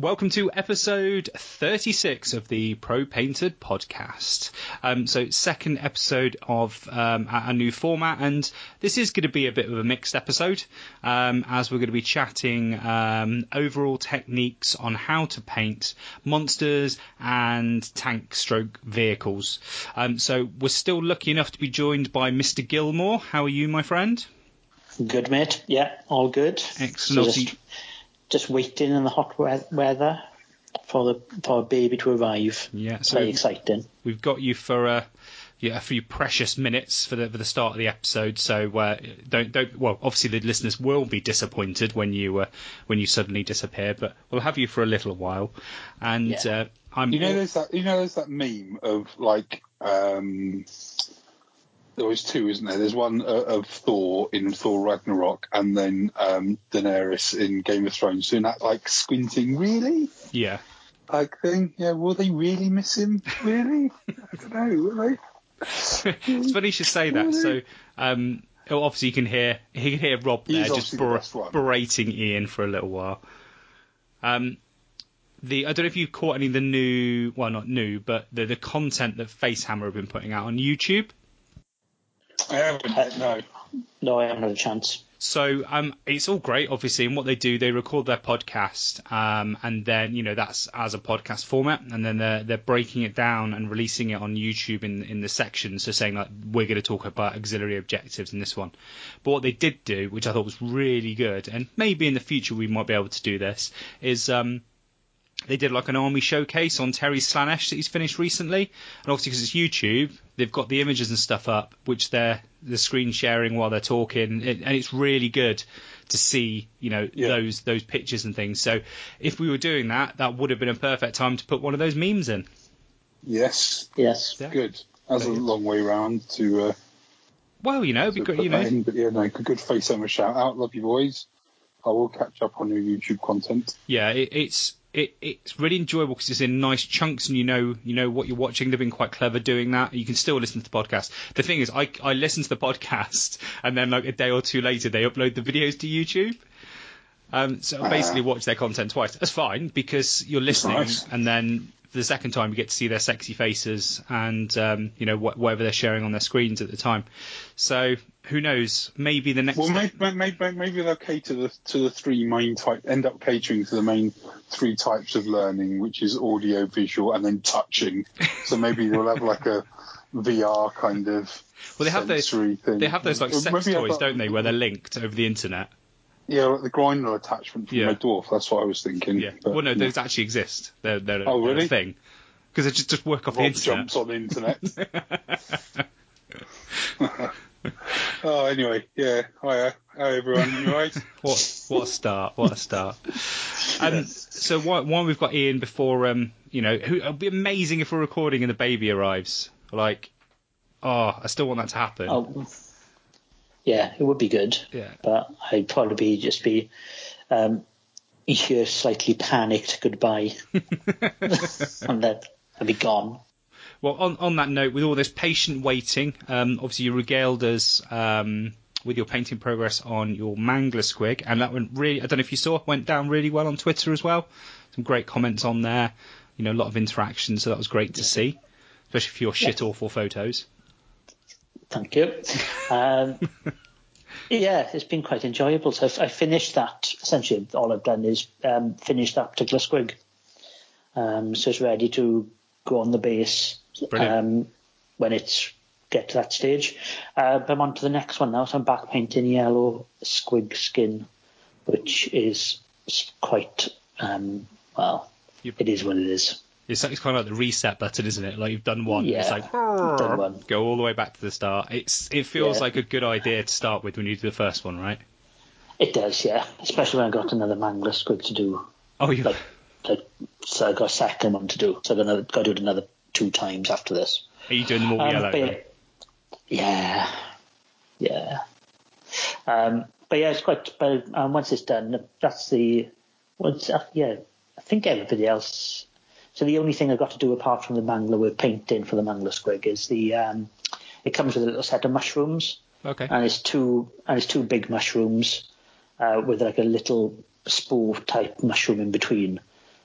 Welcome to episode 36 of the Pro Painted podcast. Um, so, second episode of um, new format, and this is going to be a bit of a mixed episode um, as we're going to be chatting um, overall techniques on how to paint monsters and tank stroke vehicles. Um, so, we're still lucky enough to be joined by Mr. Gilmore. How are you, my friend? Good, mate. Yeah, all good. Excellent. So just, just waiting in the hot we- weather for the for a baby to arrive. Yeah, It's so very exciting. we've got you for uh, yeah, a few precious minutes for the for the start of the episode. So uh, don't don't well, obviously the listeners will be disappointed when you uh, when you suddenly disappear, but we'll have you for a little while. And Yeah. uh, I'm You know, there's that. You know, there's that meme of like. um there was two, isn't there? There's one uh, of Thor in Thor Ragnarok, and then um, Daenerys in Game of Thrones doing that like squinting, really, yeah. like thing. Yeah, will they really miss him? Really? I don't know. Will they? it's funny you should say that. So, um, oh, obviously you can hear he can hear Rob He's there just the ber- one. berating Ian for a little while. Um, the I don't know if you've caught any of the new, well, not new, but the the content that Facehammer have been putting out on YouTube. I haven't. No. No, I haven't had a chance. So um, it's all great, obviously, and what they do, they record their podcast, um, and then you know that's as a podcast format, and then they're they're breaking it down and releasing it on YouTube in in the sections, so saying like we're going to talk about auxiliary objectives in this one. But what they did do, which I thought was really good, and maybe in the future we might be able to do this, is um, they did like an army showcase on Terry Slaanesh that he's finished recently, and obviously because it's YouTube, they've got the images and stuff up, which they're the screen sharing while they're talking, it, and it's really good to see, you know, Yeah. those those pictures and things. So if we were doing that, that would have been a perfect time to put one of those memes in. Yes. Yes. Yeah. Good. That's a Brilliant. long way round to. Uh, Well, you know, it'd be to great, put you know. in, but yeah, no, good Facehammer shout out. Love you boys. I will catch up on your YouTube content. yeah, it, it's it, it's really enjoyable because it's in nice chunks and you know you know what you're watching. They've been quite clever doing that. You can still listen to the podcast. The thing is, I I listen to the podcast and then like a day or two later they upload the videos to YouTube. Um, so I basically watch their content twice. That's fine because you're listening nice. and then the second time you get to see their sexy faces and um, you know wh- whatever they're sharing on their screens at the time. So who knows? Maybe the next Well, maybe, maybe, maybe they'll cater the, to the three main type, end up catering to the main three types of learning, which is audio, visual, and then touching. So maybe they'll have like a VR kind of Well, they have those- thing. they have those like sex toys, don't they, where they're linked over the internet. Yeah, like the grinder attachment from Yeah. my dwarf. That's what I was thinking. Yeah. But, well, no, yeah. those actually exist. They're, they're, Oh, they're a really? thing. Because they just, just work off the internet. jumps on the internet. oh, anyway, yeah. Hiya. Hi, everyone. You right? What what a start! What a start! Um, so one, one we've got Ian before um you know who it'd be amazing if we're recording and the baby arrives. Like, oh, I still want that to happen. Oh, yeah, it would be good. Yeah. But I'd probably be, just be um, here slightly panicked goodbye, and then I'd be gone. Well, on on that note, with all this patient waiting, um, obviously you regaled us um, with your painting progress on your Mangler squig, and that went really. I don't know if you saw, went down really well on Twitter as well. Some great comments on there. You know, a lot of interaction, so that was great to see, especially for your shit awful photos. Thank you. Um, yeah, it's been quite enjoyable. So I've- finished that. Essentially, all I've done is um, finish that particular squig. Um, so it's ready to go on the base um, when it's get to that stage. Uh, but I'm on to the next one now. So I'm back painting yellow squig skin, which is quite um, well. You- It is what it is. It's, it's kind of like the reset button, isn't it? Like you've done one, it's Yeah, like done one. go all the way back to the start. It's it feels Yeah. like a good idea to start with when you do the first one, right? It does, yeah. Especially when I got another mangler squig to do. Oh, you like, like so I got a second one to do. So I'm gonna got to do it another two times after this. are you doing them all Um, yellow? but yeah, yeah. Um, but yeah, it's quite. But um, once it's done, that's the. Once, uh, yeah, I think everybody else. So the only thing I've got to do apart from the mangler with painting for the mangler squig is the. Um, it comes with a little set of mushrooms, Okay. and it's two and it's two big mushrooms uh, with like a little spore type mushroom in between.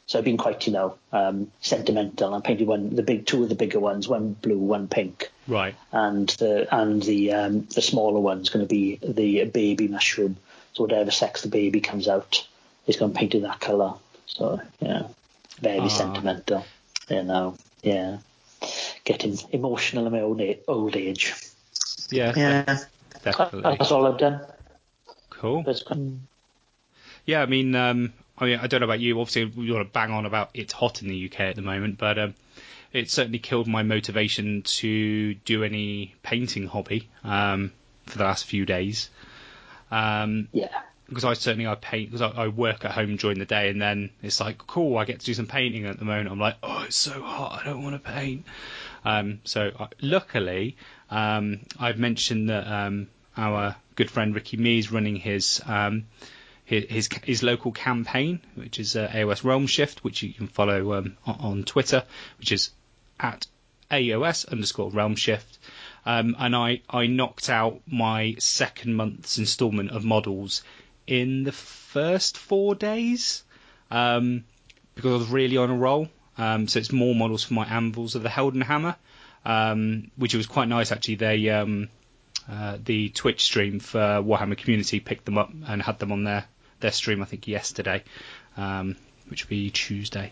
So I've been quite, you know, um, sentimental. I painted one, the big two of the bigger ones, one blue, one pink, Right. and the and the um, the smaller one's going to be the baby mushroom. So whatever sex the baby comes out, it's going to paint in that colour. So yeah, very Ah. sentimental. You know, yeah, getting emotional in my old a- old age. Yeah. Yeah, Definitely. that's all I've done. Cool. That's Yeah, I mean, um, I mean, I don't know about you. Obviously, we want to bang on about it's hot in the UK at the moment, but um, it certainly killed my motivation to do any painting hobby um, for the last few days. Um, yeah. Because I certainly I paint because I, I work at home during the day, and then it's like cool, I get to do some painting at the moment. I'm like, oh, it's so hot, I don't want to paint. Um, so I, luckily, um, I've mentioned that um, our good friend Ricky Mee is running his um, his, his his local campaign, which is uh, AOS Realm Shift, which you can follow um, on, on Twitter, which is at AOS underscore Realm Shift. Um, and I, I knocked out my second month's instalment of models in the first four days um, because I was really on a roll. Um, so it's more models for my anvils of the Heldenhammer, um, which was quite nice actually. They um, uh, the Twitch stream for Warhammer Community picked them up and had them on their their stream I think yesterday, um, which would be Tuesday.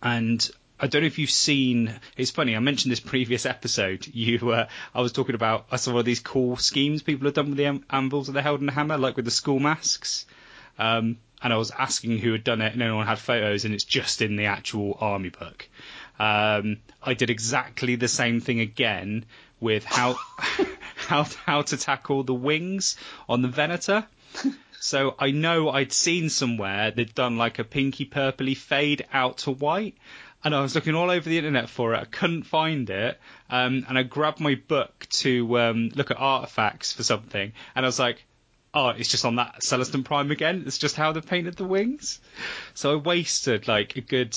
And I don't know if you've seen. It's funny. I mentioned this previous episode. You, uh, I was talking about. I saw these cool schemes people have done with the anvils that they Heldenhammer, like with the school masks. Um, and I was asking who had done it, and no one had photos, and it's just in the actual army book. Um, I did exactly the same thing again with how how how to tackle the wings on the Venator. So I know I'd seen somewhere they'd done like a pinky purpley fade out to white, and I was looking all over the internet for it. I couldn't find it, um, and I grabbed my book to um, look at artifacts for something, and I was like, "Oh, it's just on that Celestant Prime again. It's just how they painted the wings." So I wasted like a good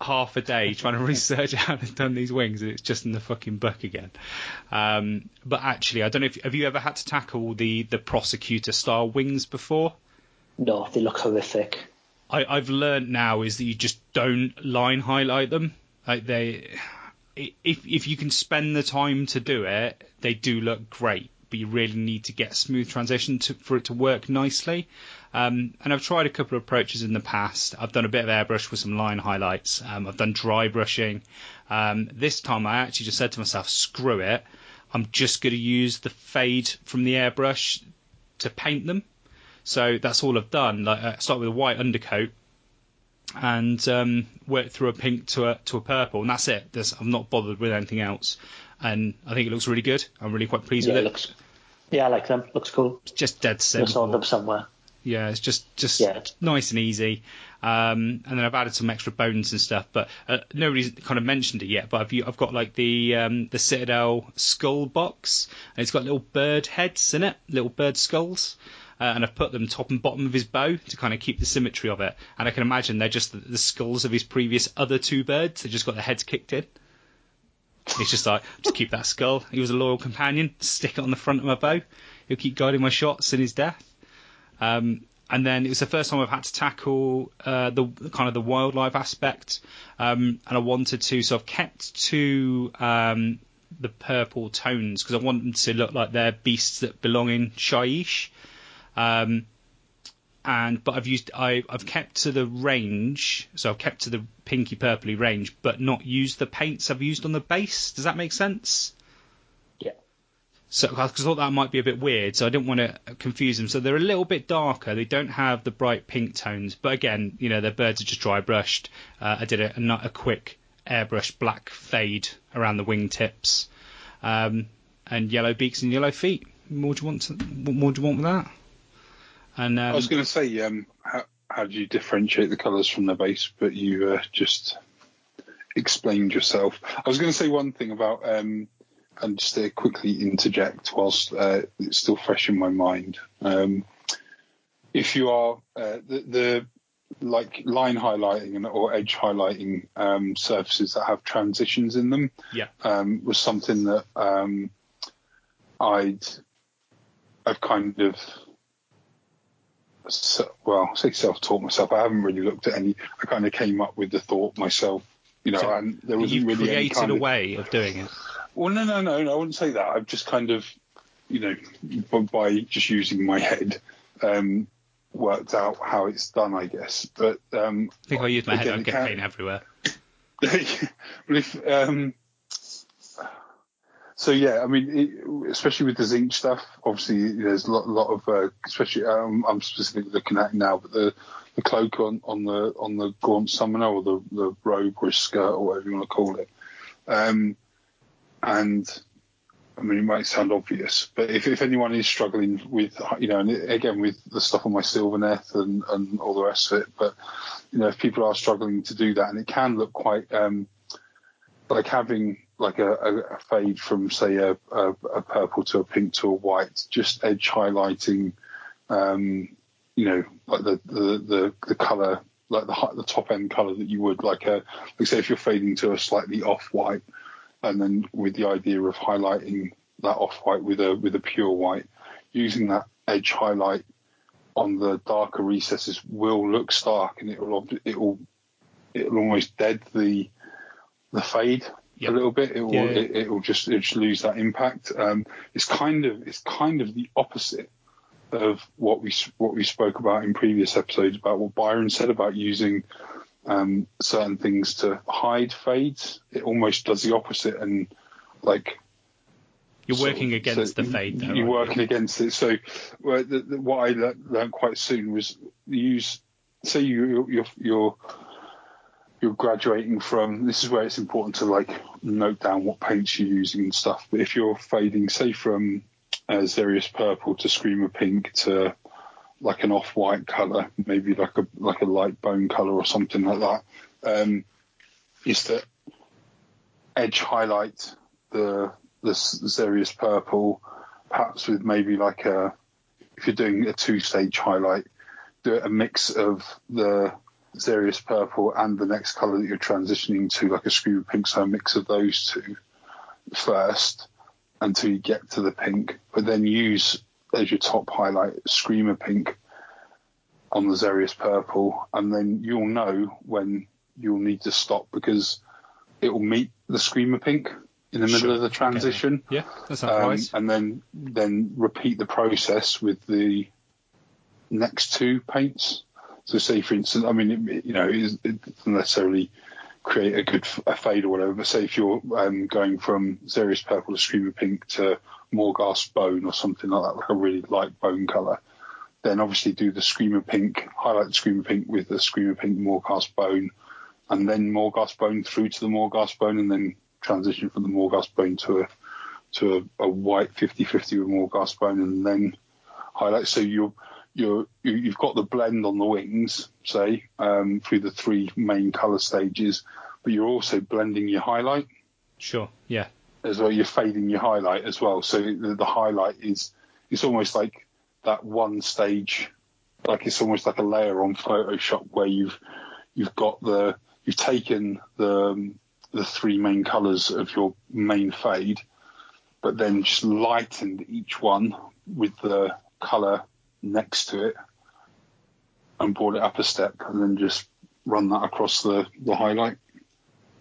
half a day trying to research how they've done these wings, and it's just in the fucking book again. Um, but actually, I don't know if have you ever had to tackle the the prosecutor style wings before? No, they look horrific. I, I've learned now is that you just don't line highlight them. Like they, if if you can spend the time to do it, they do look great. But you really need to get smooth transition to, for it to work nicely. Um, and I've tried a couple of approaches in the past. I've done a bit of airbrush with some line highlights. Um, I've done dry brushing. Um, this time I actually just said to myself, screw it. I'm just going to use the fade from the airbrush to paint them. So that's all I've done. Like I start with a white undercoat and um, work through a pink to a to a purple, and that's it. There's, I'm not bothered with anything else, and I think it looks really good. I'm really quite pleased Yeah, with it it. looks. Yeah, I like them. Looks cool. It's just dead I saw simple. them somewhere. Yeah, it's just just Yeah. nice and easy. Um, and then I've added some extra bones and stuff, but uh, nobody's kind of mentioned it yet. But I've I've got like the um, the Citadel skull box, and it's got little bird heads in it, little bird skulls. Uh, and I've put them top and bottom of his bow to kind of keep the symmetry of it. And I can imagine they're just the, skulls of his previous other two birds. They just got their heads kicked in. It's just like, just keep that skull. He was a loyal companion. Stick it on the front of my bow. He'll keep guiding my shots in his death. Um, and then it was the first time I've had to tackle uh, the kind of the wildlife aspect, um, and I wanted to. So I've kept to um, the purple tones because I want them to look like they're beasts that belong in Shyish. Um, and but I've used I, I've kept to the range, so I've kept to the pinky purpley range, but not used the paints I've used on the base. Does that make sense? Yeah. So, I thought that might be a bit weird, so I didn't want to confuse them. So they're a little bit darker. They don't have the bright pink tones, but again, you know, their birds are just dry brushed. Uh, I did a, a, a quick airbrush black fade around the wingtips, um, and yellow beaks and yellow feet. More do you want? To, what more do you want with that? And um, I was going to say, um, how, how do you differentiate the colours from the base? But you uh, just explained yourself. I was going to say one thing about, um, and just to quickly interject whilst uh, it's still fresh in my mind. Um, if you are uh, the, the like line highlighting and, or edge highlighting um, surfaces that have transitions in them, yeah, um, was something that um, I'd I've kind of so, well, I say self-taught myself. I haven't really looked at any. I kind of came up with the thought myself, you know, So and there wasn't You've really any created kind a of, way of doing it. Well, no, no, no, no. I wouldn't say that. I've just kind of, you know, by, by just using my head, um, worked out how it's done, I guess. But um, I think I use my head, Again, I'd get can- pain everywhere. well, if, um, so yeah, I mean, it, especially with the zinc stuff, obviously there's a lot, lot of, uh, especially um, I'm specifically looking at now, but the, the cloak on, on the on the gaunt summoner or the, the robe or skirt or whatever you want to call it, um, and I mean it might sound obvious, but if, if anyone is struggling with, you know, and again with the stuff on my Sylvaneth and, and all the rest of it, but you know, if people are struggling to do that, and it can look quite um, like having like a, a, fade from say a, a, a purple to a pink to a white, just edge highlighting, um, you know, like the the the, the color, like the the top end color that you would like a like say if you're fading to a slightly off white, and then with the idea of highlighting that off white with a with a pure white, using that edge highlight on the darker recesses will look stark and it will it will it will almost dead the the fade Yep. a little bit. It will Yeah. It, will just it just lose that impact. Um, it's kind of it's kind of the opposite of what we what we spoke about in previous episodes about what Byron said about using um, certain things to hide fades. It almost does the opposite and like You're so- working against so the fade, though. You're working against it. So, well, the, the, what I le- learned quite soon was use. Say you you're you're you're graduating from. This is where it's important to like note down what paints you're using and stuff. But if you're fading, say from uh, Xereus purple to Screamer pink to like an off-white color, maybe like a like a light bone color or something like that, um, is to edge highlight the the Xereus purple, perhaps with maybe like a if you're doing a two-stage highlight, do a mix of the Xereus purple and the next color that you're transitioning to, like a screamer pink, so a mix of those two first until you get to the pink, but then use as your top highlight screamer pink on the Xereus purple, and then you'll know when you'll need to stop because it will meet the screamer pink in the middle Sure. of the transition. Yeah, that sounds Um, right. and then then repeat the process with the next two paints. So say for instance, I mean, it, you know, it, it doesn't necessarily create a good fade or whatever. But say if you're um, going from Xereus purple to Screamer pink to Morghast bone or something like that, like a really light bone color, then obviously do the Screamer pink, highlight the Screamer pink with the Screamer pink Morghast bone, and then Morghast bone through to the Morghast bone, and then transition from the Morghast bone to a to a, a white 50-50 with Morghast bone, and then highlight. So you're you're you- you've got the blend on the wings, say, um, through the three main color stages, but you're also blending your highlight Sure. Yeah. as well. You're fading your highlight as well. So the, the highlight is it's almost like that one stage, like it's almost like a layer on Photoshop where you've you've got the you've taken the um, the three main colors of your main fade, but then just lightened each one with the color next to it and brought it up a step and then just run that across the, the highlight.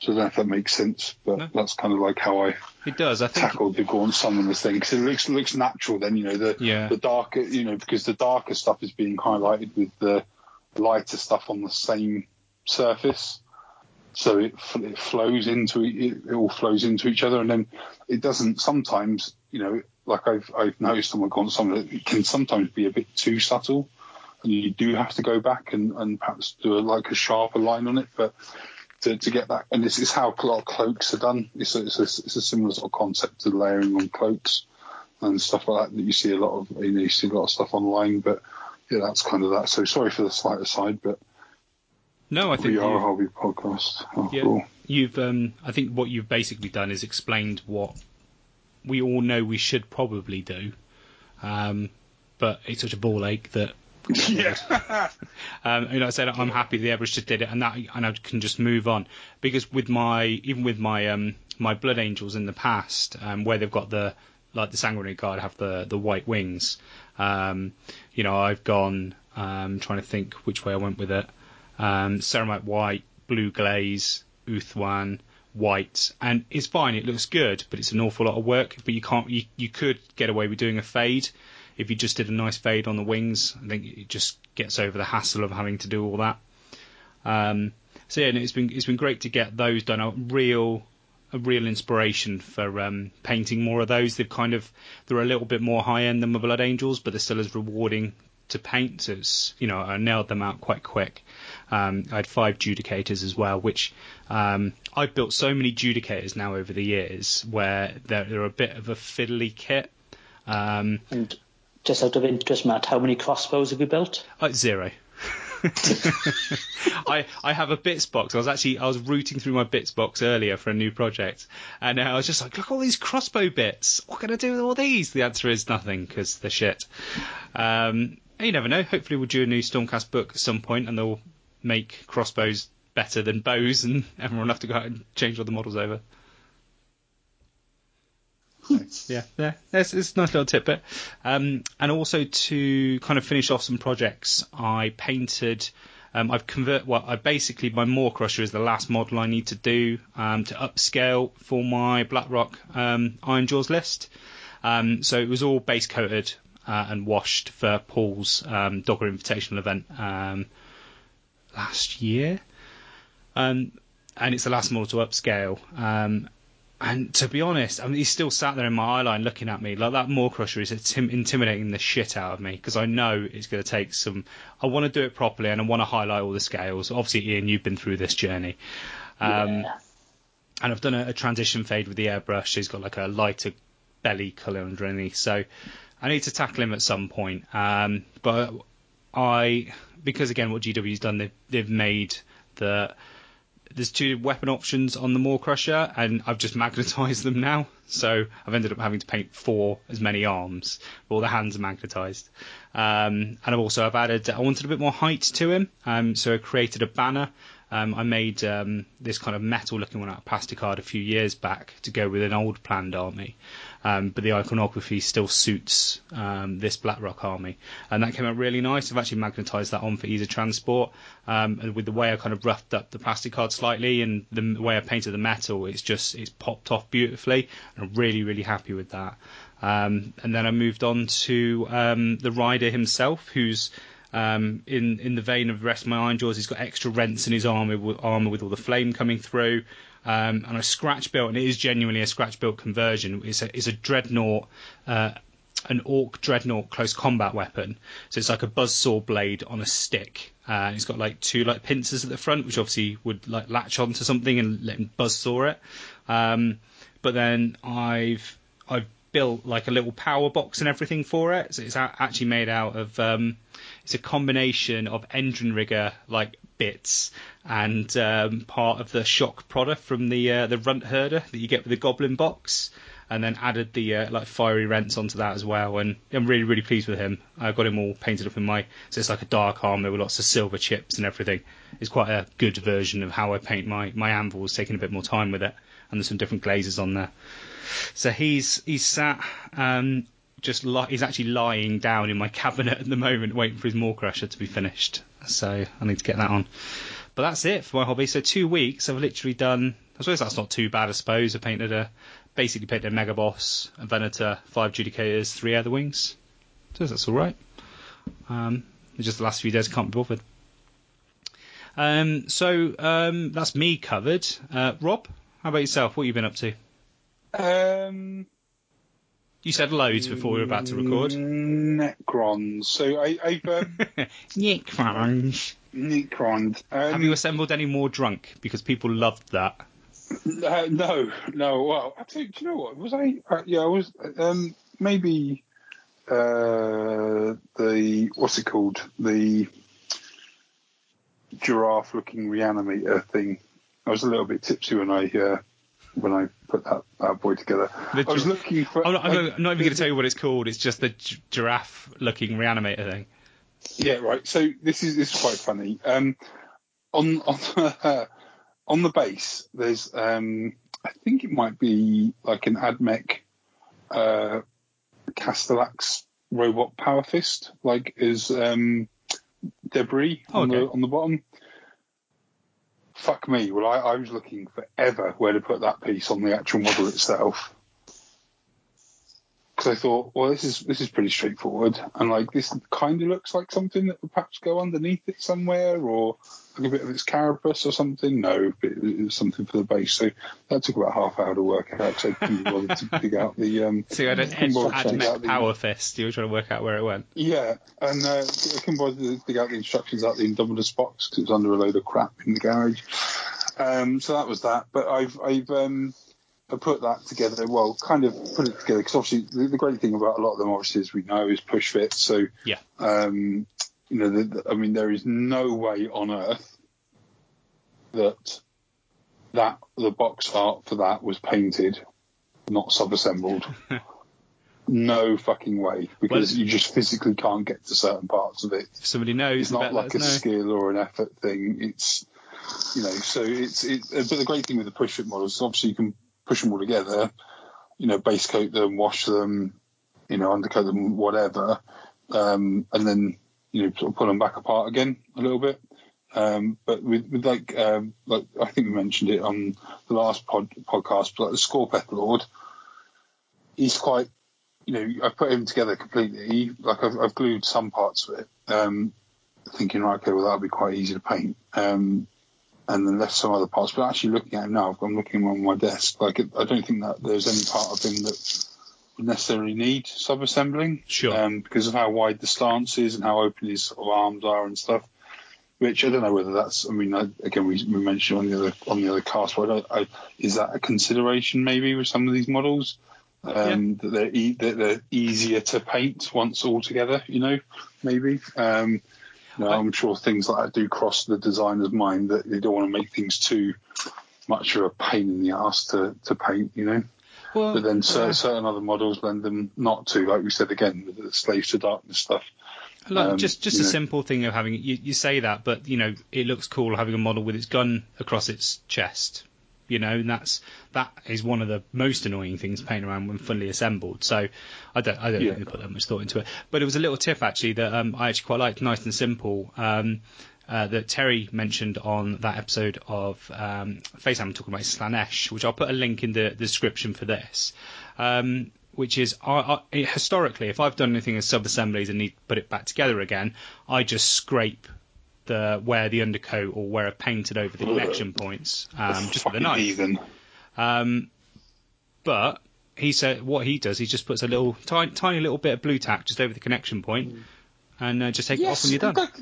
So I don't know if that makes sense, but No. that's kind of like how I It does. I think. tackled the Gaunt Summoners thing because it looks looks natural. Then you know the Yeah. the darker you know because the darker stuff is being highlighted with the lighter stuff on the same surface, so it it flows into it, it all flows into each other, and then it doesn't. Sometimes you know, like I've I've noticed on my Gaunt Summoner, it can sometimes be a bit too subtle, and you do have to go back and, and perhaps do a, like a sharper line on it, but. To, to get that, and this is how a lot of cloaks are done. It's a, it's a, it's a similar sort of concept to layering on cloaks and stuff like that that you see a lot of. You know, you see a lot of stuff online, but yeah, that's kind of that. So sorry for the slight aside, but No, I think we are a hobby podcast. Yeah, you've. Um, I think what you've basically done is explained what we all know we should probably do, um, but it's such a ball ache that yeah. Um, and like I said, I'm happy the Everest just did it, and that and I can just move on because with my even with my um my Blood Angels in the past, um, where they've got the like the Sanguinary Guard have the the white wings, um, you know I've gone Um, trying to think which way I went with it. Um, ceramite white, blue glaze, Ulthuan, white, and it's fine. It looks good, but it's an awful lot of work. But you can't. You, you could get away with doing a fade if you just did a nice fade on the wings. I think it just gets over the hassle of having to do all that. Um, so yeah, it's been it's been great to get those done. A real a real inspiration for um, painting more of those. They've kind of they're a little bit more high end than my Blood Angels, but they're still as rewarding to paint. So it's you know I nailed them out quite quick. Um, I had five judicators as well, which um, I've built so many judicators now over the years where they're, they're a bit of a fiddly kit. Um, And just out of interest, Matt, how many crossbows have you built? uh, zero. I I have a bits box. I was actually I was rooting through my bits box earlier for a new project, and uh, I was just like, look all these crossbow bits. What can I do with all these? The answer is nothing because they're shit. Um, you never know. Hopefully, we'll do a new Stormcast book at some point, and they'll make crossbows better than bows, and everyone will have to go out and change all the models over. So, yeah, yeah, it's, it's a nice little tidbit. Um, and also to kind of finish off some projects, I painted. Um, I've convert. Well, I basically my Mawcrusha is the last model I need to do um, to upscale for my Blackrock um, Ironjawz list. Um, so it was all base coated uh, and washed for Paul's um, Dogger Invitational event um, last year. Um, and it's the last model to upscale. Um, and to be honest, I mean, he's still sat there in my eye line looking at me like that. Mawcrusha is intim- intimidating the shit out of me because I know it's going to take some. I want to do it properly and I want to highlight all the scales. Obviously, Ian, you've been through this journey. Um, yeah. and I've done a, a transition fade with the airbrush. He's got like a lighter belly colour underneath, so I need to tackle him at some point. Um, but I, because again, what GW's done, they've, they've made the there's two weapon options on the Mawcrusha, and I've just magnetised them now. So I've ended up having to paint four as many arms, all the hands are magnetised. Um, and I've also I've added I wanted a bit more height to him, um, so I created a banner. Um, I made um, this kind of metal looking one out of Plasticard a few years back to go with an old planned army. Um, but the iconography still suits um, this Blackrock army, and that came out really nice. I've actually magnetised that on for ease of transport, um, and with the way I kind of roughed up the plastic card slightly and the way I painted the metal, it's just it's popped off beautifully, and I'm really really happy with that. Um, and then I moved on to um, the rider himself, who's um, in in the vein of the rest of my Ironjawz, he's got extra rents in his armor, armor with all the flame coming through. Um, and a scratch built, and it is genuinely a scratch built conversion. It's a, it's a dreadnought, uh, an orc dreadnought close combat weapon. So it's like a buzzsaw blade on a stick. Uh, it's got like two like pincers at the front, which obviously would like latch onto something and let him buzzsaw it. Um, but then I've I've built like a little power box and everything for it. So it's actually made out of um, it's a combination of engine rigger like bits and um, part of the shock product from the uh, the runt herder that you get with the goblin box. And then added the uh, like fiery rents onto that as well, and I'm really really pleased with him. I got him all painted up in my so it's like a dark armor with lots of silver chips and everything. It's quite a good version of how I paint my my anvils, taking a bit more time with it, and there's some different glazes on there. So he's he's sat um, just li- he's actually lying down in my cabinet at the moment, waiting for his Mawcrusha to be finished. So I need to get that on. But that's it for my hobby. So two weeks, I've literally done. I suppose that's not too bad. I suppose I painted a basically painted a Mega Boss, a Venator, five Judicators, three Aetherwings. So that's all right. Um, just the last few days I can't be bothered. Um, so um, that's me covered. Uh, Rob, how about yourself? What have you been up to? Um, You said loads before we were about to record. Necrons. So I, I've um, Necrons. Necrons. Um, Have you assembled any more drunk? Because people loved that. Uh, no, no. Well, think. Do you know what? Was I? Uh, yeah, I was. Um, maybe uh, the what's it called? The giraffe-looking reanimator thing. I was a little bit tipsy when I uh, when I put that bad boy together. The I was gir- looking for. I'm not, I'm like, not- even going to tell you what it's called. It's just the gi- giraffe-looking reanimator thing. Yeah, right. So this is this is quite funny. Um, on on on the base, there's um, I think it might be like an Admech uh, Castellax robot power fist, like is um, debris on Okay. the on the bottom. Fuck me. Well, I, I was looking forever where to put that piece on the actual model itself. Because I thought, well, this is this is pretty straightforward, and like this kind of looks like something that would perhaps go underneath it somewhere, or like a bit of its carapace or something. No, it was something for the base. So that took about half hour to work out. So I couldn't be bothered to dig out the um, So you had an couldn't edge bother to add dig mech out the- power fist. You were trying to work out where it went. yeah, and uh, I couldn't bother to dig out the instructions out the Indomitus box because it was under a load of crap in the garage. Um, so that was that. But I've I've um, put that together. Well, kind of put it together because obviously the, the great thing about a lot of them, obviously, as we know, is push fit. So Yeah. um, you know, the, the- I mean, there is no way on earth that that the box art for that was painted, not sub-assembled. no fucking way, because Well- you just physically can't get to certain parts of it. If somebody knows, It's not like a know. skill or an effort thing. It's you know, so it's it. But the great thing with the push fit models, is obviously, you can push them all together. You know, base coat them, wash them, you know, undercoat them, whatever, um, and then you know, sort of pull them back apart again a little bit. Um, but with, with like, um, like I think we mentioned it on the last pod, podcast, but like the Skorpekh Lord, he's quite, you know, I've put him together completely. Like I've, I've glued some parts of it, um, thinking, right, okay, well that'll be quite easy to paint. Um, and then left some other parts. But actually looking at him now, I'm looking on my desk. Like I don't think that there's any part of him that would necessarily need sub-assembling Sure. um, because of how wide the stance is and how open his sort of arms are and stuff. Which I don't know whether that's. I mean, I, again, we, we mentioned on the other on the other cast. But I I, is that a consideration maybe with some of these models um, that they're e- that they're easier to paint once all together? You know, maybe. Um, I- I'm sure things like that do cross the designer's mind that they don't want to make things too much of a pain in the ass to, to paint. You know. Well, But then cer- yeah. certain other models lend them not to, like we said again, with the Slaves to Darkness stuff. Look, Um, just just a know. simple thing of having you, you say that, but you know it looks cool having a model with its gun across its chest. You know, and that's that is one of the most annoying things playing around when fully assembled. So I don't I don't Yeah. think they put that much thought into it. But it was a little tip actually that um, I actually quite liked, nice and simple. Um, uh, that Terry mentioned on that episode of um, FaceTime talking about Slaanesh, which I'll put a link in the, the description for this. Um, which is I, I, historically, if I've done anything as sub assemblies and need to put it back together again, I just scrape the wear the undercoat or wear I've painted over the connection points um, just with a Fucking knife. heathen. Um, but he said what he does, he just puts a little tiny, tiny little bit of blue tack just over the connection point, and uh, just take it off when you're done. that-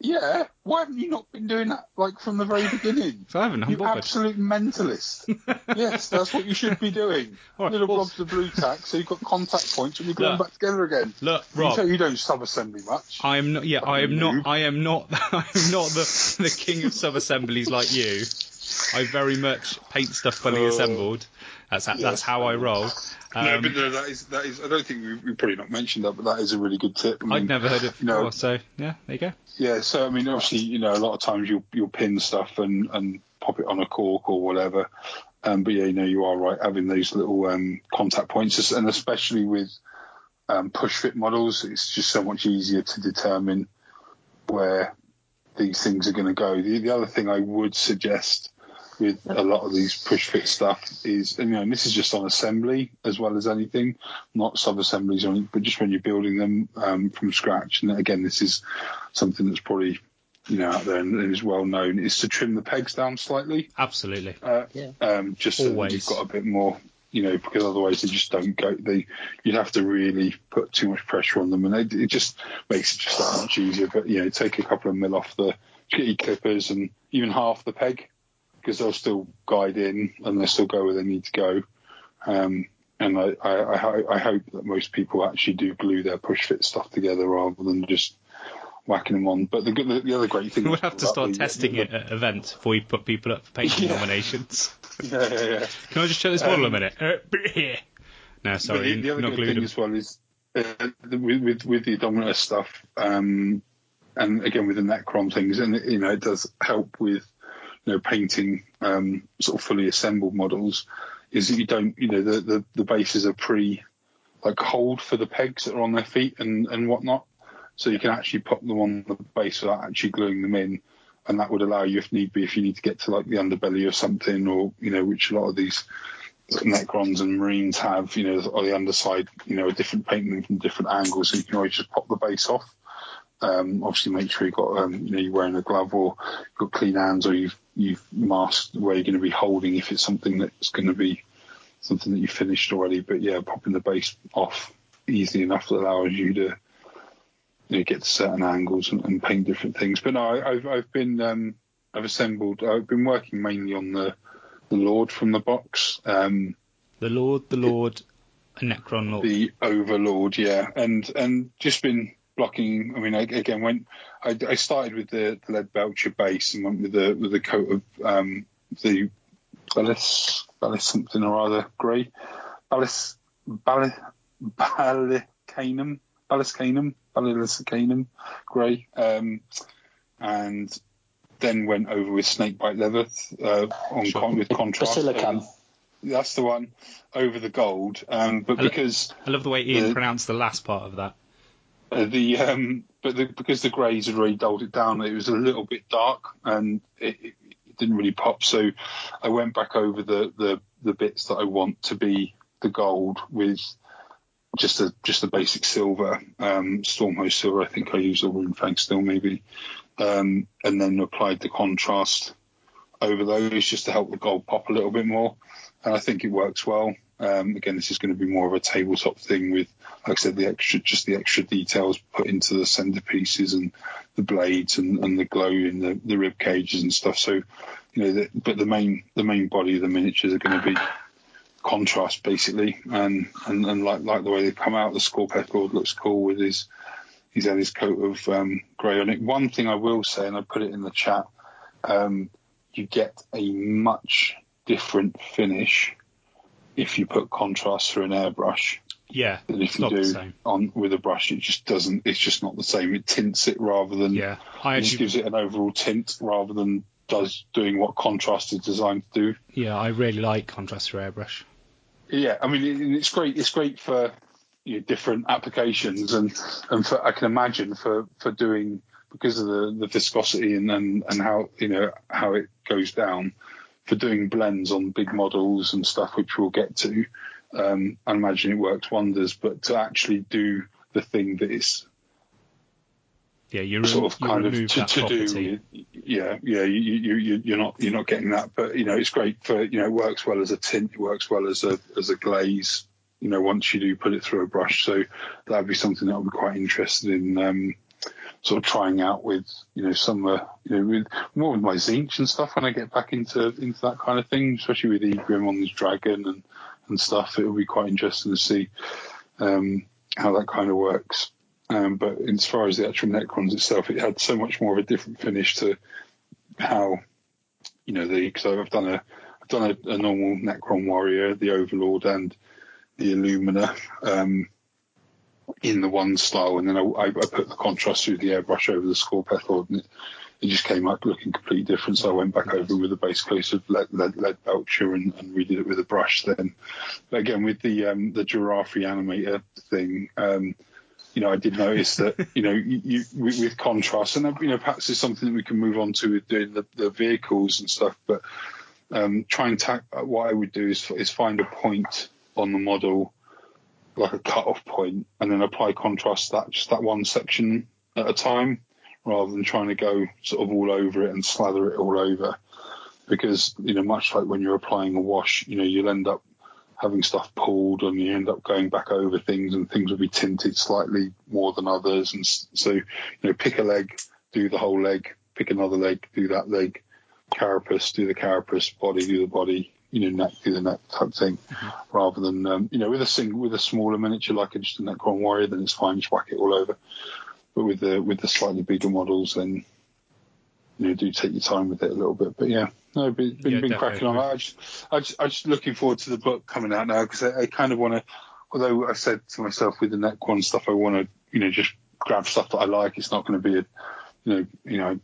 yeah. Why haven't you not been doing that like from the very beginning? I haven't. I'm You bothered. absolute mentalist. yes, that's what you should be doing. All right, Little well- blobs of blue tack, so you've got contact points when you're them Look. back together again. Look, You Rob. say you don't sub-assembly much. I am not. Yeah, I am Fucking not. I am not. I am not the the king of sub assemblies like you. I very much paint stuff fully Oh. assembled. That's that's how I roll. no, Um, but no, that is that is. I don't think we, we've probably not mentioned that, but that is a really good tip. I mean, I'd never heard it you know, before, so yeah, there you go. Yeah, so I mean, obviously, you know, a lot of times you'll you'll pin stuff and and pop it on a cork or whatever. Um, but yeah, you know, you are right having those little um, contact points, and especially with um, push fit models, it's just so much easier to determine where these things are going to go. The, the other thing I would suggest with a lot of these push fit stuff is, and, you know, and this is just on assembly as well as anything, not sub assemblies, or anything, but just when you're building them um, from scratch. And again, this is something that's probably you know out there and, and is well known is to trim the pegs down slightly, Absolutely. uh, Yeah. um, just so that Always. you've got a bit more. You know, because otherwise they just don't go. They you'd have to really put too much pressure on them, and it, it just makes it just that much easier. But you know, take a couple of mil off the get your clippers and even half the peg, because they'll still guide in and they'll still go where they need to go. Um, and I, I, I, I hope that most people actually do glue their push fit stuff together rather than just whacking them on. But the, the, the other great thing We'll have to start testing it at events before we put people up for painting Yeah. nominations. Yeah, yeah, yeah. Can I just show this model Um, a minute? Uh, no, sorry, the, the other not good thing them. as well is uh, with, with with the Dominus stuff, um, and again with the Necron things, and you know it does help with you know painting um, sort of fully assembled models. Is that you don't you know the the, the bases are pre like hold for the pegs that are on their feet and and whatnot. so you can actually put them on the base without actually gluing them in, and that would allow you, if need be, if you need to get to like the underbelly or something, or you know, which a lot of these Necrons and Marines have, you know, on the underside, you know, a different painting from different angles, so you can always just pop the base off. Um, obviously, make sure you've got, um, you know, you're wearing a glove or you've got clean hands, or you've you've masked where you're going to be holding if it's something that's going to be something that you finished already. But yeah, popping the base off easily enough that allows you to you know, get to certain angles and, and, paint different things. But no, I, have I've been um, I've assembled. I've been working mainly on the the Lord from the box. Um, the Lord, the Lord, a Necron Lord. The Overlord, yeah, and and just been blocking. I mean, I, again, when I, I, started with the, the Leadbelcher base and went with the with the coat of um, the Bellis Bellis something or other grey, Bellis Ballis Ballicanum Balliscanum Balliscanum grey, um, and then went over with snakebite leather uh, on sure. con- with contrast. Basilicum. That's the one over the gold, um, but I because lo- I love the way Ian the, pronounced the last part of that. Uh, the um, but the, because the greys had really dulled it down, it was a little bit dark and it, it, didn't really pop. So I went back over the, the the bits that I want to be the gold with just a just a basic silver, um, Stormhost silver. I think I used or Runefang still maybe, um, and then applied the contrast over those just to help the gold pop a little bit more. And I think it works well. Um, again, this is going to be more of a tabletop thing with, like I said, the extra, just the extra details put into the centerpieces and the blades and, and the glow in the, the rib cages and stuff. So, you know, the, but the main, the main body of the miniatures are going to be contrast basically. And, and, and like, like the way they come out, the Skorpekh looks cool with his, he's had his coat of um, grey on it. One thing I will say, and I put it in the chat, um, you get a much different finish if you put contrast through an airbrush. Yeah, than if you do on with a brush, it just doesn't. It's just not the same. It tints it rather than yeah. I actually, gives it an overall tint rather than does doing what contrast is designed to do. Yeah, I really like contrast through airbrush. Yeah, I mean it, it's great. It's great for you know, different applications and and for I can imagine for for doing because of the, the viscosity and, and and how you know how it goes down for doing blends on big models and stuff, which we'll get to. Um, I imagine it works wonders, but to actually do the thing that is yeah, you're sort of kind of to, to do. Yeah, yeah, you, you, you, you're not you're not getting that, but you know, it's great for you know, it works well as a tint, it works well as a as a glaze. You know, once you do put it through a brush, so that'd be something that I'd be quite interested in. Um, sort of trying out with you know some uh, you know with more with my Tzeentch and stuff when I get back into into that kind of thing, especially with Egrim on this dragon and and stuff. It will be quite interesting to see um, how that kind of works. Um, but as far as the actual Necrons itself, it had so much more of a different finish to how you know the because I've done a I've done a, a, normal Necron warrior, the Overlord, and the Illumina. Um, in the one style, and then I, I, put the contrast through the airbrush over the Skorpekh, and it, it, just came up looking completely different. So I went back over with the base coat of lead, lead, Leadbelcher and, and, redid it with a brush. Then, but again with the um, the giraffe reanimator thing, um, you know, I did notice that you know you, you with, with, contrast, and you know perhaps it's something that we can move on to with doing the, the vehicles and stuff, but um, try and tack, what I would do is, is find a point on the model like a cut-off point and then apply contrast that just that one section at a time rather than trying to go sort of all over it and slather it all over because you know much like when you're applying a wash you know you'll end up having stuff pulled and you end up going back over things and things will be tinted slightly more than others and so you know pick a leg do the whole leg pick another leg do that leg carapace do the carapace body do the body you know, neck through the neck type thing, mm-hmm. rather than um, you know with a single with a smaller miniature like a, just a Necron Warrior, then it's fine, just whack it all over. But with the with the slightly bigger models, then you know do take your time with it a little bit. But yeah, no, been been, yeah, been cracking on. I just, I just I just looking forward to the book coming out now because I, I, kind of want to. Although I said to myself with the Necron stuff, I want to you know just grab stuff that I like. It's not going to be a you know you know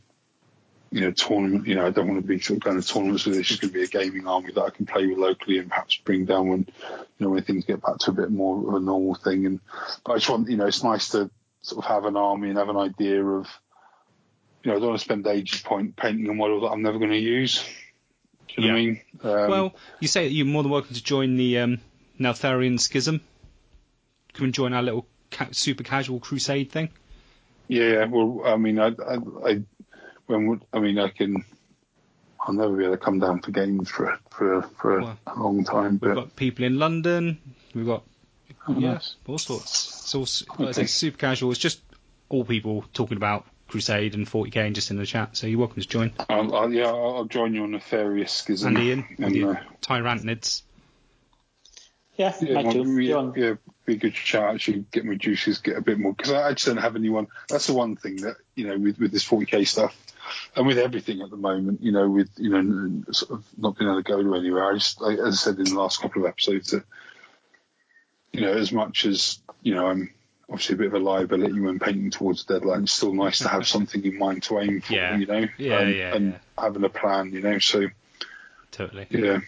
you know, tournament. You know, I don't want to be sort of going to tournaments with this. It's going to be a gaming army that I can play with locally and perhaps bring down when, you know, when things get back to a bit more of a normal thing. And but I just want, you know, it's nice to sort of have an army and have an idea of, you know, I don't want to spend ages point painting a model that I'm never going to use. Do you know what I mean? Um, well, you say that you're more than welcome to join the um, Neltharion Schism. Come and join our little ca- super casual crusade thing. Yeah, well, I mean, I, I, I when would, I mean, I can, I'll never be able to come down for games for for for Well, a long time. We've But got people in London. We've got Yeah, all sorts. It's all like I say, super casual. It's just all people talking about Crusade and 40k and just in the chat. So you're welcome to join. I'll, I'll, yeah, I'll, I'll join you on Nefarious Schism. And Ian with And, your uh, Tyranids. Yeah, yeah, might well, do. yeah, yeah, be a good chat. Actually, get my juices, get a bit more because I, I just don't have anyone. That's the one thing that you know with with this 40k stuff and with everything at the moment. You know, with you know sort of not being able to go to anywhere. I just, like, as I said in the last couple of episodes, that you know, as much as you know, I'm obviously a bit of a liability when painting towards the deadline. It's still nice to have something in mind to aim for. Yeah. You know, Yeah, and, yeah, and yeah. having a plan. You know, so Totally. yeah.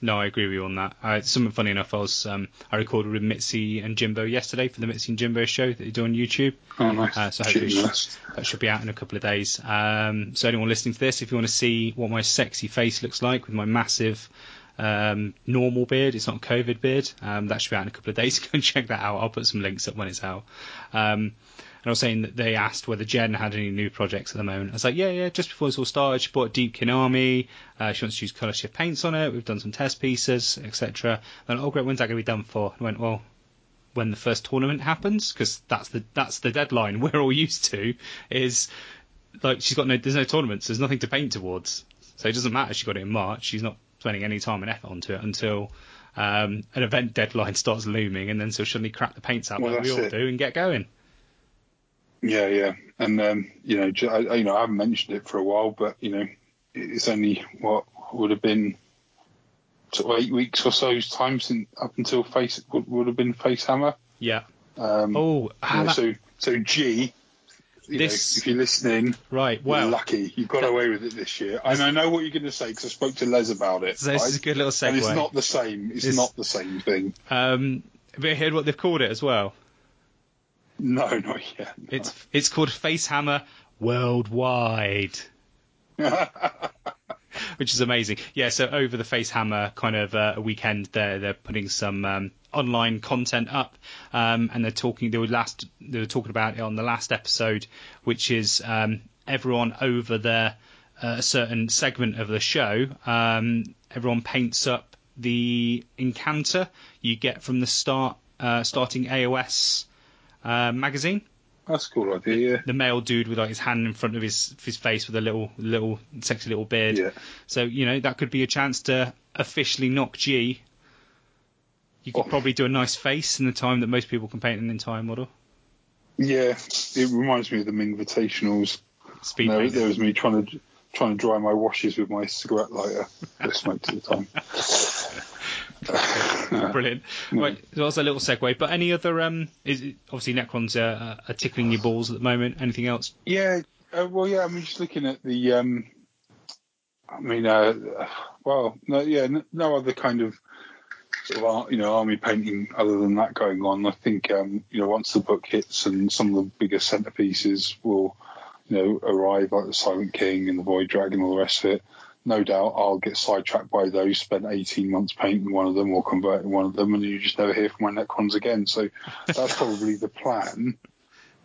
No, I agree with you on that. Uh, something funny enough, I was um, I recorded with Mitzi and Jimbo yesterday for the Mitzi and Jimbo show that they do on YouTube. Oh, nice. Uh, so hopefully Cheating sh- that should be out in a couple of days. Um, so anyone listening to this, if you want to see what my sexy face looks like with my massive um, normal beard, it's not COVID beard. Um, that should be out in a couple of days. Go and check that out. I'll put some links up when it's out. Um, and I was saying that they asked whether Jen had any new projects at the moment. I was like, yeah, yeah. Just before this all started, she bought a Deepkin Army. Uh, she wants to use colour shift paints on it. We've done some test pieces, etc. Then, oh great, when's that going to be done for? I went, well, when the first tournament happens, because that's the that's the deadline we're all used to. Is like she's got no there's no tournaments, there's nothing to paint towards, so it doesn't matter. She got it in March. She's not spending any time and effort onto it until um, an event deadline starts looming, and then she'll suddenly crack the paints out Well, like we all it. do and get going. Yeah, yeah, and um, you know, I, you know, I haven't mentioned it for a while, but you know, it's only what would have been sort of eight weeks or so's time since up until face would, would have been Facehammer. Yeah. Um, Oh, you ah, know, that- so so G. This- know, if you're listening, right. you're Well, lucky. You got away with it this year, and I know what you're going to say because I spoke to Les about it. so this is a good little segue. And it's not the same. It's It's- not the same thing. Um, have you heard what they've called it as well? No, not yet. It's it's called Facehammer Worldwide. which is amazing. Yeah, so over the Facehammer kind of uh, weekend, they're they're putting some um, online content up, um, and they're talking. They were last they were talking about it on the last episode, which is um, everyone over uh, a certain segment of the show. Um, everyone paints up the encounter you get from the start uh, starting AOS uh, magazine That's a cool idea. Yeah. the male dude with like his hand in front of his his face with a little little sexy little beard. Yeah. So you know that could be a chance to officially knock G. You could Oh. probably do a nice face in the time that most people can paint an entire model. Yeah, it reminds me of the Ming Invitationals. Speed there, there was me trying to trying to dry my washes with my cigarette lighter. I smoked at the time. Brilliant. Right, so that's a little segue. But any other um, is it, obviously Necrons are, are tickling your balls at the moment. Anything else? Yeah, uh, well, yeah. I mean, just looking at the, um, I mean, uh, well, no, yeah, n- no other kind of sort of you know army painting other than that going on. I think um, you know once the book hits and some of the bigger centerpieces will you know arrive, like the Silent King and the Void Dragon, and all the rest of it. No doubt, I'll get sidetracked by those. Spend 18 months painting one of them or converting one of them, and you just never hear from my Necrons again. So that's probably the plan.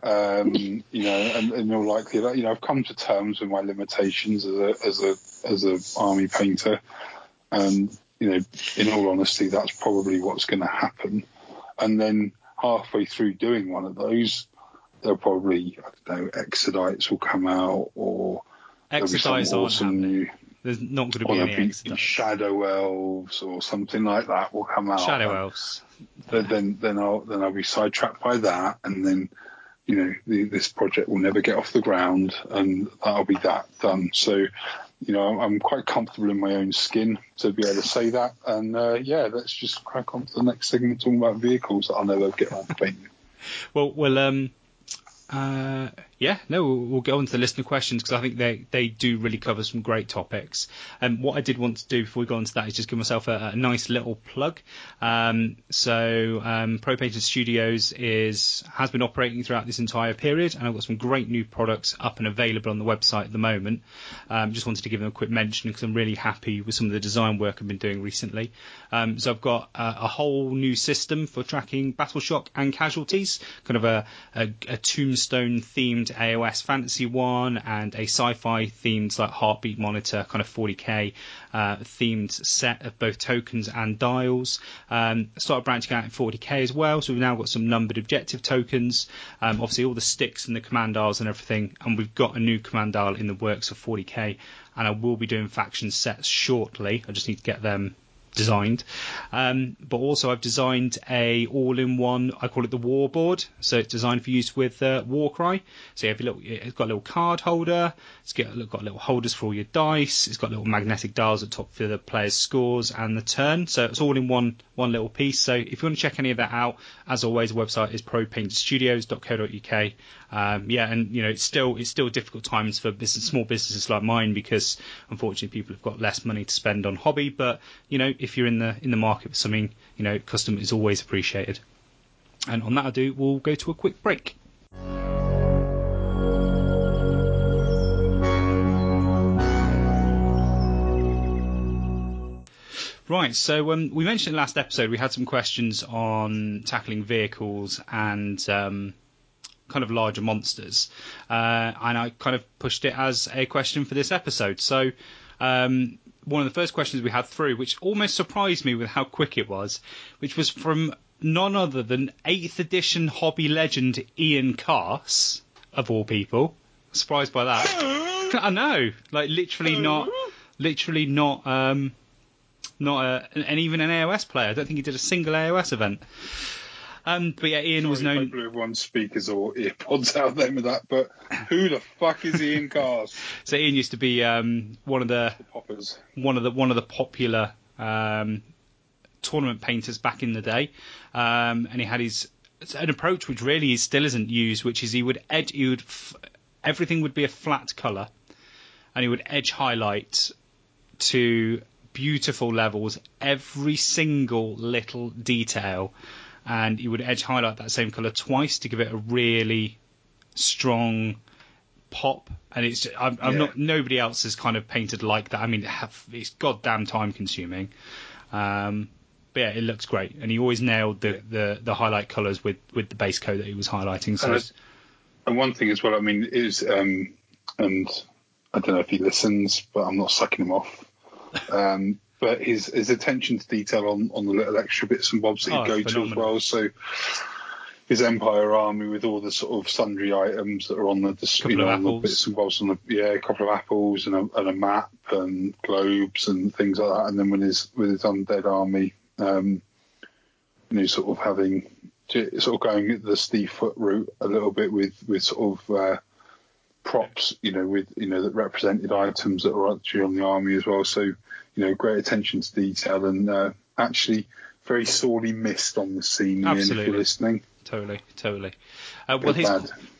Um, you know, and, and all likely that you know I've come to terms with my limitations as a as a as a army painter, and you know, in all honesty, that's probably what's going to happen. And then halfway through doing one of those, there'll probably I don't know exodites will come out or there'll be some Exodites awesome new There's not going to be any be shadow elves or something like that will come out. Shadow elves. then then then I'll then I'll be sidetracked by that, and then you know the, this project will never get off the ground, and that'll be that done. So you know I'm, I'm quite comfortable in my own skin to be able to say that, and uh, yeah, let's just crack on to the next segment talking about vehicles that I'll never get around to painting. Well, well, um, uh, Yeah, no, we'll, we'll go on to the listener questions because I think they, they do really cover some great topics. And um, what I did want to do before we go on to that is just give myself a, a nice little plug. Um, so um, Pro Painted Studios is has been operating throughout this entire period, and I've got some great new products up and available on the website at the moment. Um, just wanted to give them a quick mention because I'm really happy with some of the design work I've been doing recently. Um, so I've got uh, a whole new system for tracking battle shock and casualties, kind of a, a, a tombstone themed AOS fantasy one and a sci-fi themed like heartbeat monitor kind of 40k uh, themed set of both tokens and dials. Um, started branching out in 40k as well, so we've now got some numbered objective tokens. Um, obviously all the sticks and the command dials and everything, and we've got a new command dial in the works of 40k. And I will be doing faction sets shortly. I just need to get them designed. Um, but also I've designed a all-in-one, I call it the war board. So it's designed for use with uh, Warcry. So you have little, it's got a little card holder. It's got, got little holders for all your dice. It's got little magnetic dials at top for the player's scores and the turn. So it's all in one one little piece. So if you want to check any of that out, as always, the website is propaintedstudios.co.uk. Um, yeah, and you know it's still it's still difficult times for business, small businesses like mine because unfortunately people have got less money to spend on hobby. But you know if you're in the in the market for something, you know custom is always appreciated. And on that I do, we'll go to a quick break. Right, so um, we mentioned in last episode we had some questions on tackling vehicles and um, kind of larger monsters, uh, and I kind of pushed it as a question for this episode. So um, one of the first questions we had through, which almost surprised me with how quick it was, which was from none other than 8th edition hobby legend Ian Cars, of all people. Surprised by that. I know, like literally not, literally not. Um, not a, and even an AOS player. I don't think he did a single AOS event. Um, but yeah, Ian Sorry, was known. Hopefully, everyone's speakers or earpods out there with that. But who the fuck is Ian Cars? So Ian used to be um, one of the Poppers. one of the one of the popular um, tournament painters back in the day, um, and he had his an approach which really still isn't used, which is he would edge, he would f- everything would be a flat color, and he would edge highlight to beautiful levels every single little detail, and he would edge highlight that same color twice to give it a really strong pop. And it's I'm, I'm Yeah. not nobody else has kind of painted like that. I mean, it's goddamn time consuming. Um, but yeah, it looks great, and he always nailed the, the, the highlight colours with, with the base coat that he was highlighting. So And And one thing as well, I mean, is um, and I don't know if he listens, but I'm not sucking him off. Um, but his his attention to detail on, on the little extra bits and bobs that Oh, he go to as well. So his Empire army with all the sort of sundry items that are on the dis- Couple you know of on the bits and bobs on the yeah, a couple of apples and a, and a map and globes and things like that. And then with his with his undead army, um, you know, sort of having sort of going the Steve Foot route a little bit with with sort of uh, props, you know, with you know that represented items that were actually on the army as well. So you know, great attention to detail and uh, actually very sorely missed on the scene. Ian, if Absolutely. you're listening. Totally, totally. Uh, well, his,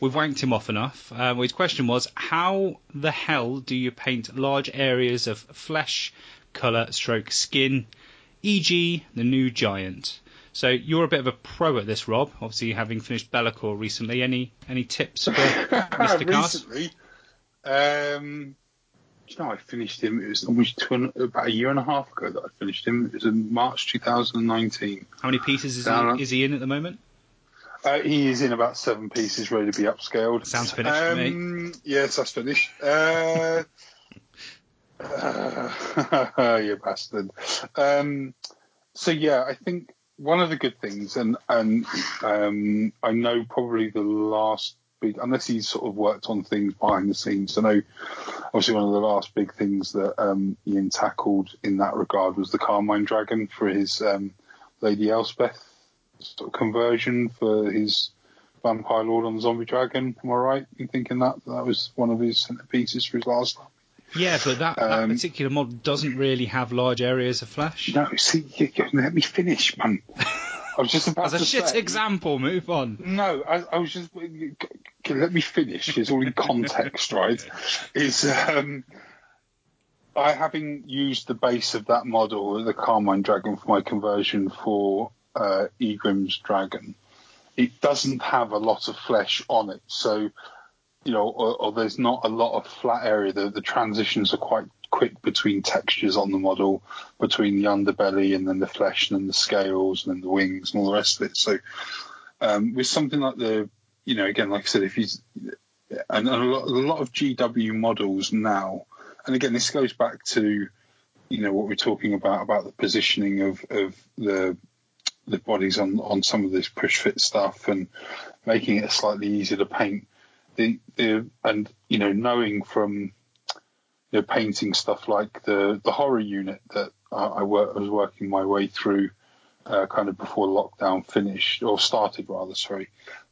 we've wanked him off enough. Uh, his question was, how the hell do you paint large areas of flesh, colour, stroke, skin, e.g. the new giant? So you're a bit of a pro at this, Rob. Obviously, having finished Be'lakor recently. Any any tips for Mr. Cast? Recently, um, do you know, I finished him. It was almost two about a year and a half ago that I finished him. It was in March 2019. How many pieces is Down. he, is he in at the moment? Uh, he is in about seven pieces, ready to be upscaled. Sounds finished to me. um, Yes, that's finished. Uh, uh, you bastard. Um, so yeah, I think one of the good things, and and um, I know probably the last big, unless he's sort of worked on things behind the scenes. I know obviously one of the last big things that um, Ian tackled in that regard was the Carmine Dragon for his um, Lady Elspeth sort of conversion for his Vampire Lord on the Zombie Dragon. Am I right in thinking that that was one of his centerpieces for his last? Yeah, but that, that Um, particular model doesn't really have large areas of flesh. No, see, you, you, let me finish, man. I was just about As a to shit say, example, move on. No, I, I was just let me finish. It's all in context, right? Is um, I having used the base of that model, the Carmine Dragon, for my conversion for uh, Egrimm's Dragon, it doesn't have a lot of flesh on it. So, you know, or, or there's not a lot of flat area. The, the transitions are quite quick between textures on the model, between the underbelly and then the flesh and then the scales and then the wings and all the rest of it. So, um, with something like the, you know, again, like I said, if you, and a lot, a lot of GW models now, and again, this goes back to, you know, what we're talking about about the positioning of of the the bodies on on some of this push fit stuff and making it slightly easier to paint. The the and you know knowing from you know painting stuff like the the horror unit that I, I work, was working my way through uh, kind of before lockdown finished or started rather sorry.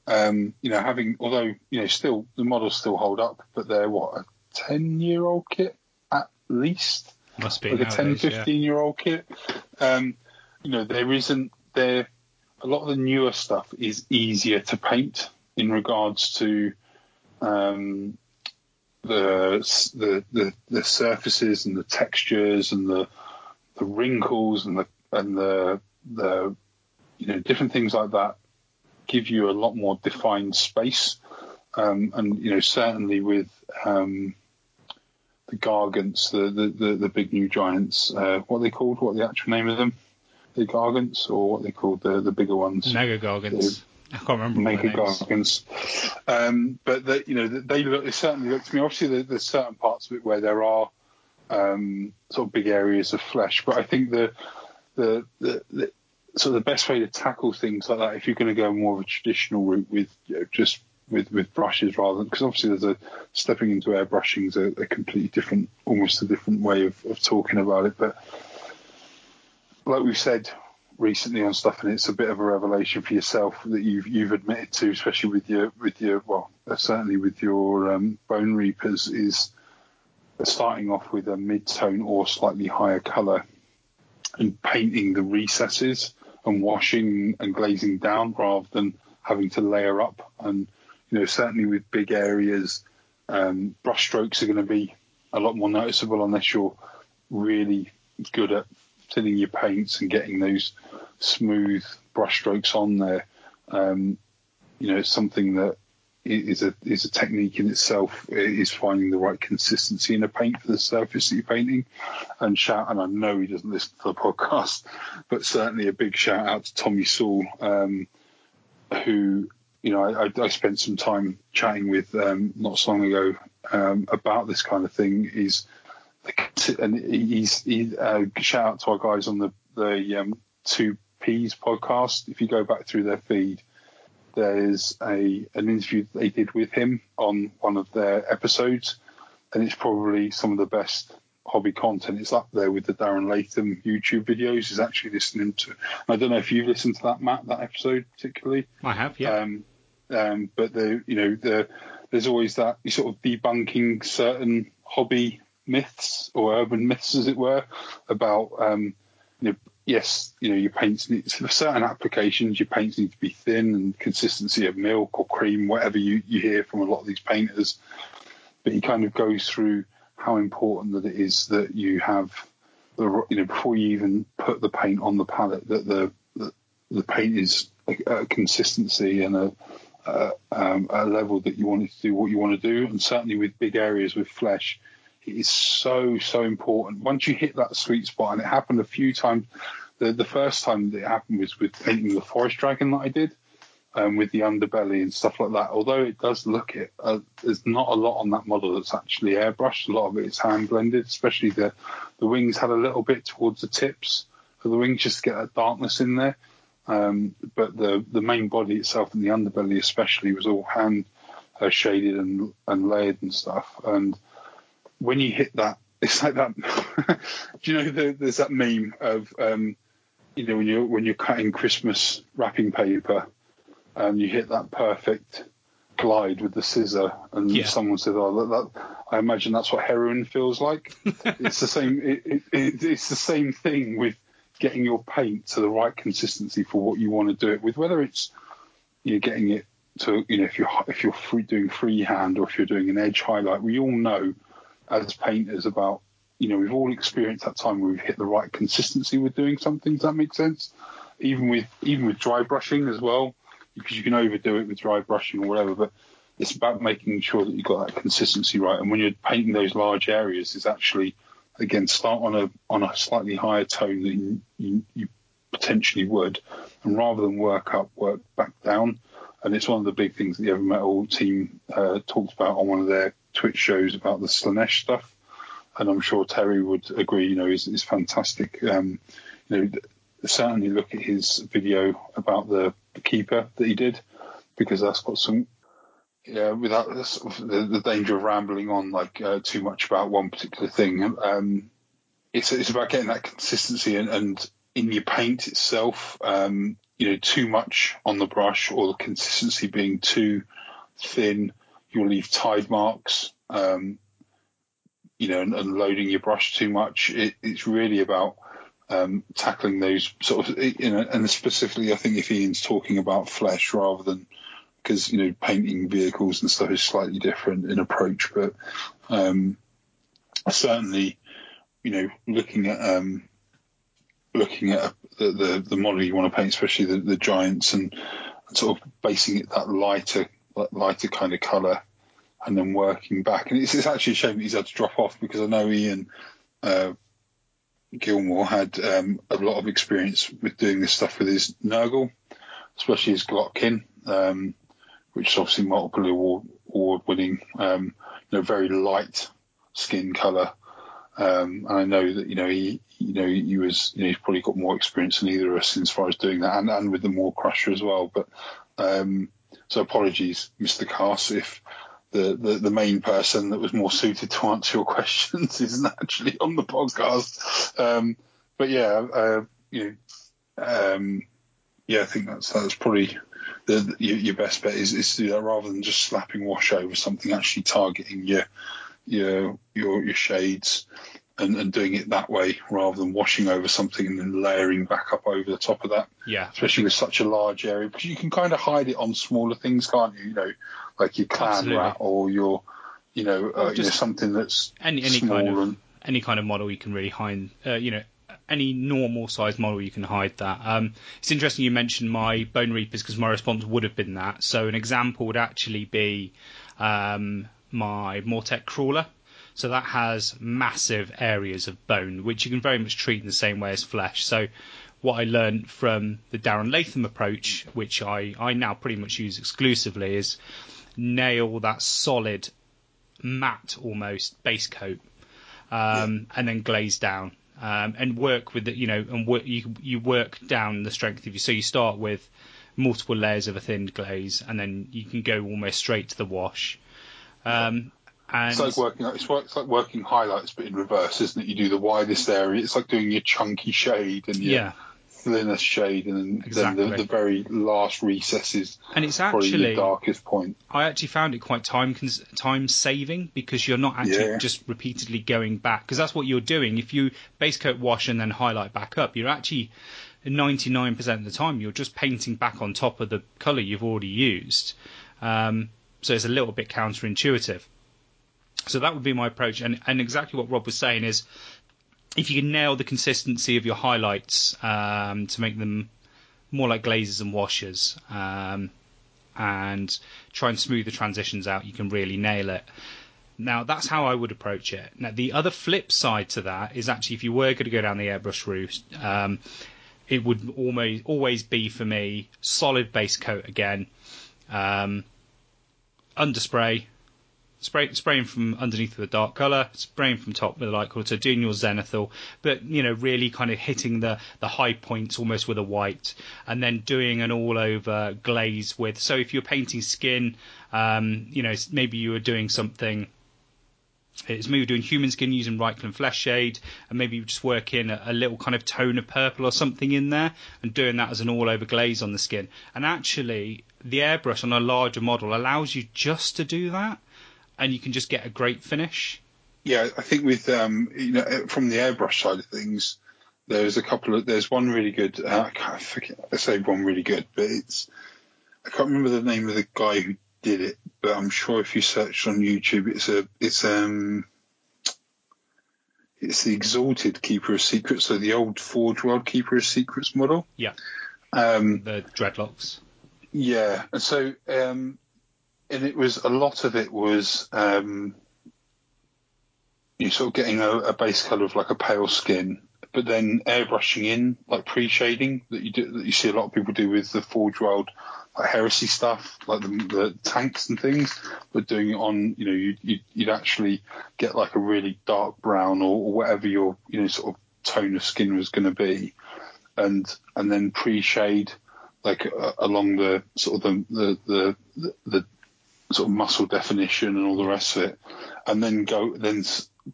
Um, you know having although you know still the models still hold up but they're what a 10 year old kit at least? Must be like nowadays, a 10 15 yeah. year old kit. Um, you know there isn't there a lot of the newer stuff is easier to paint in regards to um, the, the the the surfaces and the textures and the the wrinkles and the and the the you know different things like that give you a lot more defined space. Um, and you know certainly with um, the gargants the, the the the big new giants uh, what are they called? What the actual name of them? The gargants or what they called? The the bigger ones? Mega Gargants. I can't remember all Mega their names. Gargants. Um, but the, you know they look. They certainly look to me. Obviously, there, there's certain parts of it where there are um, sort of big areas of flesh. But I think the the, the, the so the best way to tackle things like that, if you're going to go more of a traditional route with you know, just with with brushes rather than because obviously there's a stepping into airbrushing is a, a completely different, almost a different way of, of talking about it. But like we've said recently on stuff, and it's a bit of a revelation for yourself that you've you've admitted to, especially with your with your well, uh, certainly with your um, Bonereapers, is starting off with a mid-tone or slightly higher color and painting the recesses and washing and glazing down rather than having to layer up. And you know, certainly with big areas, um, brush strokes are going to be a lot more noticeable unless you're really good at filling your paints and getting those smooth brushstrokes on there. Um, you know, it's something that is a is a technique in itself. It is finding the right consistency in a paint for the surface that you're painting. And shout, and I know he doesn't listen to the podcast, but certainly a big shout out to Tommy Saul, um, who you know I, I, spent some time chatting with um, not so long ago um, about this kind of thing. Is and he's he, uh, shout out to our guys on the the um, two P's podcast. If you go back through their feed, there's a an interview they did with him on one of their episodes, and it's probably some of the best hobby content. It's up there with the Darren Latham YouTube videos. Is actually listening to. I don't know if you've listened to that Matt that episode particularly. I have, yeah. Um, um, but the you know the there's always that sort of debunking certain hobby myths or urban myths, as it were, about um, you know, yes, you know, your paints need for certain applications, your paints need to be thin and consistency of milk or cream, whatever you, you hear from a lot of these painters. But he kind of goes through how important that it is that you have the you know before you even put the paint on the palette that the the, the paint is a, a consistency and a um, a level that you want it to do what you want to do, and certainly with big areas with flesh, it is so so important. Once you hit that sweet spot, and it happened a few times. The the first time that it happened was with painting the forest dragon that I did, um, with the underbelly and stuff like that. Although it does look it, uh, there's not a lot on that model that's actually airbrushed. A lot of it is hand blended, especially the the wings had a little bit towards the tips for the wings just to get that darkness in there. Um, but the the main body itself and the underbelly especially was all hand uh, shaded and and layered and stuff. And when you hit that, it's like that. do you know the, there's that meme of um, you know when you're when you're cutting Christmas wrapping paper and you hit that perfect glide with the scissor, and Yeah. someone says, "Oh, that, that, I imagine that's what heroin feels like." it's the same. It, it, it, it's the same thing with getting your paint to the right consistency for what you want to do it with. Whether it's you're getting it to you know if you're if you're free, doing freehand or if you're doing an edge highlight, we all know as painters about you know we've all experienced that time where we've hit the right consistency with doing something. Does that make sense? Even with even with dry brushing as well, because you can overdo it with dry brushing or whatever, but it's about making sure that you've got that consistency right. And when you're painting those large areas, it's actually again start on a on a slightly higher tone than you, you potentially would, and rather than work up, work back down. And it's one of the big things that the 'Eavy Metal team uh, talked about on one of their Twitch shows about the Slaanesh stuff. And I'm sure Terry would agree. You know, is is fantastic. Um, you know, certainly look at his video about the, the keeper that he did because that's got some yeah, without the, the, danger of rambling on like uh, too much about one particular thing, um, it's it's about getting that consistency and, and in your paint itself, um, you know, too much on the brush or the consistency being too thin, you'll leave tide marks, um, you know, and, and, loading your brush too much. It, it's really about um, tackling those sort of, you know, and specifically, I think if Ian's talking about flesh rather than because you know painting vehicles and stuff is slightly different in approach, but um, certainly, you know, looking at um, looking at the, the, the model you want to paint, especially the, the giants, and, sort of basing it that lighter lighter kind of colour, and then working back. And it's, it's, actually a shame that he's had to drop off because I know Ian uh, Gilmore had um, a lot of experience with doing this stuff with his Nurgle, especially his Glottkin. Um, which is obviously multiple award award winning, um, you know, very light skin color. Um, and I know that you know he, you know, he was, you know, he's probably got more experience than either of us as far as doing that, and, and with the Mawcrusha as well. But um, so apologies, Mr. Cass, if the, the, the main person that was more suited to answer your questions isn't actually on the podcast. Um, but yeah, uh, you know, um, yeah, I think that's that's probably the, your, your, best bet is, is to do that rather than just slapping wash over something, actually targeting your your your, your shades and, and doing it that way rather than washing over something and then layering back up over the top of that. Yeah. Especially with such a large area because you can kind of hide it on smaller things, can't you? You know, like your clan Absolutely. rat or your, you know, uh, you know something that's any any kind of any kind of model you can really hide. Uh, you know, any normal size model, you can hide that. Um, it's interesting you mentioned my Bonereapers because my response would have been that. So an example would actually be um, my Mortek Crawler. So that has massive areas of bone, which you can very much treat in the same way as flesh. So what I learned from the Darren Latham approach, which I, I now pretty much use exclusively, is nail that solid matte almost base coat um, yeah. and then glaze down um, and work with it, you know, and work, you you work down the strength of you. So you start with multiple layers of a thin glaze, and then you can go almost straight to the wash. Um, and it's like working. It's, it's like working highlights, but in reverse, isn't it? You do the widest area. It's like doing your chunky shade and your, yeah thinnest shade, and exactly. then the, the, very last recesses. And it's actually the darkest point. I actually found it quite time time saving because you're not actually yeah. just repeatedly going back because that's what you're doing. If you base coat wash and then highlight back up, you're actually 99% of the time you're just painting back on top of the color you've already used. Um, so it's a little bit counterintuitive. So that would be my approach, and, and exactly what Rob was saying is if you can nail the consistency of your highlights um, to make them more like glazes and washes, um, and try and smooth the transitions out, you can really nail it. Now that's how I would approach it. Now the other flip side to that is actually if you were going to go down the airbrush route, um, it would almost always be for me solid base coat again, um, underspray, spray, spraying from underneath with a dark colour, spraying from top with a light colour, so doing your zenithal, but you know really kind of hitting the the high points almost with a white, and then doing an all over glaze with. So if you're painting skin, um, you know maybe you were doing something. It's maybe doing human skin using Reikland Fleshshade, and maybe you just work in a, a, little kind of tone of purple or something in there, and doing that as an all over glaze on the skin. And actually, the airbrush on a larger model allows you just to do that and you can just get a great finish. Yeah, I think with um, you know from the airbrush side of things, there's a couple of there's one really good. Uh, I can't forget, I say one really good, but it's I can't remember the name of the guy who did it, but I'm sure if you search on YouTube, it's a it's um it's the exalted Keeper of Secrets, so the old Forge World Keeper of Secrets model. Yeah. Um, The dreadlocks. yeah, and so um, and it was a lot of it was um, you sort of getting a, a base color of like a pale skin, but then airbrushing in like pre-shading that you do that you see a lot of people do with the Forge World like heresy stuff, like the, the tanks and things, but doing it on you know you'd, you'd, you'd actually get like a really dark brown or, or whatever your you know sort of tone of skin was going to be, and and then pre-shade like uh, along the sort of the the, the the sort of muscle definition and all the rest of it, and then go then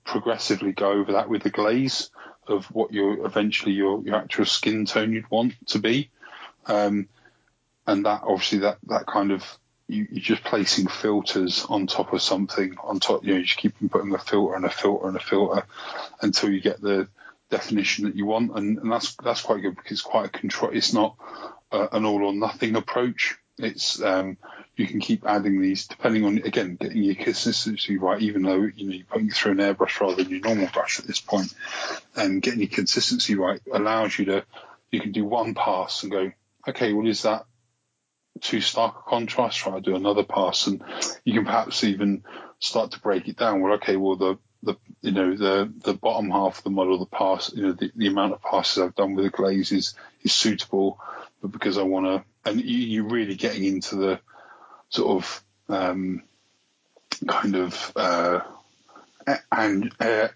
progressively go over that with the glaze of what your eventually your your actual skin tone you'd want to be, um, and that obviously that that kind of you, you're just placing filters on top of something on top. You know, you just keep putting a filter and a filter and a filter until you get the definition that you want, and, and that's that's quite good because it's quite a control. It's not uh, an all or nothing approach. It's um, you can keep adding these depending on again getting your consistency right. Even though you know you're putting through an airbrush rather than your normal brush at this point, and getting your consistency right allows you to you can do one pass and go okay, well is that too stark a contrast? Try to do another pass, and you can perhaps even start to break it down. Well, okay, well the the you know the the bottom half of the model, the pass, you know the, the amount of passes I've done with the glaze is is suitable, but because I want to, and you, you're really getting into the sort of um, kind of uh, and uh,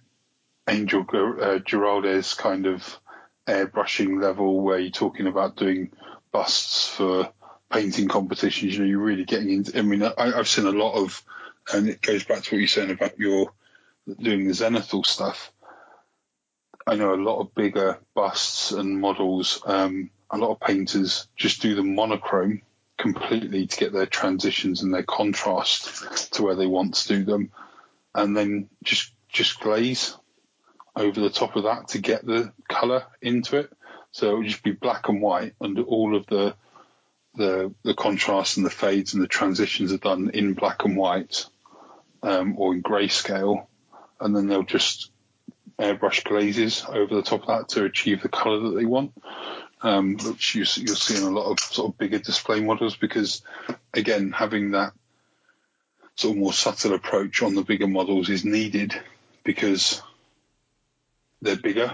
Angel uh, Giraldez kind of airbrushing level where you're talking about doing busts for painting competitions. You know, you're really getting into. I mean, I, I've seen a lot of, and it goes back to what you're saying about your doing the Zenithal stuff. I know a lot of bigger busts and models. Um, a lot of painters just do the monochrome completely to get their transitions and their contrast to where they want to do them, and then just just glaze over the top of that to get the color into it. So it would just be black and white, and all of the the the contrast and the fades and the transitions are done in black and white um, or in grayscale, and then they'll just airbrush glazes over the top of that to achieve the color that they want. Um, which you, you'll see in a lot of sort of bigger display models because, again, having that sort of more subtle approach on the bigger models is needed because they're bigger.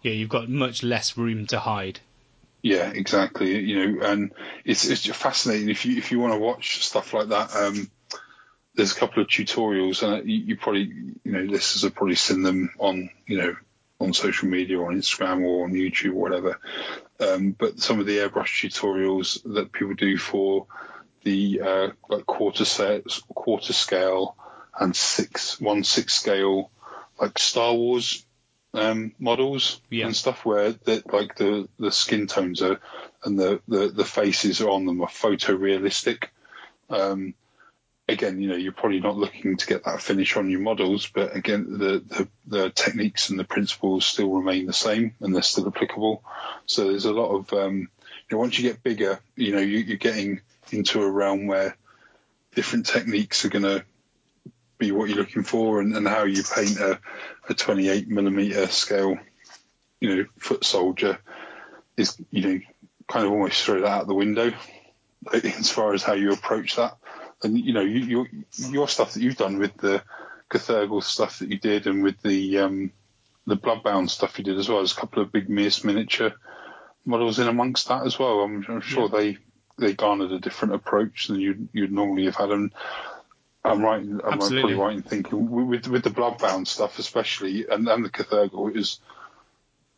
Yeah, you've got much less room to hide. Yeah, exactly. You know, and it's it's fascinating if you if you want to watch stuff like that. Um, there's a couple of tutorials, and you, you probably you know listeners have probably seen them on you know on social media or on Instagram or on YouTube or whatever. Um, but some of the airbrush tutorials that people do for the uh, like quarter sets, quarter scale, and six one six scale, like Star Wars um, models Yeah. and stuff, where the, like the the skin tones are and the the, the faces are on them are photorealistic. Um, again, you know, you're probably not looking to get that finish on your models, but again, the, the, the techniques and the principles still remain the same and they're still applicable. So there's a lot of, um, you know, once you get bigger, you know, you, you're getting into a realm where different techniques are going to be what you're looking for and, and how you paint a, a 28 millimeter scale, you know, foot soldier is, you know, kind of almost throw that out the window as far as how you approach that and you know, you, your your stuff that you've done with the Cathurgal stuff that you did, and with the um, the Bloodbound stuff you did as well. There's a couple of big Mierce miniature models in amongst that as well. I'm, I'm sure Yeah. they they garnered a different approach than you'd you'd normally have had. And I'm right. I'm Absolutely. probably right in thinking with with the Bloodbound stuff, especially, and, and the it was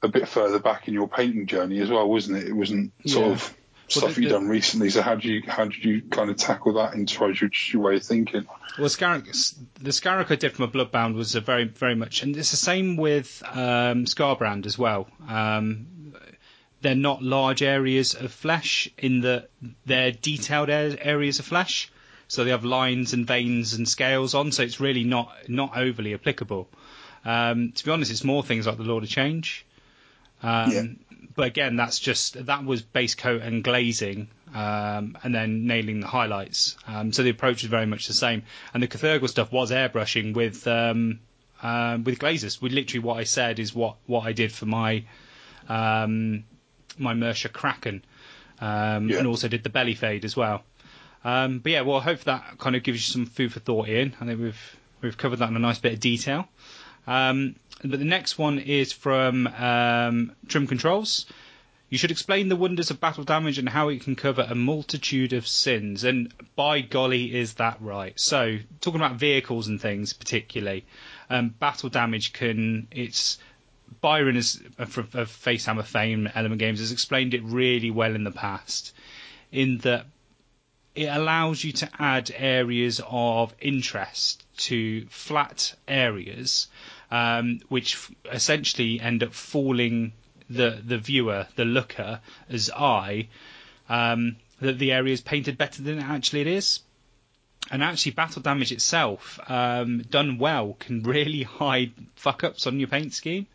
a bit further back in your painting journey as well, wasn't it? It wasn't sort Yeah. of stuff you've done recently. So how did you how did you kind of tackle that into your, your way of thinking? Well, Scar- the Scarrock I did from a Bloodbound was a very, very much, and it's the same with um, Skarbrand as well. Um, they're not large areas of flesh in the they're detailed areas of flesh, so they have lines and veins and scales on, so it's really not not overly applicable. Um, to be honest, it's more things like the Lord of Change. Um, Yeah. But again, that's just that was base coat and glazing, um, and then nailing the highlights. Um, so the approach was very much the same. And the Cathurgal stuff was airbrushing with um, uh, with glazes. We literally what I said is what what I did for my um, my Mierce Kraken, um, Yeah. and also did the belly fade as well. Um, but yeah, well, I hope that kind of gives you some food for thought, Ian. I think we've we've covered that in a nice bit of detail. Um, but the next one is from um, Trim Controls. You should explain the wonders of battle damage and how it can cover a multitude of sins. And by golly, is that right? So, talking about vehicles and things, particularly, um, battle damage can. It's Byron is of, of Facehammer fame, Element Games has explained it really well in the past. In that it allows you to add areas of interest to flat areas, um, which f- essentially end up fooling the the viewer, the looker, as I, um, that the area is painted better than actually it is. And actually, battle damage itself, um, done well, can really hide fuck ups on your paint scheme.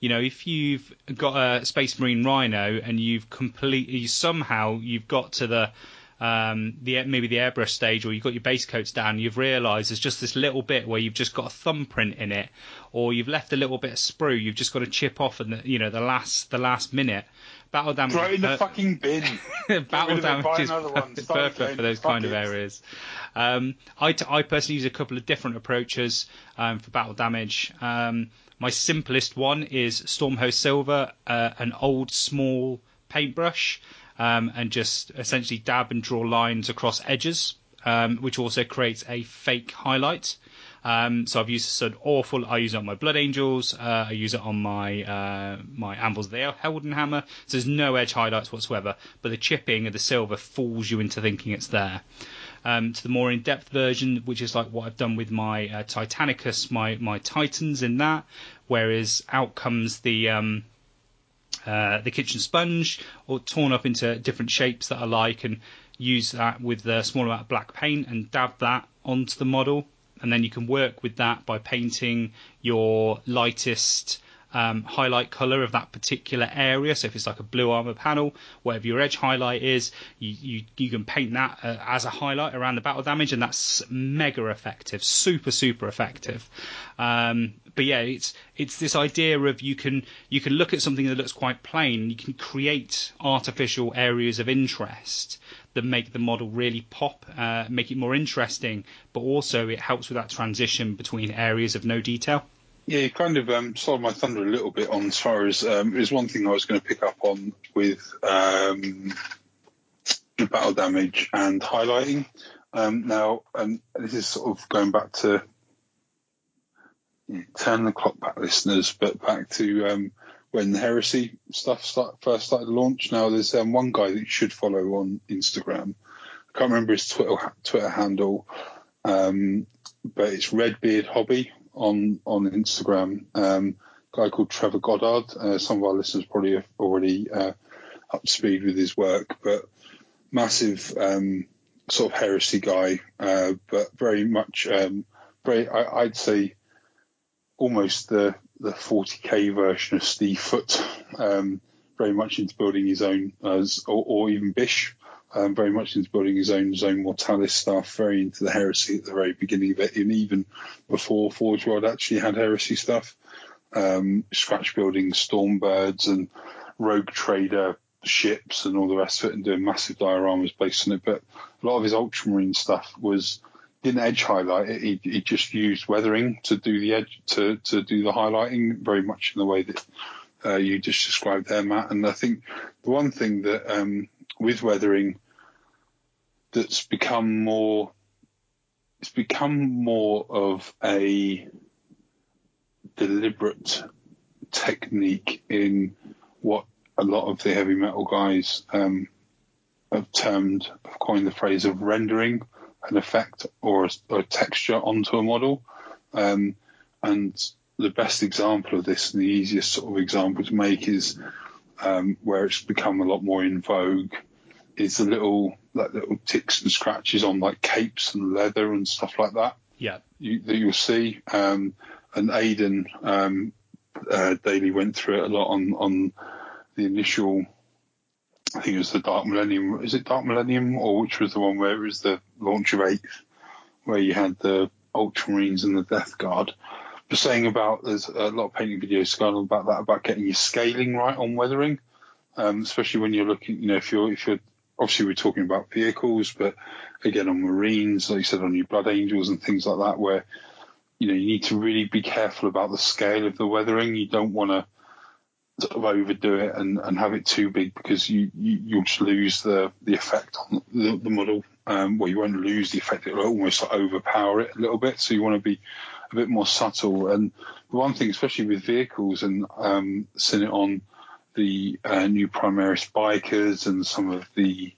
You know, if you've got a Space Marine Rhino and you've completely somehow you've got to the um, the maybe the airbrush stage, or you've got your base coats down, you've realised there's just this little bit where you've just got a thumbprint in it, or you've left a little bit of sprue, you've just got to chip off, and you know the last the last minute. Battle damage. Throw it in the per- fucking bin. battle it, damage buy is perfect, perfect for those kind of areas. Um, I, t- I personally use a couple of different approaches um, for battle damage. Um, my simplest one is Stormhost Silver, uh, an old small paintbrush, um, and just essentially dab and draw lines across edges, um, which also creates a fake highlight. Um, so I've used this an awful. I use it on my Blood Angels. Uh, I use it on my uh, my Anvils of the Heldenhammer. So there's no edge highlights whatsoever. But the chipping of the silver fools you into thinking it's there. Um, to the more in-depth version, which is like what I've done with my uh, Titanicus, my my Titans in that. Whereas out comes the um, uh, the kitchen sponge, or torn up into different shapes that I like, and use that with a small amount of black paint and dab that onto the model, and then you can work with that by painting your lightest um, highlight color of that particular area. So if it's like a blue armor panel, whatever your edge highlight is, you you, you can paint that uh, as a highlight around the battle damage, and that's mega effective, super super effective. Um, but yeah, it's it's this idea of you can you can look at something that looks quite plain, you can create artificial areas of interest that make the model really pop, uh, make it more interesting, but also it helps with that transition between areas of no detail. Yeah, you kind of um, stole my thunder a little bit on as far as um, there's one thing I was going to pick up on with um, the battle damage and highlighting. Um, now, and this is sort of going back to turn the clock back, listeners, but back to um, when the heresy stuff start, first started to launch. Now, there's um, one guy that you should follow on Instagram. I can't remember his Twitter Twitter handle, um, but it's Redbeard Hobby on on Instagram. Um, guy called Trevor Goddard. Uh, some of our listeners probably have already uh, up speed with his work, but massive um, sort of heresy guy, uh, but very much um, very. I, I'd say almost the the 40k version of Steve Foot. Um, very much into building his own, as or, or even Bish. Um, very much into building his own zone mortalis stuff. Very into the heresy at the very beginning of it, and even before Forge World actually had heresy stuff. Um, scratch building Stormbirds and Rogue Trader ships and all the rest of it, and doing massive dioramas based on it. But a lot of his Ultramarine stuff was didn't edge highlight it. He, he just used weathering to do the edge to to do the highlighting, very much in the way that uh, you just described there, Matt. And I think the one thing that um, with weathering that's become more it's become more of a deliberate technique in what a lot of the heavy metal guys um, have termed, have coined the phrase of rendering an effect or a, or a texture onto a model. Um, and the best example of this, and the easiest sort of example to make, is um, where it's become a lot more in vogue. Is the little like little ticks and scratches on like capes and leather and stuff like that Yeah. you, that you'll see. Um, and Aidan um, uh, Daly went through it a lot on on the initial, I think it was the Dark Millennium. Is it Dark Millennium, or which was the one where it was the launch of Eighth, where you had the Ultramarines and the Death Guard? But saying about there's a lot of painting videos going on about that about getting your scaling right on weathering, um, especially when you're looking. You know, if you're if you're obviously we're talking about vehicles, but again on Marines, like you said, on your Blood Angels and things like that, where you know you need to really be careful about the scale of the weathering. You don't want to sort of overdo it and, and have it too big because you, you you'll just lose the the effect on the, the model. Um, well, you won't lose the effect; it'll almost like overpower it a little bit. So you want to be a bit more subtle. And the one thing, especially with vehicles, and um, seen it on the uh, new Primaris bikers and some of the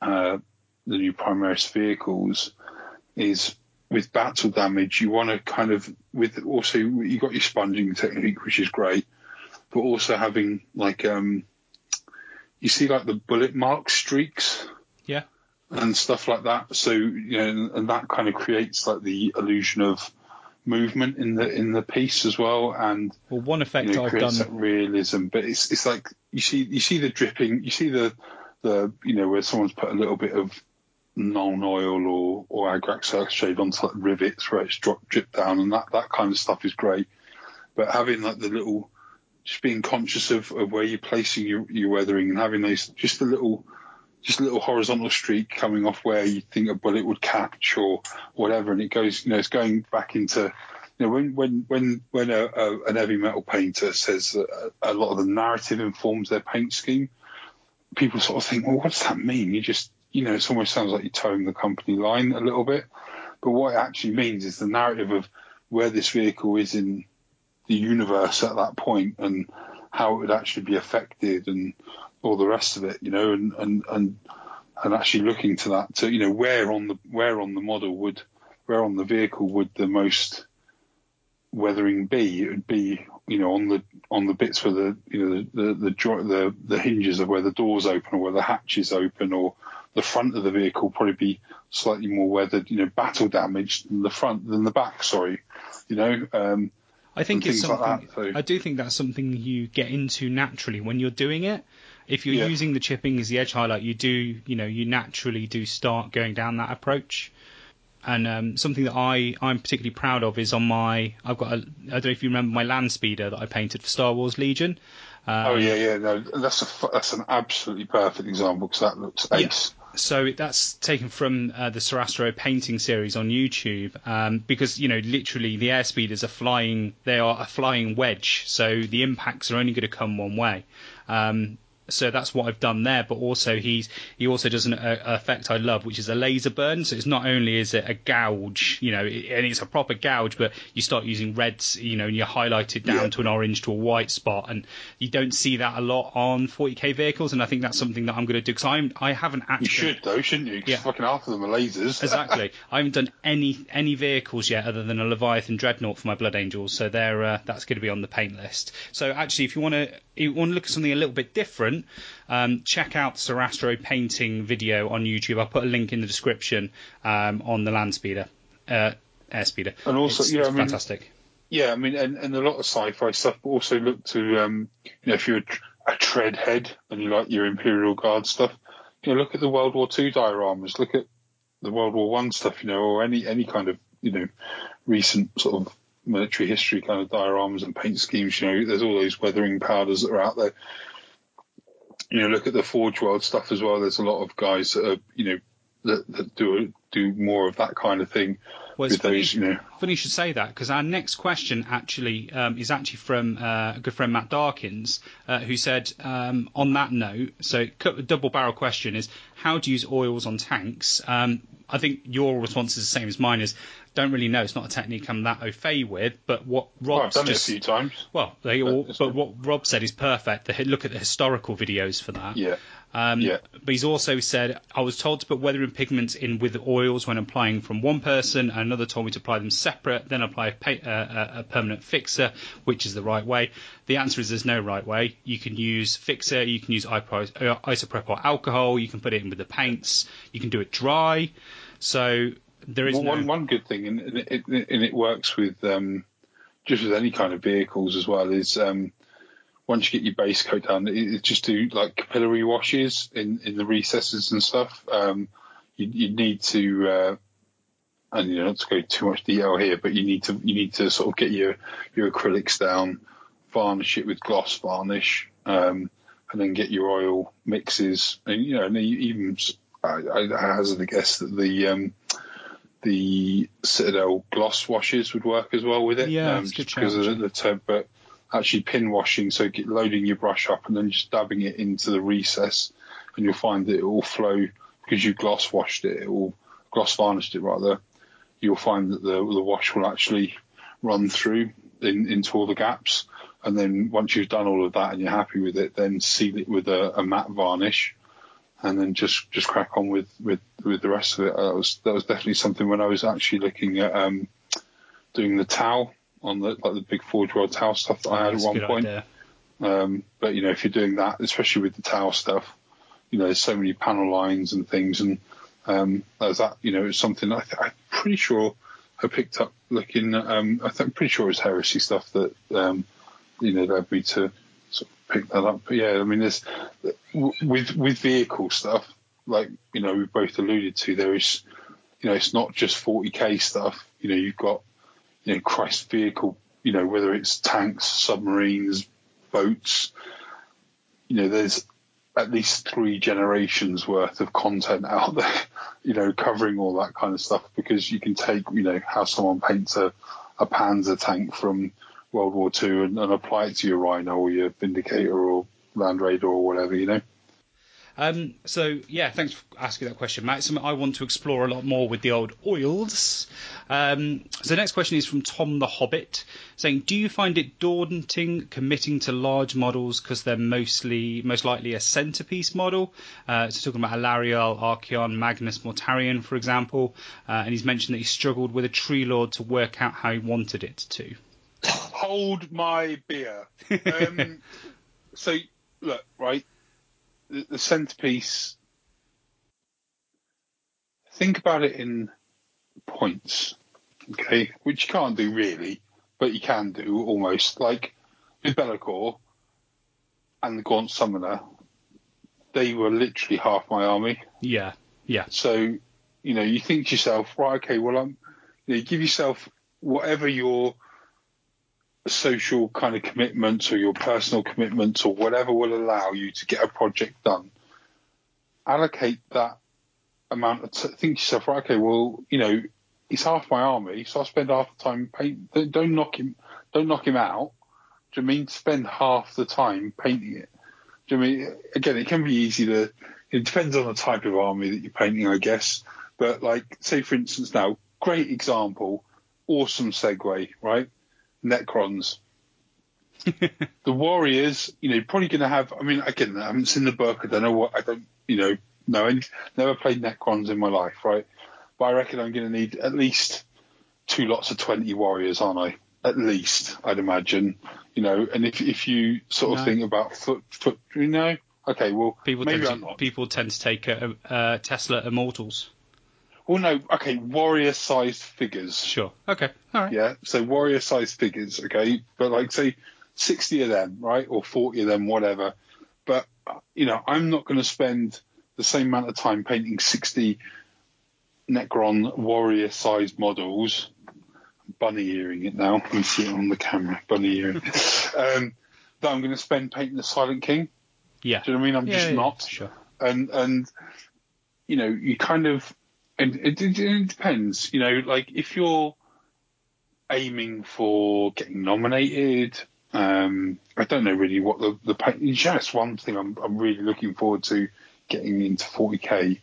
uh, the new Primaris vehicles, is with battle damage. You want to kind of with also you got your sponging technique, which is great but also having like um, you see like the bullet mark streaks, yeah, and stuff like that. So you know, and, and that kind of creates like the illusion of movement in the in the piece as well. And well, one effect you know, I've done that realism, but it's it's like you see you see the dripping, you see the the you know where someone's put a little bit of Nuln Oil or or Agrax shade onto like rivets where it's drop drip down, and that that kind of stuff is great. But having like the little just being conscious of, of where you're placing your, your weathering and having those just a little just a little horizontal streak coming off where you think a bullet would catch or whatever, and it goes, you know, it's going back into, you know, when when when when a, a, an 'Eavy Metal painter says a, a lot of the narrative informs their paint scheme, people sort of think, well, what does that mean? You just, you know, it almost sounds like you're towing the company line a little bit, but what it actually means is the narrative of where this vehicle is in the universe at that point and how it would actually be affected and all the rest of it, you know, and, and, and, and actually looking to that to, you know, where on the, where on the model would, where on the vehicle would the most weathering be? It would be, you know, on the, on the bits where the, you know, the, the, the, the, the hinges of where the doors open or where the hatch is open or the front of the vehicle probably be slightly more weathered, you know, battle damaged than the front, than the back, sorry, you know, um, I think it's something. Like that, so. I do think that's something you get into naturally when you're doing it. If you're Yeah. using the chipping as the edge highlight, you do, you know, you naturally do start going down that approach. And um, something that I I'm particularly proud of is on my I've got a, I don't know if you remember my land speeder that I painted for Star Wars Legion. Um, Oh yeah, yeah, no, that's a that's an absolutely perfect example because that looks Yeah. ace. So that's taken from uh, the Sorastro painting series on YouTube, um, because you know literally the airspeeders are flying. They are a flying wedge, so the impacts are only going to come one way. Um, so that's what I've done there. But also he's he also does an uh, effect I love, which is a laser burn. So it's not only is it a gouge, you know, it, and it's a proper gouge, but you start using reds, you know, and you highlight it down Yeah. to an orange to a white spot, and you don't see that a lot on 40k vehicles. And I think that's something that I'm going to do because I'm I haven't actually. You should though, shouldn't you? 'Cause Yeah. fucking half of them are lasers. exactly. I haven't done any any vehicles yet other than a Leviathan Dreadnought for my Blood Angels, so they're uh, that's going to be on the paint list. So actually, if you want to you want to look at something a little bit different, um, check out the Sorastro painting video on YouTube. I'll put a link in the description um, on the land speeder, uh, air speeder. And also, it's, yeah, it's I mean- fantastic. yeah, I mean, and, and a lot of sci-fi stuff. But also look to, um, you know, if you're a, tr- a tread head and you like your Imperial Guard stuff, you know, look at the World War Two dioramas. Look at the World War One stuff, you know, or any any kind of you know recent sort of military history kind of dioramas and paint schemes. You know, there's all those weathering powders that are out there. You know, look at the Forge World stuff as well. There's a lot of guys that are, you know, that, that do do more of that kind of thing Well, it's with those, you know. Funny you should say that because our next question actually um, is actually from uh, a good friend Matt Darkins, uh, who said um, on that note, so double barrel question is how to use oils on tanks. Um, I think your response is the same as mine. Is don't really know. It's not a technique I'm that au fait with, but what Well, I've Rob's done just it a few times. well, they all, it's but what Rob said is perfect. The, look at the historical videos for that. Yeah. Um, Yeah. But he's also said, I was told to put weathering pigments in with oils when applying from one person, and another told me to apply them separate, then apply a, pa- uh, a, permanent fixer, which is the right way. The answer is there's no right way. You can use fixer, you can use uh, isoprep or alcohol, you can put it in with the paints, you can do it dry. So there is Well, no. one one good thing, and and it, and it works with um, just with any kind of vehicles as well, is um, once you get your base coat down, it, it just do like capillary washes in, in the recesses and stuff. Um, you, you need to, uh, and you know, not to go too much detail here, but you need to you need to sort of get your your acrylics down, varnish it with gloss varnish, um, and then get your oil mixes, and you know, and even I, I hazard a guess that the um, the Citadel gloss washes would work as well with it. Yeah, um, good because of the, temp, but actually pin washing, so get, loading your brush up and then just dabbing it into the recess, and you'll find that it will flow because you gloss washed it, it will gloss varnished it rather. You'll find that the the wash will actually run through in, into all the gaps, and then once you've done all of that and you're happy with it, then seal it with a, a matte varnish, and then just just crack on with with with the rest of it. That was that was definitely something when I was actually looking at um, doing the Tau on the like the big Forge World Tau stuff that I had at one point. Um, but you know, if you're doing that, especially with the Tau stuff, you know, there's so many panel lines and things, and um, as that, you know, it's something I th- I'm pretty sure I picked up looking. Um, I I'm pretty sure it was heresy stuff that um, you know led me to sort of pick that up. But yeah, I mean, there's with with vehicle stuff, like you know, we both alluded to. There is, you know, it's not just 40k stuff. You know, you've got you know, Christ vehicle. You know, whether it's tanks, submarines, boats. You know, there's at least three generations worth of content out there, you know, covering all that kind of stuff because you can take, you know, how someone paints a, a Panzer tank from World War II and, and apply it to your Rhino or your Vindicator or Land Raider or whatever, you know. Um, so yeah, thanks for asking that question, Matt. Something I want to explore a lot more with the old oils. Um, so the next question is from Tom the Hobbit, saying, "Do you find it daunting committing to large models because they're mostly most likely a centerpiece model?" Uh, so talking about Alarielle, Archaon, Magnus Mortarion, for example, uh, and he's mentioned that he struggled with a Tree Lord to work out how he wanted it to. Hold my beer. Um, so look, right, the, the centerpiece. Think about it in points, okay, which you can't do really, but you can do almost. Like with Be'lakor and the Gaunt Summoner, they were literally half my army. Yeah, yeah, So, you know, you think to yourself, right, okay, well, I'm, you know, give yourself whatever your social kind of commitments or your personal commitments or whatever will allow you to get a project done. Allocate that amount of t- think to yourself, right, okay, well, you know, he's half my army, so I spend half the time paint. Don't knock him, don't knock him out. Do you mean spend half the time painting it? Do you mean again? It can be easy to. It depends on the type of army that you're painting, I guess. But like, say for instance, now, great example, awesome segue, right? Necrons. the Warriors, you know, probably going to have. I mean, again, I haven't seen the book. I don't know what. I don't, you know, no, any- Never played Necrons in my life, right? But I reckon I'm going to need at least two lots of twenty Warriors, aren't I? At least, I'd imagine. You know, and if if you sort of No. think about foot foot, you know, okay, well, people maybe tend I'm to, not. people tend to take uh, uh, Tesla Immortals. Well, no, okay, warrior-sized figures. Sure. Okay. All right. Yeah, so warrior sized figures, okay, but like say sixty of them, right, or forty of them, whatever. But you know, I'm not going to spend the same amount of time painting sixty Necron warrior sized models. Bunny earring it now. Me see it on the camera. Bunny earring. um, that I'm going to spend painting the Silent King. Yeah. Do you know what I mean? I'm yeah, just yeah, not Sure. and and you know you kind of and it, it, it depends you know like if you're aiming for getting nominated um i don't know really what the the pa- just one thing i'm i'm really looking forward to getting into 40k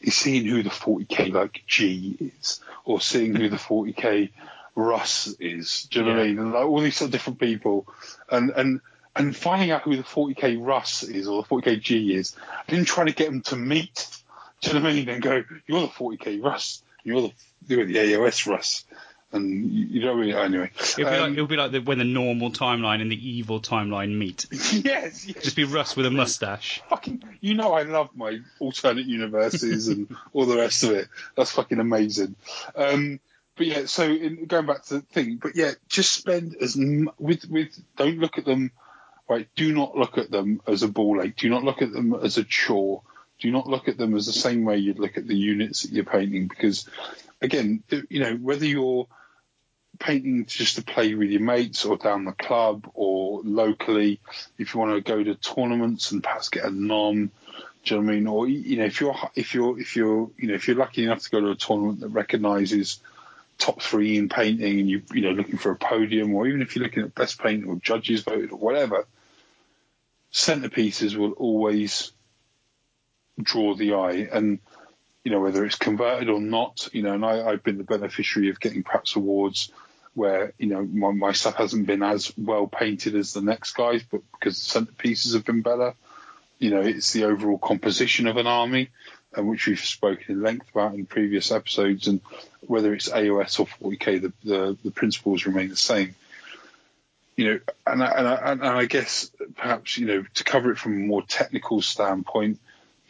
is seeing who the 40k like g is or seeing who the 40k russ is. Do you know what i mean? And like all these sort of different people. And and and finding out who the 40k Russ is or the 40k G is, and then trying to get them to meet. Do you know what I mean? And go, you're the 40k Russ, you're the you're the AOS Russ, and you, you know what I mean? Anyway, It'll be Um, like it'll be like the, when the normal timeline and the evil timeline meet. yes, yes. Just be Russ with a mustache. fucking, you know, I love my alternate universes and all the rest of it. That's fucking amazing. Um, but yeah, so in, going back to the thing, but yeah, just spend as m- with with. Don't look at them. right? Do not look at them as a ball ache. Do not look at them as a chore. Do not look at them as the same way you'd look at the units that you're painting because, again, you know whether you're painting just to play with your mates or down the club or locally, if you want to go to tournaments and perhaps get a non do you know what I mean? Or you know, if you're if you're if you're you know if you're lucky enough to go to a tournament that recognises top three in painting, and you you know looking for a podium, or even if you're looking at best painting or judges voted or whatever, centerpieces will always draw the eye, and you know whether it's converted or not. You know, and I, I've been the beneficiary of getting perhaps awards where you know my, my stuff hasn't been as well painted as the next guys, but because the centerpieces have been better you know, it's the overall composition of an army, and which we've spoken in length about in previous episodes, and whether it's AOS or 40k, the, the, the principles remain the same. You know, and I, and, I, and I guess perhaps you know to cover it from a more technical standpoint,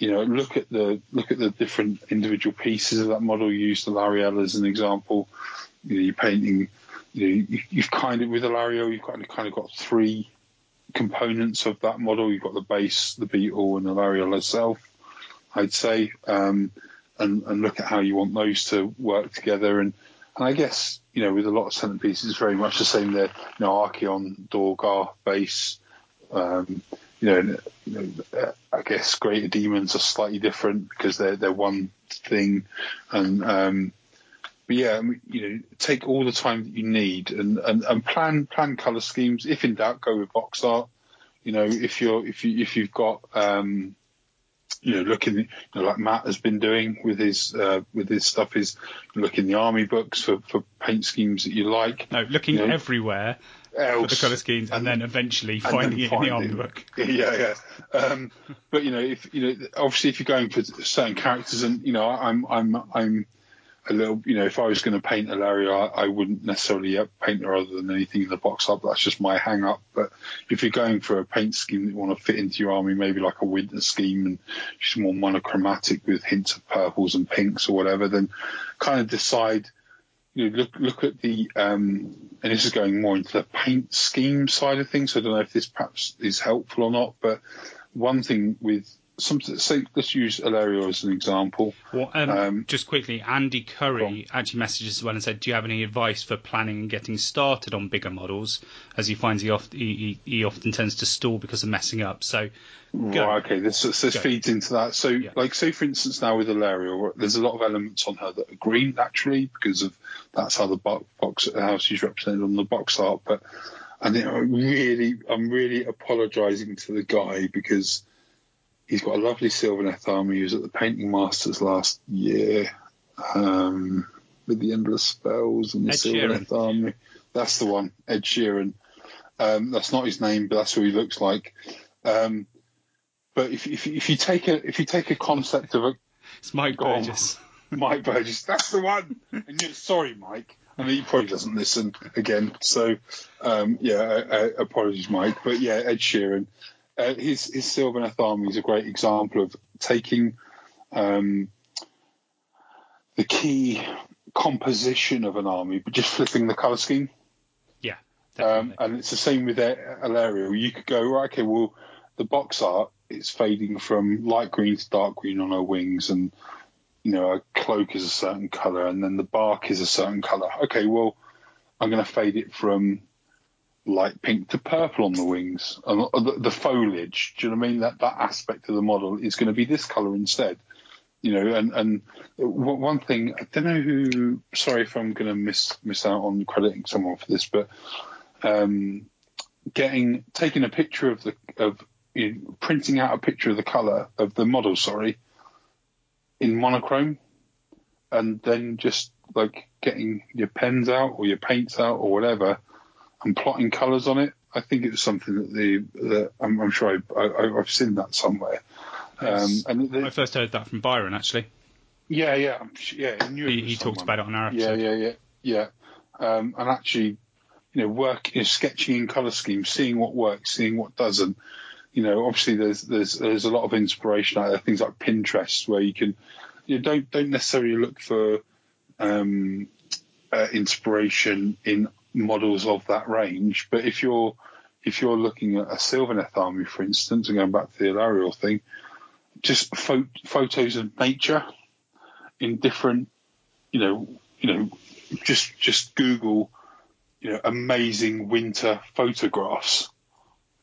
you know, look at the look at the different individual pieces of that model. You use the Alarielle as an example. You know, you're painting. You know, you've kind of with the Alarielle, you've kind of kind of got three components of that model. You've got the base, the beetle, and the Alarielle itself. I'd say, um, and and look at how you want those to work together. And and I guess you know with a lot of centerpieces, it's very much the same. There, you know, Archaon, Dorghar, base. Um, you know, you know, I guess greater demons are slightly different because they're they're one thing, and um, but yeah, you know, take all the time that you need and, and, and plan plan color schemes. If in doubt, go with box art. You know, if you're if you if you've got um, you know, looking you know, like Matt has been doing with his uh, with his stuff is look in the army books for, for paint schemes that you like. No, looking you know, everywhere else, for the colour schemes, and, and then eventually finding then it finding, in the army book. Yeah, yeah. Um, but you know, if you know, obviously, if you're going for certain characters, and you know, I'm I'm I'm a little, you know, if I was going to paint Alarielle, I, I wouldn't necessarily paint her other than anything in the box up. That's just my hang up. But if you're going for a paint scheme that you want to fit into your army, maybe like a winter scheme and just more monochromatic with hints of purples and pinks or whatever, then kind of decide, you know, look, look at the, um, and this is going more into the paint scheme side of things. So I don't know if this perhaps is helpful or not, but one thing with some say let's use Alarielle as an example. Well, um, um, just quickly, Andy Curry actually messaged as well and said, "Do you have any advice for planning and getting started on bigger models?" As he finds he, oft, he, he often tends to stall because of messing up. So, go. right, okay, this, this feeds into that. So, yeah. like, say for instance, now with Alarielle, there's a lot of elements on her that are green naturally because of that's how the box how she's represented on the box art, but. And I'm really, I'm really apologising to the guy because he's got a lovely Sylvaneth army. He was at the Painting Masters last year um, with the Endless Spells and the Ed army. That's the one, Ed Sheeran. Um, that's not his name, but that's who he looks like. Um, but if, if, if, you take a if you take a concept of a, it's Mike Burgess. Mike Burgess, that's the one. And you're sorry, Mike. I mean, he probably doesn't listen again. So, um, yeah, uh, apologies, Mike. But yeah, Ed Sheeran uh, his his Sylvaneth army is a great example of taking um, the key composition of an army, but just flipping the color scheme. Yeah, um, and it's the same with Alarielle. You could go right. Okay, well, the box art is fading from light green to dark green on her wings, and you know, a cloak is a certain color, and then the bark is a certain color. Okay, well, I'm going to fade it from light pink to purple on the wings and the, the, foliage. Do you know what I mean? That that aspect of the model is going to be this color instead. You know, and and one thing I don't know who. Sorry if I'm going to miss miss out on crediting someone for this, but um, getting taking a picture of the of you know, printing out a picture of the color of the model. Sorry, in monochrome, and then just like getting your pens out or your paints out or whatever and plotting colours on it. I think it was something that the that I'm, I'm sure I, I, have seen that somewhere. Um, and the, I first heard that from Byron actually. Yeah, yeah, yeah. He, he talked about it on our episode. Yeah, yeah, yeah, yeah. Um, and actually, you know, work, is sketching in colour schemes, seeing what works, seeing what doesn't. You know, obviously there's there's there's a lot of inspiration out there. Things like Pinterest, where you can, you know, don't don't necessarily look for um, uh, inspiration in models of that range. But if you're if you're looking at a Sylvaneth army, for instance, and going back to the Alarielle thing, just pho- photos of nature in different, you know, you know, just just Google, you know, amazing winter photographs,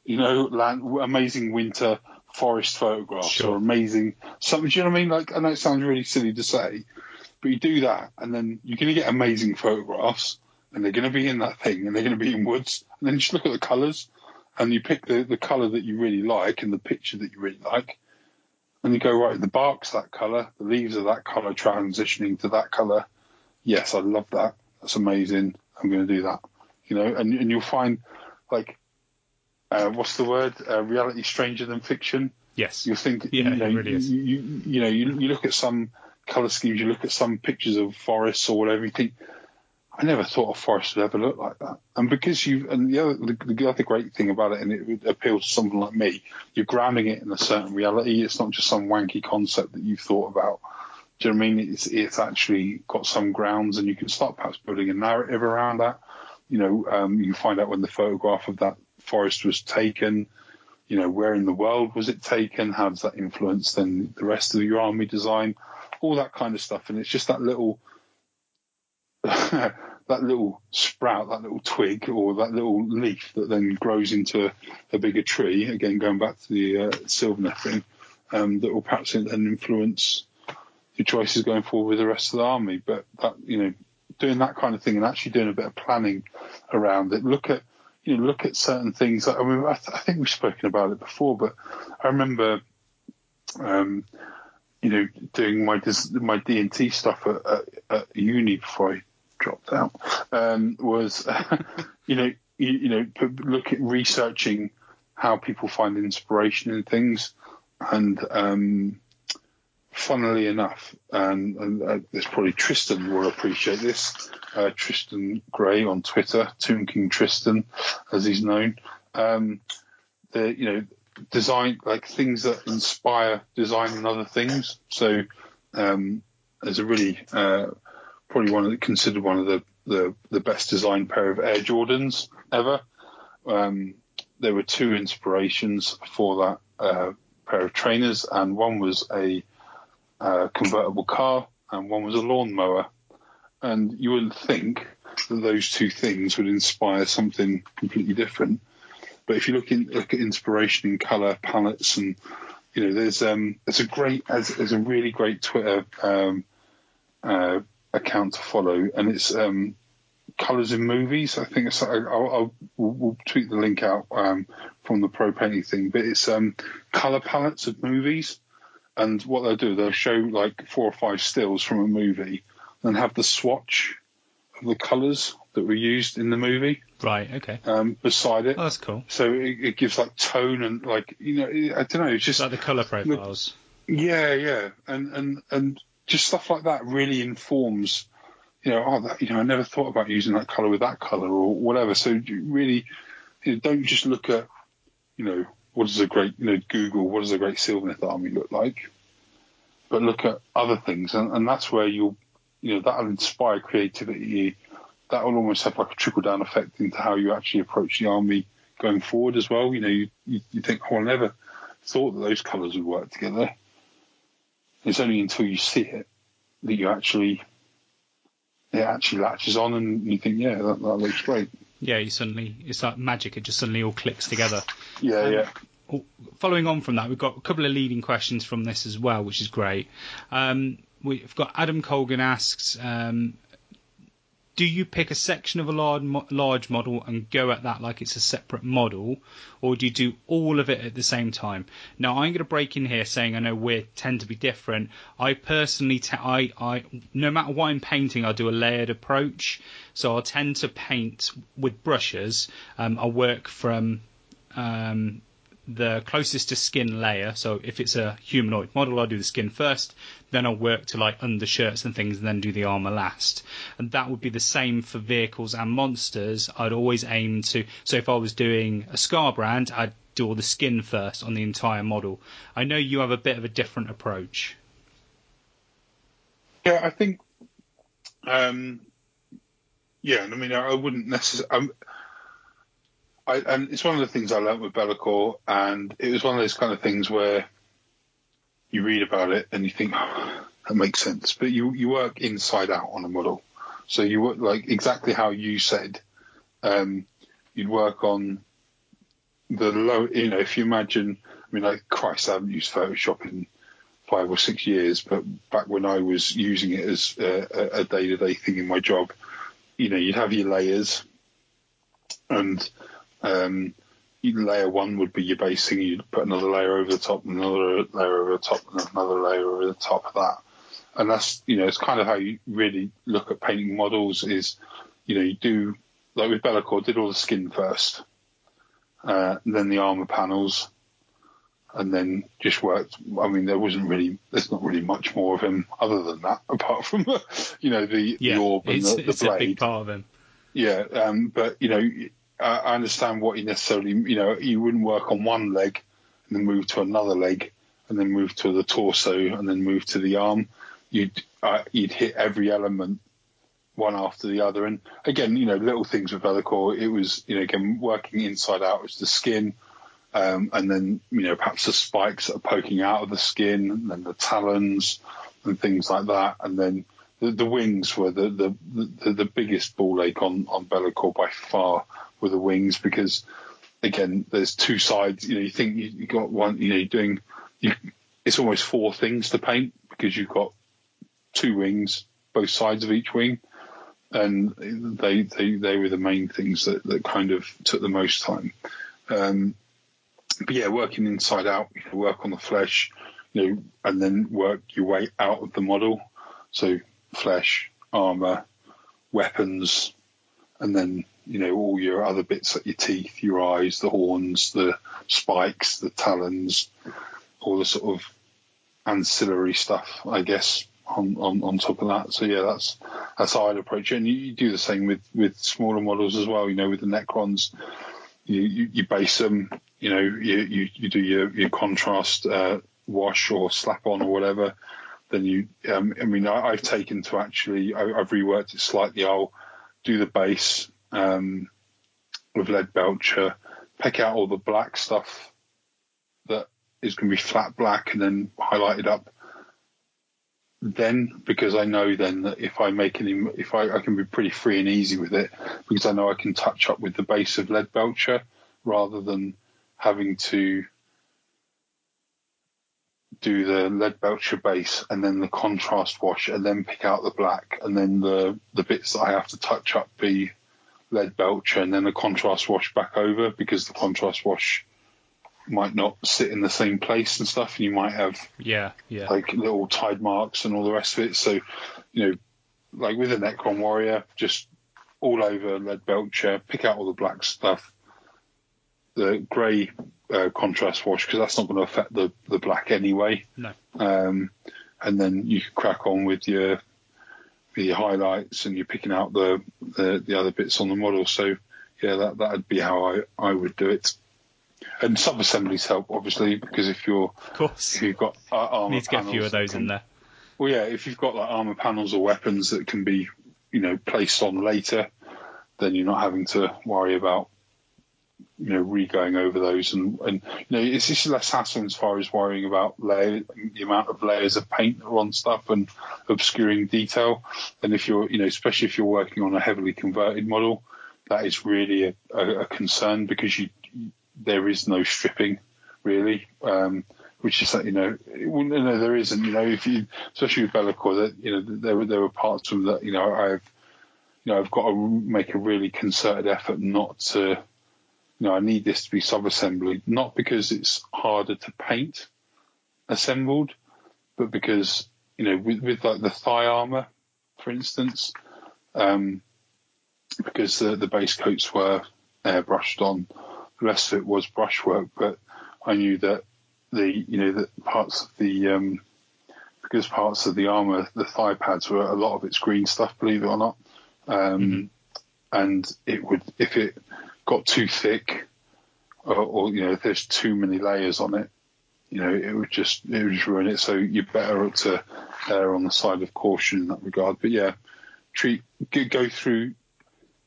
you know, land, amazing winter forest photographs Sure. or amazing something. Do you know what I mean? Like, I know it sounds really silly to say, but you do that, and then you're going to get amazing photographs, and they're going to be in that thing, and they're going to be in woods, and then you just look at the colours, and you pick the the colour that you really like and the picture that you really like, and you go right. The bark's that colour, the leaves are that colour, transitioning to that colour. Yes, I love that. That's amazing. I'm going to do that. You know, and and you'll find like. Uh, what's the word? Uh, reality stranger than fiction Yes. You'll think Yeah, you know, it really is. You, you, you know you, you look at some color schemes you look at some pictures of forests or whatever you think I never thought a forest would ever look like that and because you and the other the, the other great thing about it and it would appeal to someone like me you're grounding it in a certain reality it's not just some wanky concept that you've thought about do you know what I mean it's it's actually got some grounds and you can start perhaps building a narrative around that you know um, you find out when the photograph of that forest was taken you know, where in the world was it taken? How does that influence then the rest of your army design? All that kind of stuff. And it's just that little, that little sprout, that little twig or that little leaf that then grows into a, bigger tree. Again, going back to the uh, Sylvaneth thing, um, that will perhaps then influence your choices going forward with the rest of the army. But that, you know, doing that kind of thing and actually doing a bit of planning around it. Look at, you know, look at certain things. I mean, I, th- I think we've spoken about it before, but I remember, um, you know, doing my my D and T stuff at, at, at uni before I dropped out. Um, was, you know, you, you know, look at researching how people find inspiration in things, and um, funnily enough, and, uh, there's probably Tristan will appreciate this. Uh, Tristan Gray on Twitter, Tomb King Tristan, as he's known. Um, the you know design like things that inspire design and other things. So um, there's a really uh, probably one of the, considered one of the, the the best designed pair of Air Jordans ever. Um, there were two inspirations for that uh, pair of trainers, and one was a uh, convertible car, and one was a lawnmower. And you wouldn't think that those two things would inspire something completely different. But if you look in look at inspiration in color palettes, and you know, there's um, there's a great there's, a really great Twitter um, uh, account to follow, and it's um, colors in movies. I think it's, I'll, I'll we'll, we'll tweet the link out um, from the pro painting thing, but it's um, color palettes of movies. And what they'll do, they'll show like four or five stills from a movie, and have the swatch of the colours that were used in the movie Right. Okay. um, beside it. Oh, that's cool. So it, it gives like tone and like you know I don't know. It's just like the color profiles. yeah, yeah, and and and just stuff like that really informs. You know, oh, that, you know, I never thought about using that color with that color or whatever. So really, you know, don't just look at, you know, what does a great, you know, Google what does a great Sylvaneth army look like, but look at other things, and, and that's where you'll, you know, that'll inspire creativity. That will almost have like a trickle down effect into how you actually approach the army going forward as well. You know, you, you, you think, oh, I never thought that those colours would work together. It's only until you see it that you actually it actually latches on and you think, yeah, that, that looks great. Yeah. You suddenly it's like magic. It just suddenly all clicks together. Yeah, Um, yeah. Oh, Following on from that, we've got a couple of leading questions from this as well, which is great. Um, we've got Adam Colgan asks, um, do you pick a section of a large, large model and go at that like it's a separate model, or do you do all of it at the same time? Now, I'm going to break in here saying I know we tend to be different. I personally, te- I, I, no matter what I'm painting, I do a layered approach. So I'll tend to paint with brushes. Um, I work from um, the closest to skin layer. So if it's a humanoid model, I'll do the skin first, then I'll work to like undershirts and things, and then do the armor last. And that would be the same for vehicles and monsters. I'd always aim to. So if I was doing a Skarbrand, I'd do all the skin first on the entire model. I know you have a bit of a different approach. Yeah, I think, um, yeah, I mean, I wouldn't necessarily. I, and it's one of the things I learnt with Be'lakor, and it was one of those kind of things where you read about it and you think oh, that makes sense, but you you work inside out on a model, so you work like exactly how you said. Um, you'd work on the low, you know, if you imagine, I mean, like Christ, I haven't used Photoshop in five or six years, but back when I was using it as a day to day thing in my job, you know, you'd have your layers, and um, layer one would be your basing. You'd put another layer over the top, another layer over the top, and another layer over the top of that. And that's you know, it's kind of how you really look at painting models. Is you know, you do like with Be'lakor, did all the skin first, uh, then the armor panels, and then just worked. I mean, there wasn't really, there's not really much more of him other than that, apart from you know the, yeah, the orb and it's, the, the it's blade. a big part of him. Yeah, um, but you know, I, understand what you necessarily, you know, you wouldn't work on one leg and then move to another leg and then move to the torso and then move to the arm. You'd uh, you'd hit every element one after the other. And again, you know, little things with Be'lakor, it was, you know, again, working inside out was the skin, um, and then, you know, perhaps the spikes that are poking out of the skin, and then the talons and things like that. And then the, the wings were the, the, the, the biggest ball ache on, on Be'lakor by far were the wings because, again, there's two sides. You know, you think you, you got one, you know, you're doing, you, it's almost four things to paint because you've got two wings, both sides of each wing and they they they were the main things that, that kind of took the most time. Um, but yeah, working inside out, you work on the flesh, you know, and then work your way out of the model. So flesh, armor, weapons, and then you know all your other bits like your teeth, your eyes, the horns, the spikes, the talons, all the sort of ancillary stuff, I guess, on, on, on top of that. So yeah, that's that's how I'd approach it. And you, you, do the same with, with smaller models as well. You know, with the Necrons, you, you, you base them. You know, you, you, you do your your contrast uh, wash or slap on or whatever. Then you, um, I mean, I, have taken to actually, I, have reworked it slightly. I'll do the base um, with Leadbelcher, pick out all the black stuff that is going to be flat black, and then highlight it up then because I know then that if I make any, if I, I can be pretty free and easy with it because I know I can touch up with the base of Leadbelcher rather than having to do the Leadbelcher base and then the contrast wash and then pick out the black and then the, the bits that I have to touch up be Leadbelcher and then the contrast wash back over because the contrast wash might not sit in the same place and stuff, and you might have yeah, yeah, like little tide marks and all the rest of it. So, you know, like with a Necron Warrior, just all over Leadbelcher, pick out all the black stuff, the grey uh, contrast wash because that's not going to affect the the black anyway. No. Um, and then you can crack on with your your highlights and you're picking out the, the the other bits on the model. So yeah, that that'd be how I I would do it and sub assemblies help obviously because if you're of course if you've got uh, armor need to get a few of those can, in there. Well, yeah, if you've got like armor panels or weapons that can be you know placed on later, then you're not having to worry about you know re-going over those and and you know it's just less hassle as far as worrying about layer the amount of layers of paint on stuff and obscuring detail and if you're you know especially if you're working on a heavily converted model that is really a, a, a concern because you there is no stripping really, um, which is that you know, no, there isn't. You know, if you, especially with Be'lakor, that you know, there were there were parts of that. You know, I've, you know, I've got to make a really concerted effort not to. You know, I need this to be sub-assembly, not because it's harder to paint assembled, but because you know, with, with like the thigh armor, for instance, um, because the the base coats were airbrushed on the rest of it was brushwork, but I knew that the you know that parts of the um, because parts of the armor, the thigh pads were a lot of it's green stuff, believe it or not, um, mm-hmm. and it would if it got too thick, or, or, you know there's too many layers on it, you know it would just it would just ruin it. So you're better to err on the side of caution in that regard. But yeah, treat go through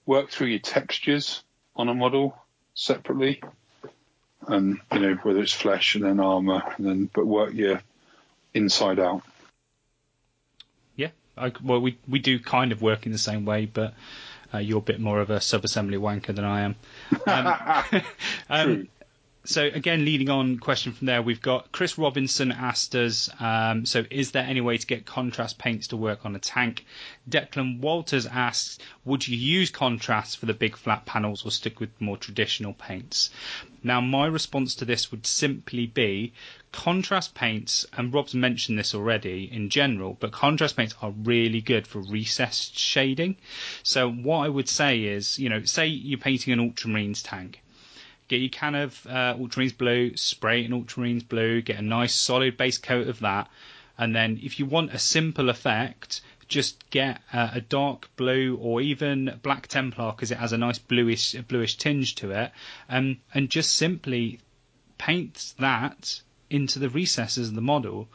work through your textures on a model separately, and you know whether it's flesh and then armor, and then but work your inside out. Yeah, I, well, we we do kind of work in the same way, but uh, you're a bit more of a sub-assembly wanker than I am. Um, um, so again, leading on question from there, we've got Chris Robinson asked us, um, so is there any way to get contrast paints to work on a tank? Declan Walters asks, would you use contrast for the big flat panels or stick with more traditional paints? Now, my response to this would simply be contrast paints, and Rob's mentioned this already in general, but contrast paints are really good for recessed shading. So what I would say is, you know, say you're painting an ultramarines tank get your can of uh, ultramarines blue, spray it in ultramarines blue, get a nice solid base coat of that, and then if you want a simple effect, just get uh, a dark blue or even black Templar because it has a nice bluish bluish tinge to it, um, and just simply paint that into the recesses of the model.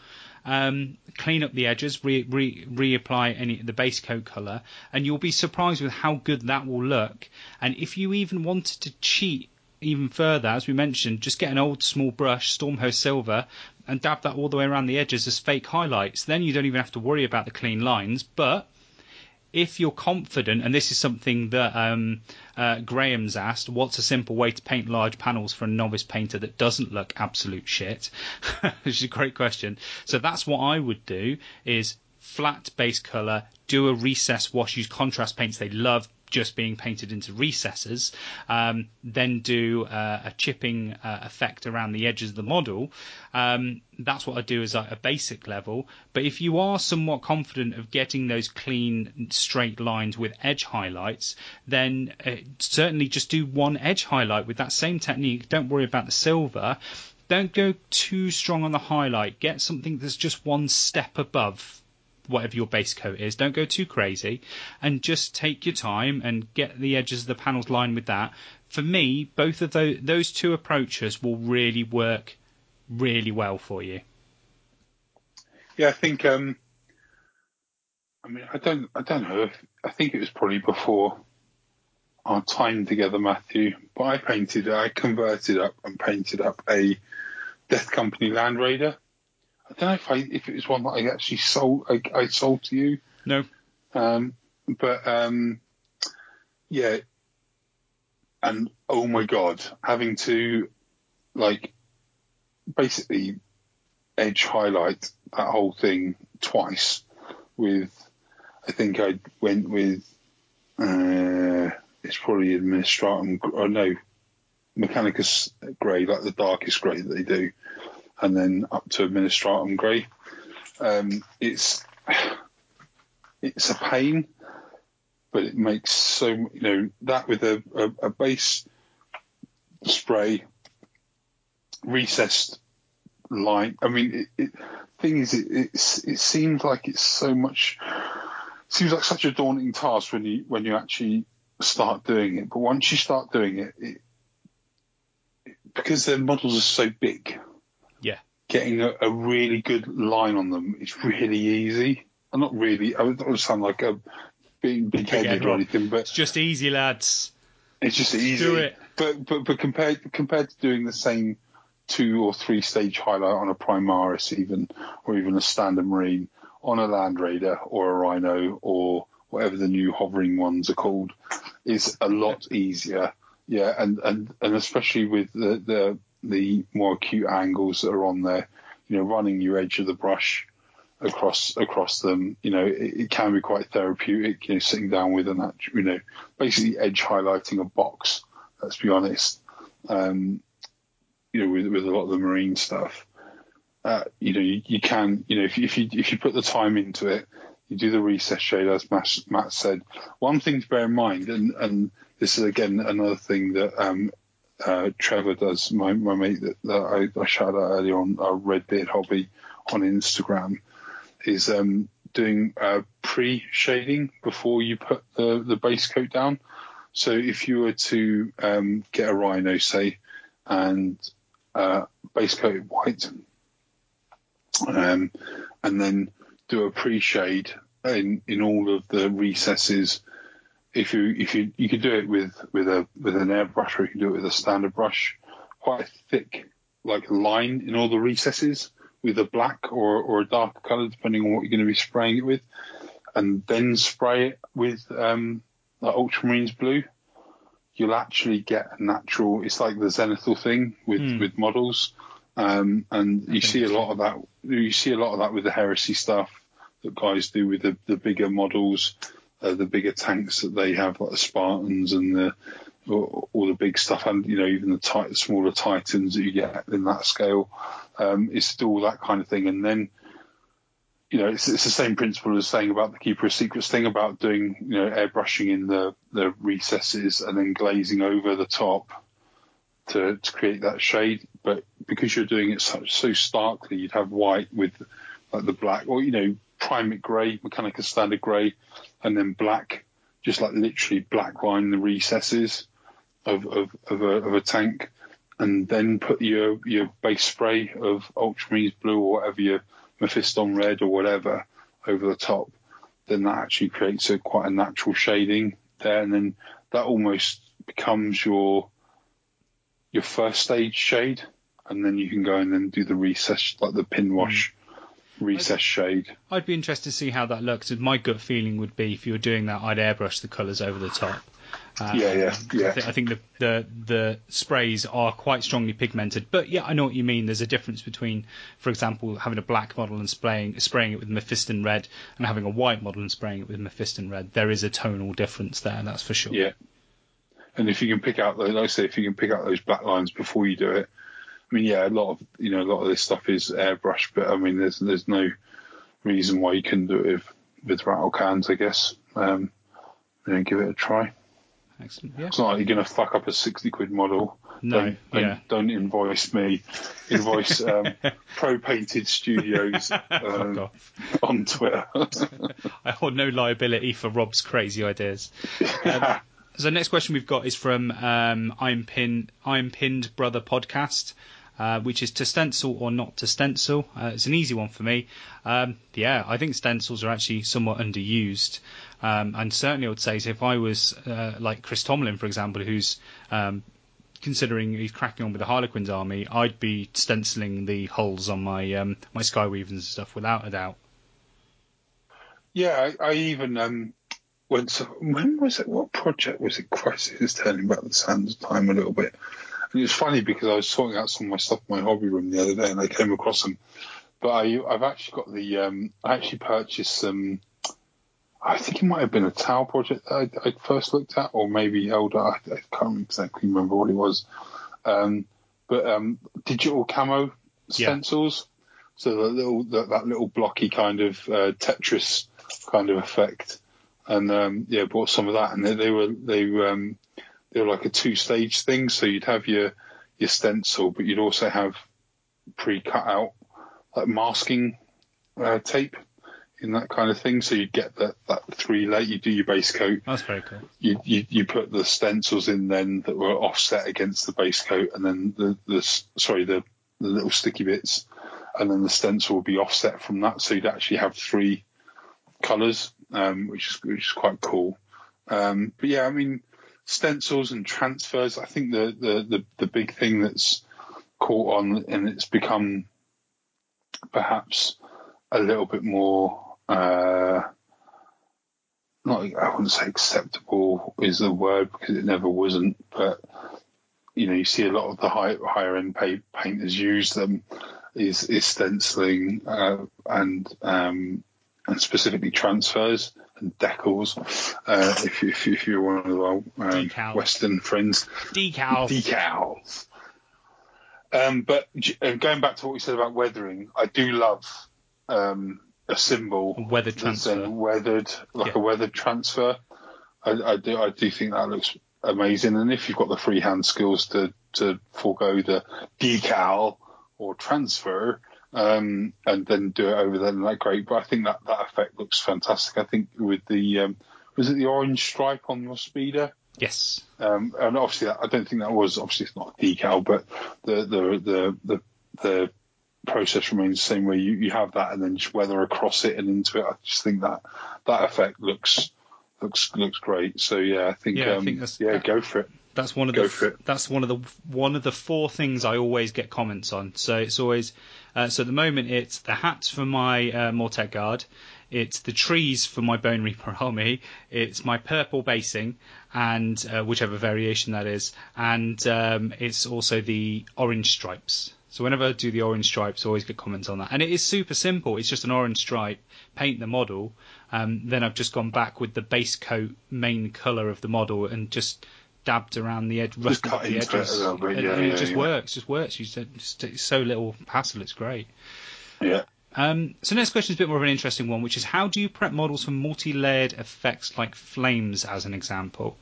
Um, clean up the edges, re, re, reapply any the base coat color, and you'll be surprised with how good that will look. And if you even wanted to cheat even further, as we mentioned, just get an old small brush, Stormhost Silver, and dab that all the way around the edges as fake highlights. Then you don't even have to worry about the clean lines. But if you're confident, and this is something that um, uh, Graham's asked, what's a simple way to paint large panels for a novice painter that doesn't look absolute shit? Which is a great question. So that's what I would do: is flat base color, do a recess wash, use contrast paints. They love just being painted into recesses, um, then do uh, a chipping uh, effect around the edges of the model. Um, that's what I do as a, basic level. But if you are somewhat confident of getting those clean, straight lines with edge highlights, then uh, certainly just do one edge highlight with that same technique. Don't worry about the silver. Don't go too strong on the highlight. Get something that's just one step above whatever your base coat is. Don't go too crazy, and just take your time and get the edges of the panels lined with that. For me, both of those those two approaches will really work really well for you. Yeah, I think. Um, I mean, I don't, I don't know. If, I think it was probably before our time together, Matthew. But I painted, I converted up and painted up a Death Company Land Raider I don't know if I if it was one that I actually sold I, I sold to you. No. Um, but um, yeah, and oh my god, having to like basically edge highlight that whole thing twice with I think I went with uh, it's probably Administratum or no Mechanicus grey, like the darkest grey that they do and then up to Administratum Grey. Um, it's it's a pain, but it makes so you know that with a, a, a base spray recessed line. I mean, it, it thing is, it, it's it seems like it's so much seems like such a daunting task when you when you actually start doing it. But once you start doing it, it because the models are so big. Getting a, a really good line on them is really easy. I'm not really, I don't sound like a being big headed or anything, but it's just easy, lads. It's just easy. Do it. But, but, but compared, compared to doing the same two or three stage highlight on a Primaris even, or even a standard Marine on a Land Raider or a Rhino or whatever the new hovering ones are called is a lot easier. Yeah, and, and, and especially with the, the the more acute angles that are on there, you know, running your edge of the brush across across them, you know, it, it can be quite therapeutic, you know, sitting down with an you know, basically edge highlighting a box, let's be honest. Um, you know, with with a lot of the marine stuff. Uh, you know, you, you, can, you know, if you, if you if you put the time into it, you do the recess shade as Matt, Matt said. One thing to bear in mind, and and this is again another thing that um, uh, Trevor does, my, my mate that, that I, I shouted out earlier on our Redbeard hobby on Instagram, is um, doing uh, pre shading before you put the, the base coat down. So if you were to um, get a rhino, say, and uh, base coat white, um, and then do a pre shade in, in all of the recesses if you if you you could do it with with a with an airbrush or you can do it with a standard brush, quite a thick like line in all the recesses with a black or or a darker color depending on what you're going to be spraying it with, and then spray it with um, like ultramarines blue. You'll actually get a natural. It's like the zenithal thing with Hmm. with models, um, and you see a lot of that. You see a lot of that with the heresy stuff that guys do with the, the bigger models, uh, the bigger tanks that they have, like the Spartans and the all, all the big stuff, and you know even the tit- smaller Titans that you get in that scale. Um, it's still that kind of thing, and then you know it's, it's the same principle as saying about the Keeper of Secrets thing about doing you know airbrushing in the the recesses and then glazing over the top to to create that shade. But because you're doing it so, so starkly, you'd have white with like the black, or you know, primate grey, Mechanicus standard grey, and then black, just like literally black line the recesses of of, of, a, of a tank, and then put your your base spray of Ultramarines blue or whatever your Mephiston red or whatever over the top. Then that actually creates a quite a natural shading there, and then that almost becomes your your first stage shade, and then you can go and then do the recess like the pin wash mm. Recess shade. I'd be interested to see how that looks. My gut feeling would be if you were doing that, I'd airbrush the colours over the top. Um, Yeah, yeah, yeah. I, thi- I think the, the the sprays are quite strongly pigmented, but yeah, I know what you mean. There's a difference between, for example, having a black model and spraying spraying it with Mephiston red, and having a white model and spraying it with Mephiston red. There is a tonal difference there, that's for sure. Yeah. And if you can pick out those, like I say, if you can pick out those black lines before you do it, I mean, yeah, a lot of you know a lot of this stuff is airbrush, but I mean, there's there's no reason why you couldn't do it with with rattle cans, I guess. Um, you know, give it a try. Excellent. Yeah. It's not like you're going to fuck up a sixty quid model. No. don't, don't, yeah. don't invoice me. Invoice um, Pro Painted Studios um, on Twitter. I hold no liability for Rob's crazy ideas. Um, so next question we've got is from um, I'm Pin I'm Pinned Brother podcast, uh, which is to stencil or not to stencil. Uh, it's an easy one for me. Um, yeah, I think stencils are actually somewhat underused, um, and certainly I would say so if I was uh, like Chris Tomlin, for example, who's um, considering he's cracking on with the Harlequins army, I'd be stenciling the hulls on my um, my Skyweavers and stuff without a doubt. Yeah, I, I even um, went. To, when was it? What project was it? Christ, it is turning about the sands time a little bit. And it was funny because I was sorting out some of my stuff in my hobby room the other day, and I came across them. But I, I've actually got the. Um, I actually purchased some. I think it might have been a Tau project that I, I first looked at, or maybe held. I, I can't exactly remember what it was. Um, but um, digital camo Yeah. stencils. So the little that, that little blocky kind of uh, Tetris kind of effect, and um, yeah, bought some of that, and they, they were they were, um, they were like a two stage thing. So you'd have your your stencil, but you'd also have pre cut out like masking uh, tape in that kind of thing. So you'd get that that three layer. You do your base coat, That's very cool. you, you you put the stencils in then that were offset against the base coat, and then the the sorry the the little sticky bits, and then the stencil will be offset from that, so you'd actually have three colours, um, which is which is quite cool. Um, but yeah, I mean stencils and transfers. I think the the the, the big thing that's caught on and it's become perhaps a little bit more. Uh, not I wouldn't say acceptable is the word because it never wasn't, but you know you see a lot of the high, higher end pay, painters use them is is stenciling uh, and um, and specifically transfers and decals. Uh, if, if, if you're one of our um, Western friends, Decal. decals. Um, but uh, going back to what we said about weathering, I do love um, a symbol A weathered transfer. weathered, like Yeah. a weathered transfer. I, I do, I do think that looks amazing. And if you've got the freehand skills to to forego the decal or transfer, um, and then do it over there, then that's great. But I think that that effect looks fantastic. I think with the um, was it the orange stripe on your speeder? Yes. Um, and obviously, that, I don't think that was obviously it's not a decal, but the the the the, the process remains the same. Where you, you have that and then just weather across it and into it. I just think that that effect looks looks looks great. So yeah, I think Yeah, I um, think that's- yeah, go for it. That's one of Go the for it. that's one of the one of the four things I always get comments on. So it's always uh, so at the moment it's the hats for my uh, Mortek guard, it's the trees for my Bonereaper army, it's my purple basing and uh, whichever variation that is, and um, it's also the orange stripes. So whenever I do the orange stripes, I always get comments on that, and it is super simple. It's just an orange stripe, paint the model, um, then I've just gone back with the base coat main colour of the model and just dabbed around the edge, Just cut the into it edges, bit, and, yeah, and yeah, it just yeah. works. Just works. You said it's so little hassle. It's great. Yeah. Um, so next question is a bit more of an interesting one, which is how do you prep models for multi-layered effects like flames, as an example?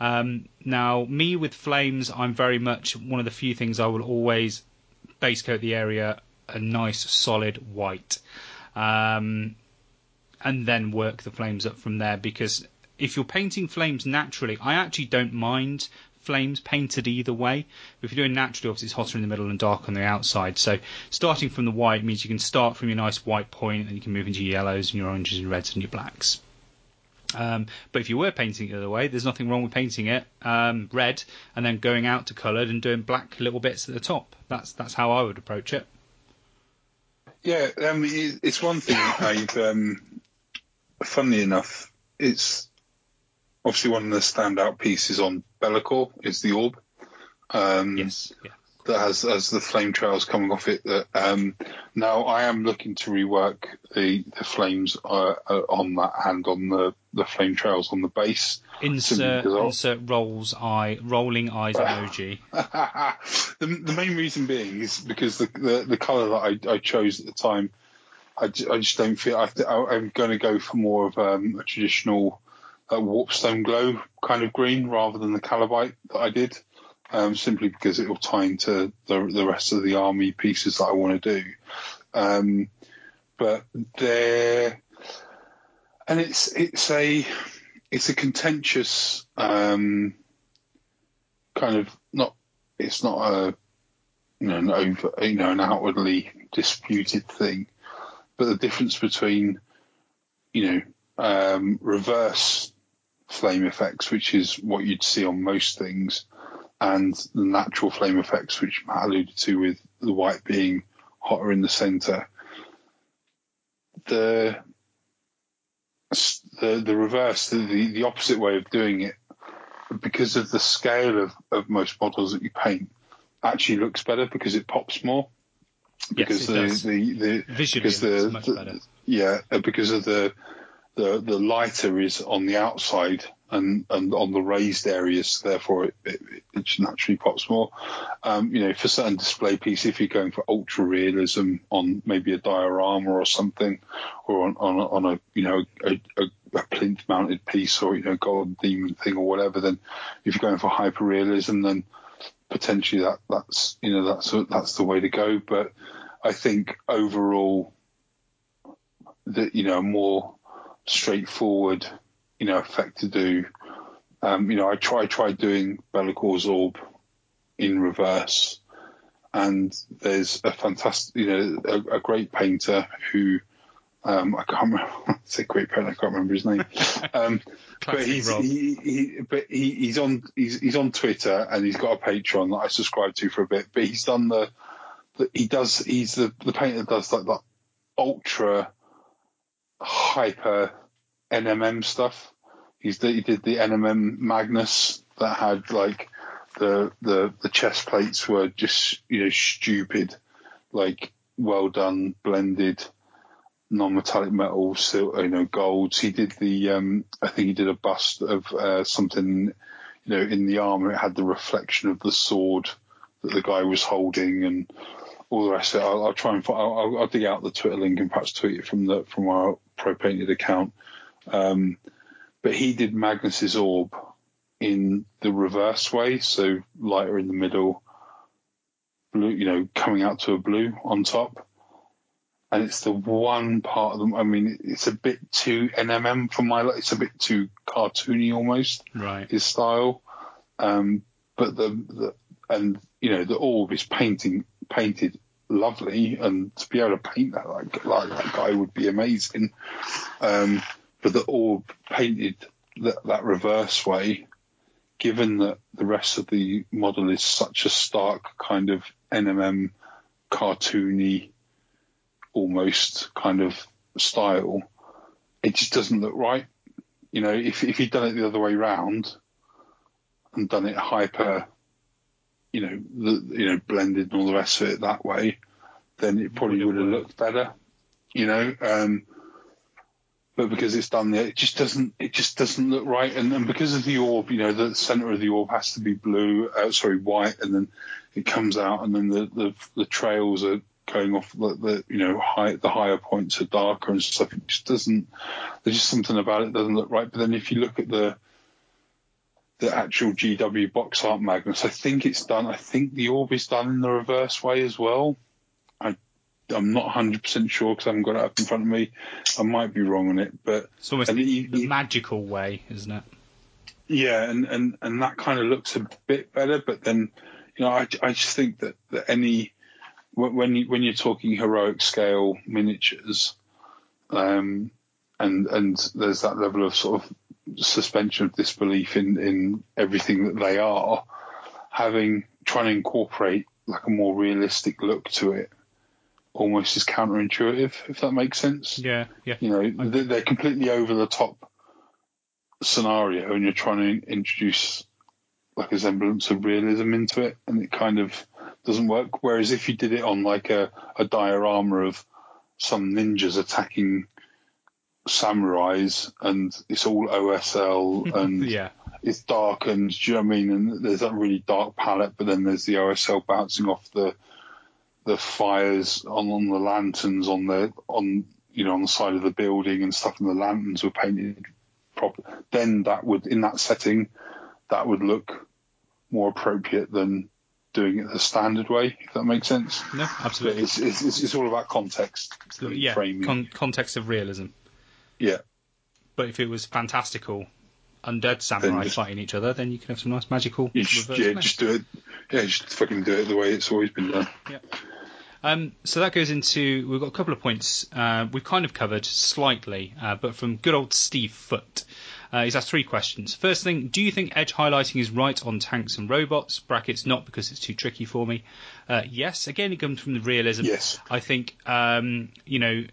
Um, now, me with flames, I'm very much one of the few things I will always base coat the area a nice solid white, um, and then work the flames up from there. Because if you're painting flames naturally, I actually don't mind flames painted either way. If you're doing naturally, obviously it's hotter in the middle and dark on the outside. So starting from the white means you can start from your nice white point and you can move into your yellows and your oranges and reds and your blacks. Um, but if you were painting it the other way, there's nothing wrong with painting it um, red and then going out to coloured and doing black little bits at the top. That's that's how I would approach it. Yeah, um, it's one thing I've, um, funnily enough, it's obviously one of the standout pieces on Be'lakor is the orb. Um, Yes. Yeah. that has has the flame trails coming off it. That um, now I am looking to rework the the flames uh, uh, on that and on the the flame trails on the base. Insert insert rolls eye rolling eyes emoji. the, the main reason being is because the the, the color that I, I chose at the time, I, I just don't feel I, I'm going to go for more of um, a traditional uh, warpstone glow kind of green rather than the Kabalite that I did. Um, simply because it will tie into the the rest of the army pieces that I want to do. Um, but there, and it's it's a it's a contentious um, kind of not it's not a you know an over you know an outwardly disputed thing, but the difference between you know um, reverse flame effects, which is what you'd see on most things, and the natural flame effects, which Matt alluded to with the white being hotter in the centre. The the the reverse, the, the opposite way of doing it, because of the scale of, of most models that you paint, actually looks better because it pops more. Because it the, does. the the Visually, because the, much the- better. yeah because of the the the lighter is on the outside and and on the raised areas, therefore it, it, it naturally pops more. Um, you know, for certain display piece, if you're going for ultra realism on maybe a diorama or something, or on on a, on a you know a, a, a plinth mounted piece or you know golden demon thing or whatever, then if you're going for hyper realism, then potentially that that's you know that's that's the way to go. But I think overall, that you know more straightforward you know effect to do. Um, you know, I try tried doing Be'lakor's orb in reverse, and there's a fantastic, you know, a, a great painter who um, I can't remember. It's a great painter. I can't remember his name. Um, but he's he, he but he, he's on he's he's on Twitter and he's got a Patreon that I subscribe to for a bit. But he's done the, the he does he's the the painter that does like that ultra hyper NMM stuff. He's he did the NMM Magnus that had like the the the chest plates were just you know stupid, like well done blended non-metallic metals, sil- you know, golds. He did the, um, I think he did a bust of uh, something, you know, in the armor. It had the reflection of the sword that the guy was holding, and all the rest of it. I'll, I'll try and find, I'll, I'll, I'll dig out the Twitter link and perhaps tweet it from the from our pro painted account. Um, but he did Magnus's orb in the reverse way, so lighter in the middle, blue, you know, coming out to a blue on top and it's the one part of them. I mean, it's a bit too NMM for my. It's a bit too cartoony almost Right. his style. Um, but the, the and you know the orb is painting painted lovely, and to be able to paint that like like that guy would be amazing. Um, but the orb painted that, that reverse way, given that the rest of the model is such a stark kind of NMM cartoony, almost kind of style, it just doesn't look right. You know, if if he'd done it the other way round and done it hyper, you know, the, you know, blended and all the rest of it that way, then it probably would have looked better. You know, um, but because it's done there, it just doesn't it just doesn't look right. And, and because of the orb, you know, the center of the orb has to be blue, uh, sorry, white, and then it comes out, and then the the, the trails are going off the, the you know high the higher points are darker and stuff. It just doesn't. There's just something about it doesn't look right. But then if you look at the the actual GW box art Magnus, I think it's done. I think the orb is done in the reverse way as well. I I'm not 100 percent sure because I haven't got it up in front of me. I might be wrong on it, but it's almost the, the magical way, isn't it? Yeah, and and and that kind of looks a bit better. But then, you know, I I just think that that any when you when you're talking heroic scale miniatures, um, and and there's that level of sort of suspension of disbelief in in everything that they are, having trying to incorporate like a more realistic look to it, almost is counterintuitive, if that makes sense. Yeah, yeah. You know, they're completely over the top scenario, and you're trying to introduce like a semblance of realism into it, and it kind of doesn't work. Whereas if you did it on like a, a diorama of some ninjas attacking samurais and it's all OSL and yeah. it's darkened, do you know what I mean? And there's that really dark palette, but then there's the OSL bouncing off the the fires on, on the lanterns on the on you know on the side of the building and stuff and the lanterns were painted proper then that would in that setting that would look more appropriate than doing it the standard way, if that makes sense. No, absolutely. It's, it's, it's, it's, all about context. Yeah, con- context of realism. Yeah. But if it was fantastical, undead samurai just, fighting each other, then you can have some nice magical. Just, yeah, just do it. Yeah, just fucking do it the way it's always been done. Yeah. Um, so that goes into we've got a couple of points uh, we've kind of covered slightly, uh, but from good old Steve Foot. Uh, he's asked three questions. First thing, do you think edge highlighting is right on tanks and robots? Brackets not because it's too tricky for me. Uh, yes, again, it comes from the realism. Yes. I think, um, you know,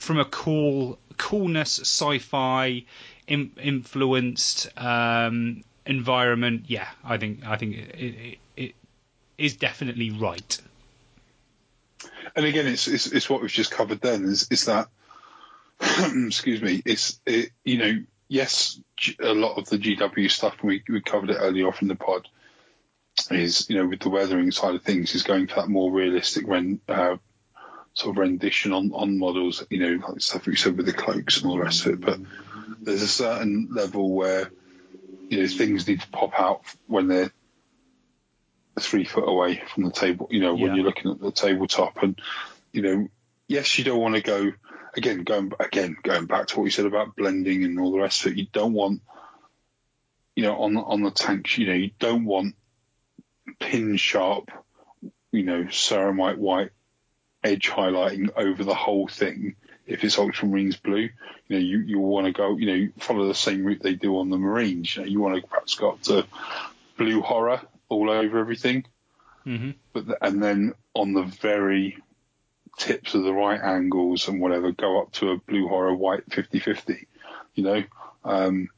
from a cool coolness, sci-fi in, influenced um, environment, yeah, I think I think it, it, it is definitely right. And again, it's, it's, it's what we've just covered. Then is is that excuse me? It's it, you know yes, a lot of the GW stuff we we covered it earlier off in the pod is you know with the weathering side of things is going for that more realistic when uh, sort of rendition on on models. You know, like stuff we said with the cloaks and all the rest of it. But there's a certain level where you know things need to pop out when they're three foot away from the table. You know, when you're looking at the tabletop, and you know, yes, you don't want to go again, going again, going back to what you said about blending and all the rest of it, you don't want, you know, on on the tanks, you know, you don't want pin sharp, you know, ceramite white edge highlighting over the whole thing. If it's Ultramarines blue, you know, you, you want to go, you know, follow the same route they do on the Marines. You know, you want to perhaps go up to blue horror all over everything. Mm-hmm. But the, and then on the very tips of the right angles and whatever go up to a blue horror white 50-50, you know. Um,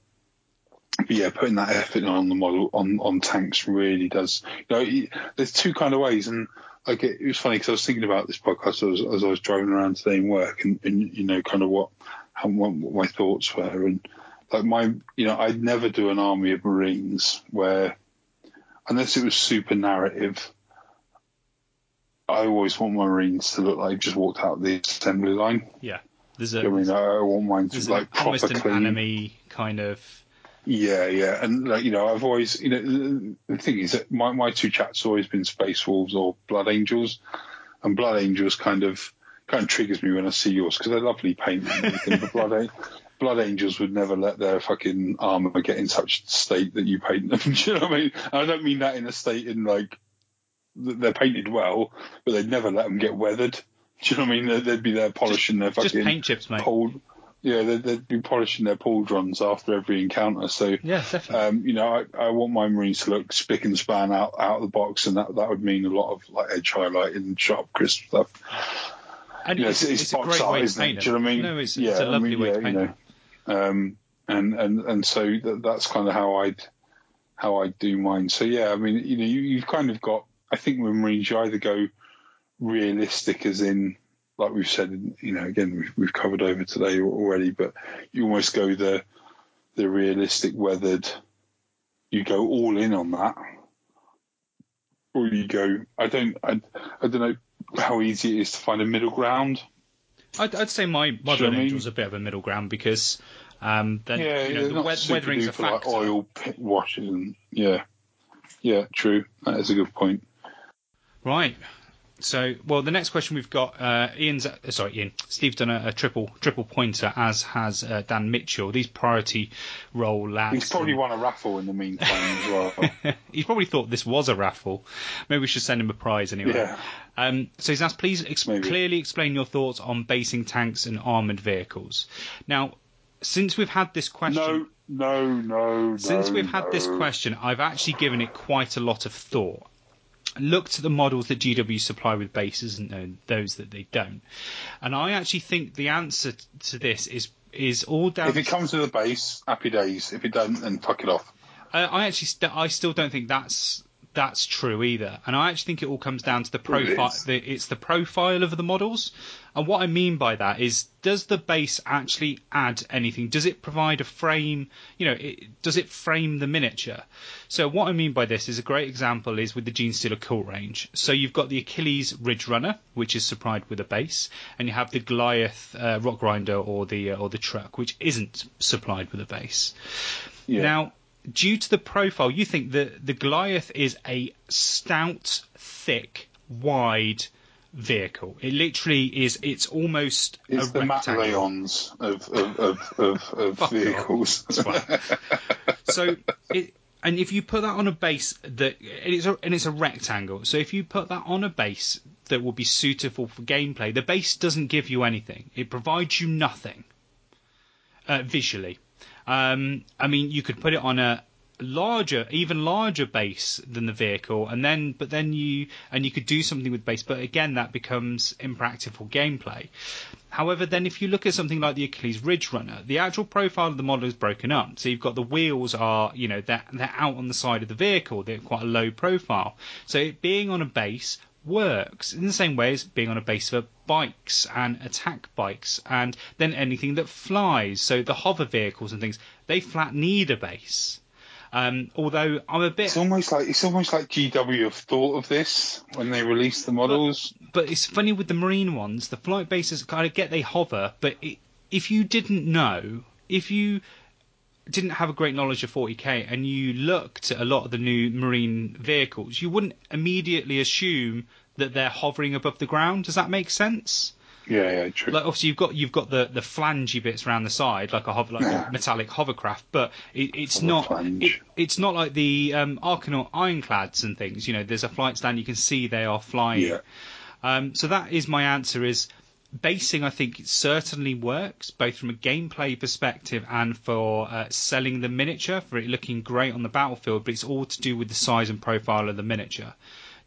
but yeah, putting that effort on the model on, on tanks really does. You know, there's two kind of ways, and like it, it was funny because I was thinking about this podcast as, as, I was driving around today in work, and, and you know, kind of what, how, what my thoughts were, and like my, you know, I'd never do an army of Marines where, unless it was super narrative, I always want my Marines to look like just walked out the assembly line. Yeah, there's a. I mean, I want mine to like proper an clean. anime kind of. Yeah, yeah, and like you know, I've always, you know, the thing is that my my two chats always been Space Wolves or Blood Angels, and Blood Angels kind of kind of triggers me when I see yours because they're lovely paint and everything, but Blood. Blood Angels would never let their fucking armor get in such state that you paint them. Do you know what I mean? I don't mean that in a state in like they're painted well, but they'd never let them get weathered. Do you know what I mean? They'd, be there polishing just, their fucking just paint chips, mate. Cold. Yeah, they'd, they'd be polishing their pauldrons after every encounter. So Yeah, definitely. um, you know, I, I want my Marines to look spick and span out, out of the box, and that that would mean a lot of like edge highlight and sharp, crisp stuff. and You know, it's, it's, it's a great art, way to isn't it? paint Do you know what I mean? No, it's, yeah, it's a I lovely mean, way yeah, to paint you know, um, and and and so that, that's kind of how I'd how I do mine. So yeah, I mean, you know, you, you've kind of got. I think with Marines, you either go realistic, as in like we've said, you know, again we've, we've covered over today already, but you almost go the the realistic weathered. You go all in on that, or you go. I don't. I, I don't know how easy it is to find a middle ground. I'd, I'd say my Mother Angel's a bit of a middle ground because um, then Yeah, you know the we- weathering's a duper, like, factor. oil pit washes and yeah, yeah, true. That is a good point. Right. So, well, the next question we've got, uh, Ian's, uh, sorry, Ian, Steve's done a, a triple triple pointer, as has uh, Dan Mitchell. These priority role lads. He's probably won a raffle in the meantime as well. he's probably thought this was a raffle. Maybe we should send him a prize anyway. Yeah. Um, so he's asked, please ex- clearly explain your thoughts on basing tanks and armoured vehicles. Now, since we've had this question, No, no, no. since no, we've had this question, I've actually given it quite a lot of thought. Looked at the models that GW supply with bases and those that they don't, and I actually think the answer to this is is all down. if it comes with a base, happy days. If it doesn't, then fuck it off. I, I actually, st- I still don't think that's that's true either, and I actually think it all comes down to the it profile. The, it's the profile of the models, and what I mean by that is, does the base actually add anything? Does it provide a frame? You know, it, does it frame the miniature? So what I mean by this is a great example is with the Genestealer Cult range. So you've got the Achilles Ridgerunner, which is supplied with a base, and you have the Goliath uh, Rockgrinder or the uh, or the Truck, which isn't supplied with a base. Yeah. Now, due to the profile, you think that the Goliath is a stout, thick, wide vehicle. It literally is. It's almost it's a the. Mataleons of of of, of, of vehicles. So it. And if you put that on a base that and it's a, and it's a rectangle, so if you put that on a base that will be suitable for gameplay, the base doesn't give you anything. It provides you nothing uh, visually. Um, I mean, you could put it on a larger, even larger base than the vehicle, and then, but then you, and you could do something with base, but again, that becomes impractical gameplay. However, then if you look at something like the Achilles Ridgerunner, the actual profile of the model is broken up. So you've got the wheels are, you know, they're, they're out on the side of the vehicle. They're quite a low profile. So it being on a base works in the same way as being on a base for bikes and attack bikes and then anything that flies. So the hover vehicles and things, they flat need a base. Um, although I'm a bit It's almost like it's almost like GW have thought of this when they released the models. but it's funny with the marine ones. The flight bases kind of get they hover, but it, if you didn't know, if you didn't have a great knowledge of 40k and you looked at a lot of the new marine vehicles, you wouldn't immediately assume that they're hovering above the ground. Does that make sense? Yeah, yeah, true. Like obviously you've got you've got the the flangey bits around the side like a hover like Yeah. a metallic hovercraft, but it, it's not it, it's not like the um, Arkanaut ironclads and things. You know, there's a flight stand you can see they are flying. Yeah. Um, so that is my answer is basing I think certainly works both from a gameplay perspective and for uh, selling the miniature for it looking great on the battlefield but it's all to do with the size and profile of the miniature.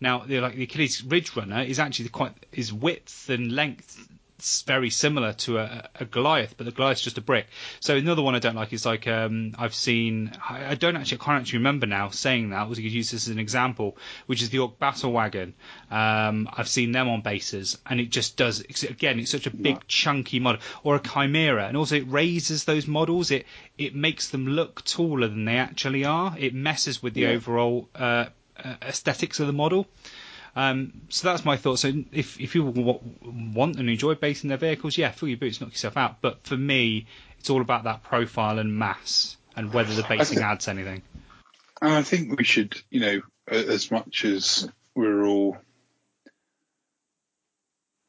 Now the, like the Achilles Ridgerunner is actually quite is width and length s- very similar to a, a Goliath, but the Goliath's just a brick. So another one I don't like is like um, I've seen I, I don't actually I can't actually remember now saying that. I was going to use this as an example, which is the Ork Battlewagon. Um, I've seen them on bases, and it just does again. It's such a big chunky model, or a Chimera, and also it raises those models. It it makes them look taller than they actually are. It messes with the Yeah. overall uh, uh, aesthetics of the model. Um, so that's my thought. So if if you w- want and enjoy basing their vehicles, yeah, fill your boots, knock yourself out. But for me, it's all about that profile and mass and whether the basing think- adds anything. And I think we should, you know, as much as we're all,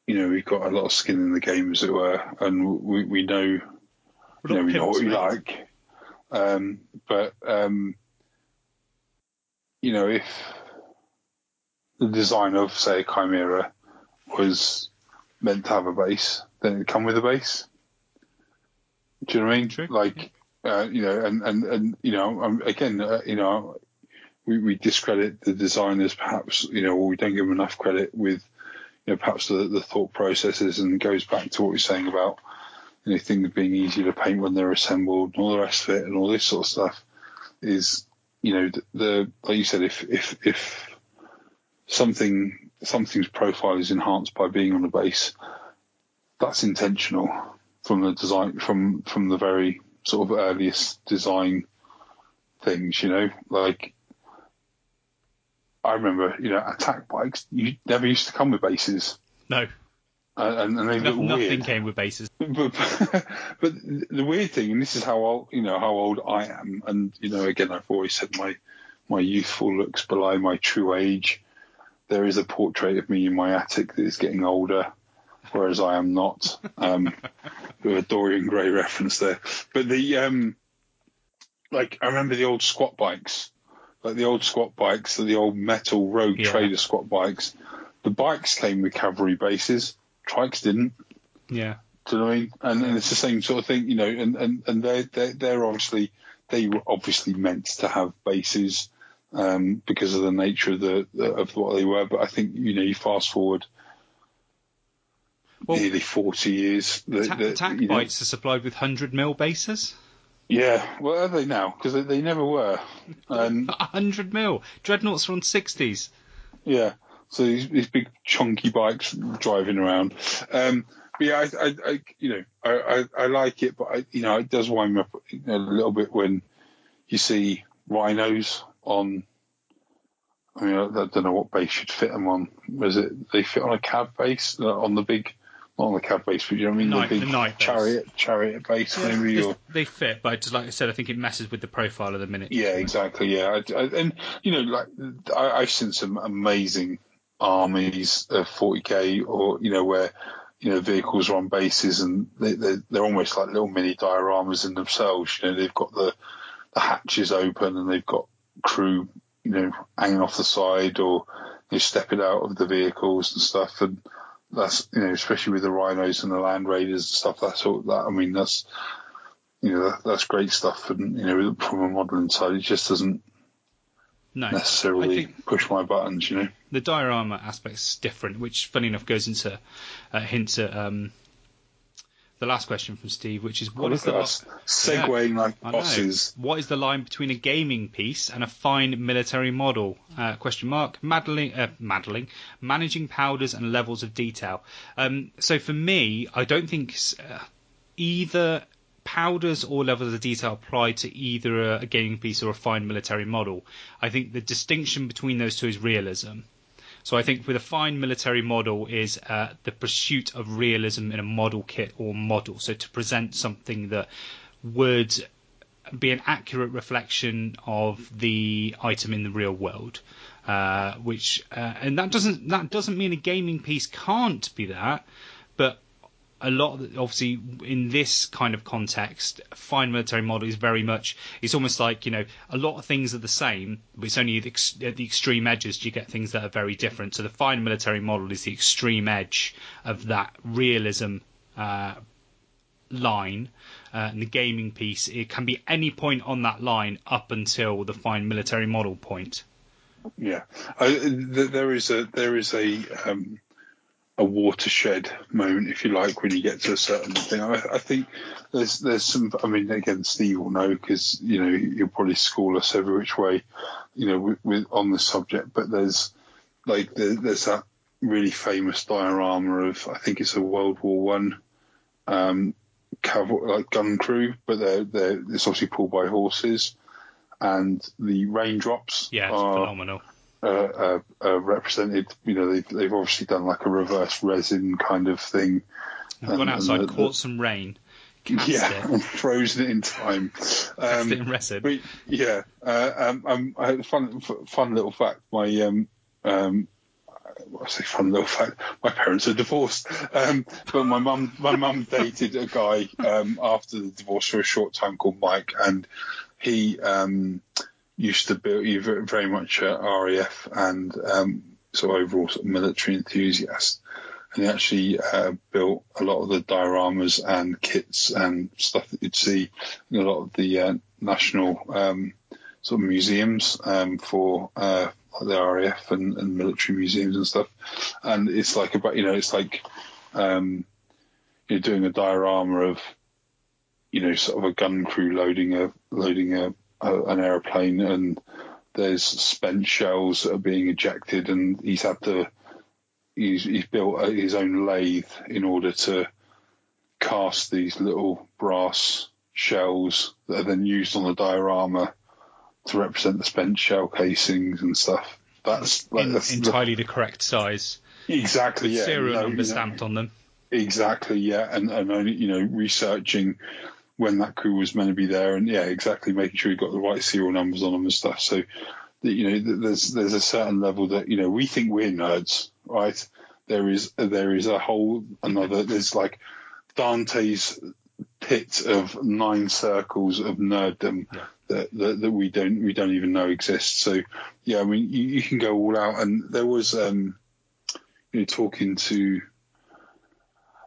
you know, we've got a lot of skin in the game, as it were, and we we know, you know, we know what we like. Um, but um, you know, if the design of, say, a Chimera was meant to have a base, then it'd come with a base. Do you know what I mean? True. Like, uh, you know, and and and you know, um, again, uh, you know, we, we discredit the designers, perhaps, you know, or we don't give them enough credit with, you know, perhaps the, the thought processes, and goes back to what we are saying about, you know, things being easier to paint when they're assembled, and all the rest of it, and all this sort of stuff. Is, you know, the, the like you said, if if if something something's profile is enhanced by being on the base, that's intentional from the design from from the very sort of earliest design things, you know, like I remember, you know, attack bikes you never used to come with bases, No, uh, and, and they no look nothing weird. came with bases. But, but the weird thing, and this is how old, you know, how old I am, and you know, again, I've always said my my youthful looks belie my true age. There is a portrait of me in my attic that is getting older, whereas I am not. Um, with a Dorian Gray reference there, but the um, like I remember the old squat bikes, like the old squat bikes, the old metal Rogue Yeah. Trader squat bikes. The bikes came with cavalry bases. Trikes didn't. Yeah, Do you know what I mean? And, and it's the same sort of thing, you know. And and and they're they're, they're obviously they were obviously meant to have bases um, because of the nature of the of what they were. But I think you know you fast forward Well, nearly forty years. The, attack, the- know- bikes are supplied with hundred mil bases. yeah. Well, are they now? Because they, they never were. And hundred mil. Dreadnoughts are on sixties. Yeah. So these, these big chunky bikes driving around. Um, but yeah, I, I, I you know, I, I, I like it, but I, you know, it does wind me up a little bit when you see rhinos on. I mean, I, I don't know what base should fit them on. Was it they fit on a cav base uh, on the big, not on the cav base, but you know what I mean, Night- the the big night base. chariot chariot base maybe. They, Or, they fit, but just like I said, I think it messes with the profile of the minute. Yeah, exactly. Yeah, I, I, and you know, like I, I've seen some amazing armies of 40k, or you know, where you know vehicles are on bases and they, they're, they're almost like little mini dioramas in themselves. You know, they've got the the hatches open and they've got crew, you know, hanging off the side or you know, stepping out of the vehicles and stuff. And that's you know, especially with the rhinos and the land raiders and stuff. That's all that. I mean, that's you know, that, that's great stuff. And you know, from a modelling side, it just doesn't No, necessarily push my buttons. You know. the diorama aspect's different, which, funny enough, goes into uh, hints at um, the last question from Steve, which is what is Look the li- segueing like bosses. What is the line between a gaming piece and a fine military model? Uh, question mark. Maddling, uh, maddling, managing powders and levels of detail. Um, so for me, I don't think uh, either powders or levels of detail apply to either a, a gaming piece or a fine military model. I think the distinction between those two is realism. So I think with a fine military model is uh, the pursuit of realism in a model kit or model. So to present something that would be an accurate reflection of the item in the real world. Uh, which uh, and that doesn't that doesn't mean a gaming piece can't be that, but a lot of obviously in this kind of context, fine military model is very much it's almost like you know a lot of things are the same, but it's only at the, extreme edges you get things that are very different. So the fine military model is the extreme edge of that realism uh, line. Uh, and the gaming piece, it can be any point on that line up until the fine military model point. Yeah, th- there is a there is a um, a watershed moment, if you like, when you get to a certain thing. I, I think there's there's some. I mean, again, Steve will know because you know he'll probably school us every which way, you know, with, with on the subject. But there's like there, there's that really famous diorama of I think it's a World War One. Um, caval- like gun crew, but they're, they're it's obviously pulled by horses, and the raindrops Yeah, it's are phenomenal. Uh, uh, uh, represented. You know, they've, they've obviously done like a reverse resin kind of thing. I've gone outside, and caught some rain, yeah, it, and frozen it in time. cast Um, it in resin. but yeah, uh, um, um, I had a fun, fun little fact. My um, um, I say fun little fact. My parents are divorced, um, but my mum, my mum dated a guy um, after the divorce for a short time called Mike, and he um, used to build. He very much uh, RAF and um, sort of overall sort of military enthusiast. and he actually uh, built a lot of the dioramas and kits and stuff that you'd see in a lot of the uh, national um, sort of museums um, for uh, the RAF and, and, military museums and stuff. And it's like about you know it's like um, you're doing a diorama of you know sort of a gun crew loading a loading a, a an airplane and there's spent shells that are being ejected and he's had to he's, he's built his own lathe in order to cast these little brass shells that are then used on the diorama to represent the spent shell casings and stuff. That's, like, In, that's entirely the, the, correct size. Exactly. Yeah. Serial number you know, stamped on them. Exactly. Yeah, and and only you know researching when that crew was meant to be there, and yeah, exactly making sure you got the right serial numbers on them and stuff. So, you know, there's there's a certain level that you know we think we're nerds, right? There is there is a whole another. There's like Dante's pit of nine circles of nerddom yeah. that, that, that we don't we don't even know exists. So yeah, I mean you, you can go all out. And there was um, you know talking to.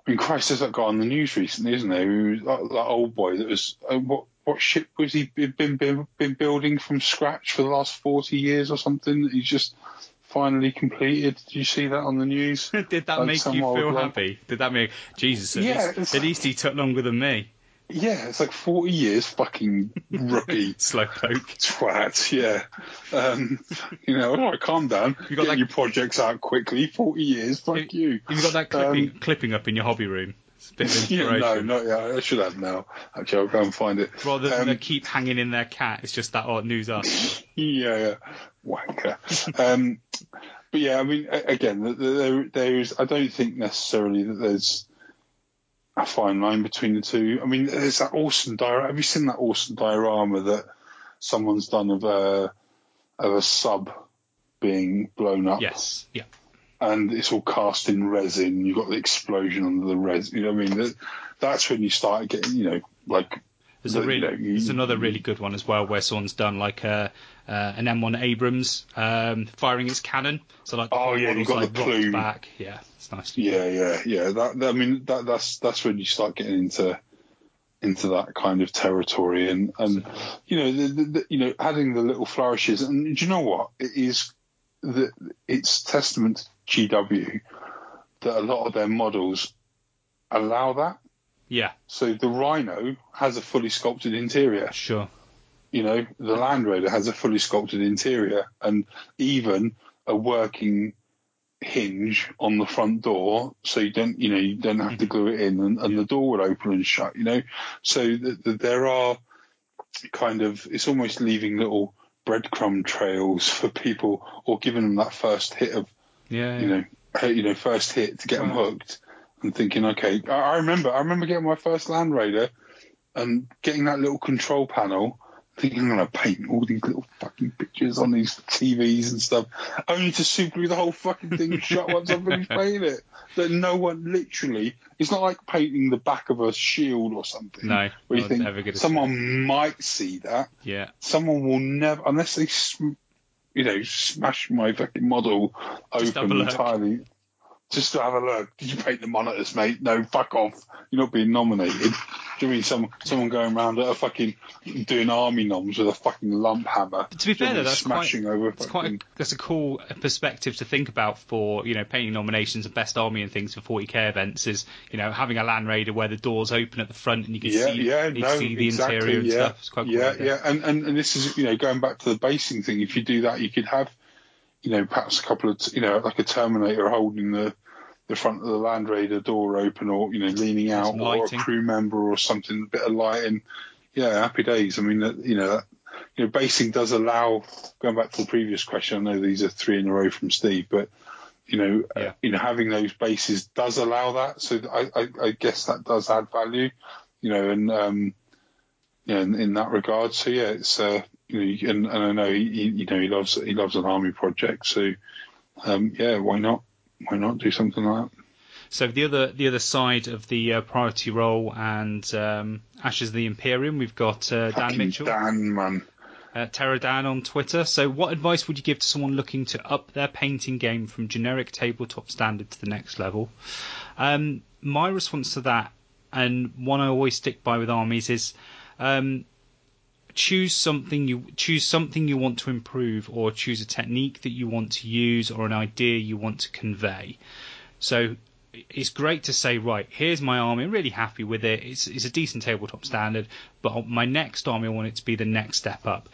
I mean, Christ, there's that guy on the news recently, isn't there? Who that, that old boy that was uh, what what ship was he been, been been building from scratch for the last forty years or something? He's just finally completed. Did you see that on the news? Did that like make you feel happy? Did that make Jesus? At, yeah, least, at least he took longer than me. Yeah, it's like 40 years, fucking rookie. Slowpoke. Twat, yeah. Um, you know, all right, calm down. You got Get that... your projects out quickly. 40 years, fuck you. You've got that clipping, um, clipping up in your hobby room. It's a bit of inspiration. yeah, no, not yet. I should have now. Actually, I'll go and find it. Rather than um, keep hanging in their cat, it's just that odd news article. yeah, yeah. Wanker. um, but yeah, I mean, again, there, there's. I don't think necessarily that there's a fine line between the two. I mean, there's that awesome diorama. Have you seen that awesome diorama that someone's done of a of a sub being blown up? Yes. Yeah. And it's all cast in resin. You've got the explosion under the resin. You know what I mean? That's when you start getting, you know, like there's a really, you know, there's another really good one as well where someone's done like a, uh, an M1 Abrams um, firing its cannon. So like, oh yeah, you've got like the plume back. Yeah, it's nice. Yeah, yeah, yeah. That, that, I mean, that, that's that's when you start getting into into that kind of territory, and and you know, the, the, the, you know, adding the little flourishes. And do you know what? It is the it's testament to GW that a lot of their models allow that. Yeah. So the Rhino has a fully sculpted interior. Sure. You know, the Land Raider has a fully sculpted interior and even a working hinge on the front door, so you don't, you know, you don't have to mm-hmm. glue it in, and, and the door would open and shut. You know, so the, the, there are kind of it's almost leaving little breadcrumb trails for people, or giving them that first hit of, yeah, you know, you know, first hit to get them hooked and thinking, okay, I, remember, I remember getting my first Land Raider and getting that little control panel, thinking I'm gonna paint all these little fucking pictures on these TVs and stuff, only to super the whole fucking thing shut once I've finished painting it. That no one literally, it's not like painting the back of a shield or something. No, where you think someone might see that. Yeah, someone will never, unless they. you know, smash my fucking model Just open entirely just to have a look. Did you paint the monitors, mate? No, fuck off. You're not being nominated. Do you mean some, someone going around at a fucking doing army noms with a fucking lump hammer? To be fair, though, that's smashing quite, over. That's quite. A, that's a cool perspective to think about for you know painting nominations and best army and things for 40k events. Is you know having a Land Raider where the doors open at the front and you can yeah, see yeah, you no, see the exactly, interior and yeah, stuff. It's quite yeah, cool. Yeah, and, and and this is you know going back to the basing thing. If you do that, you could have you know perhaps a couple of you know like a Terminator holding the the front of the Land Raider door open or, you know, leaning out or a crew member or something, a bit of lighting. Yeah, happy days. I mean, you know, you know, basing does allow, going back to the previous question, I know these are three in a row from Steve, but, you know, uh, yeah. uh, you know, having those bases does allow that. So I, I, I guess that does add value, you know, and, um, you know, in, in that regard. So yeah, it's, uh, you know, and, and I know he, you know, he loves, he loves an army project. So, um, yeah, why not? why not do something like that? So the other the other side of the uh, priority role and um, Ashes of the Imperium, we've got uh, Dan Mitchell. Dan, man. uh, Terradan on Twitter. So, what advice would you give to someone looking to up their painting game from generic tabletop standard to the next level? Um, my response to that, and one I always stick by with armies, is um, choose something you choose something you want to improve, or choose a technique that you want to use, or an idea you want to convey. So it's great to say, right, here's my army. I'm really happy with it. It's, it's a decent tabletop standard, but my next army, I want it to be the next step up.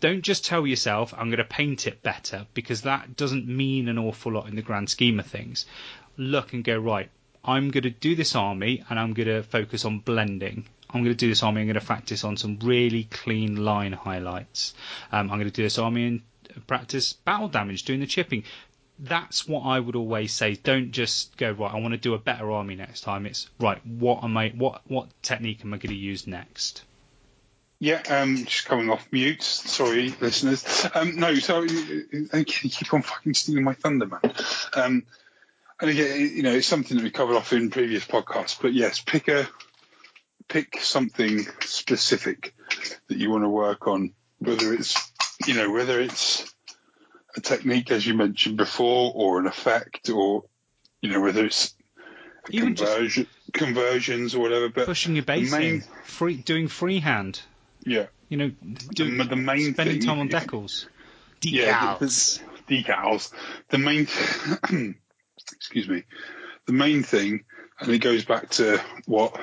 Don't just tell yourself, I'm going to paint it better, because that doesn't mean an awful lot in the grand scheme of things. Look and go, right, I'm going to do this army and I'm going to focus on blending. I'm going to do this army. And I'm going to practice on some really clean line highlights. Um, I'm going to do this army and practice battle damage, doing the chipping that's what I would always say. Don't just go right. I want to do a better army next time. It's right. What am I? What what technique am I going to use next? Yeah, um, just coming off mute. Sorry, listeners. Um, no, so you keep on fucking stealing my thunder, man. Um, and again, you know, it's something that we covered off in previous podcasts. But yes, pick a pick something specific that you want to work on. Whether it's you know whether it's a technique, as you mentioned before, or an effect, or you know whether it's Even conversion, conversions or whatever. But pushing your base main, in, free, doing freehand. Yeah. You know, the, the main spending thing, time on decals. Yeah, Decals. the- decals. The main, excuse me, the main thing, and it goes back to what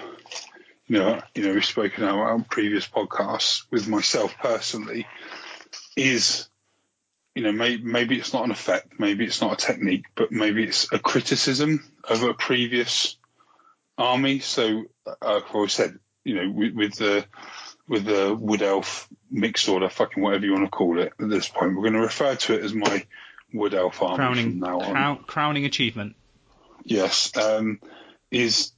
you know, you know, we've spoken about on previous podcasts with myself personally, is you know, maybe, maybe it's not an effect, maybe it's not a technique, but maybe it's a criticism of a previous army. So, uh, I've said, you know, with, with the with the wood elf mixed order, fucking whatever you want to call it at this point, we're going to refer to it as my wood elf army crowning, from now on. crown, crowning achievement. Yes, um, is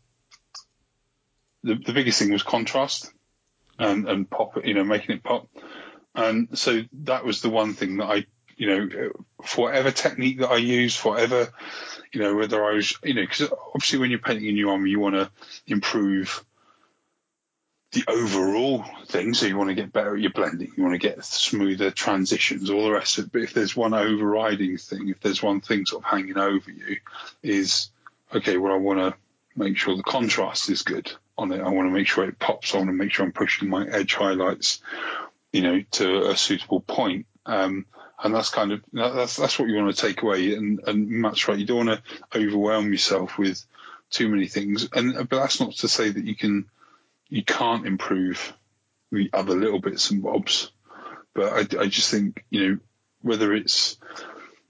the the biggest thing was contrast and and pop, you know, making it pop, and so that was the one thing that I, you know, for whatever technique that I use, for whatever, you know, whether I was, you know, because obviously when you're painting a new army, you want to improve the overall thing. So you want to get better at your blending, you want to get smoother transitions, all the rest of it. But if there's one overriding thing, if there's one thing sort of hanging over you, is okay. Well, I want to make sure the contrast is good on it. I want to make sure it pops. I want to make sure I'm pushing my edge highlights, you know, to a suitable point. Um, and that's kind of that's that's what you want to take away. And and Matt's right. You don't want to overwhelm yourself with too many things. And but that's not to say that you can you can't improve the other little bits and bobs. But I, I just think you know whether it's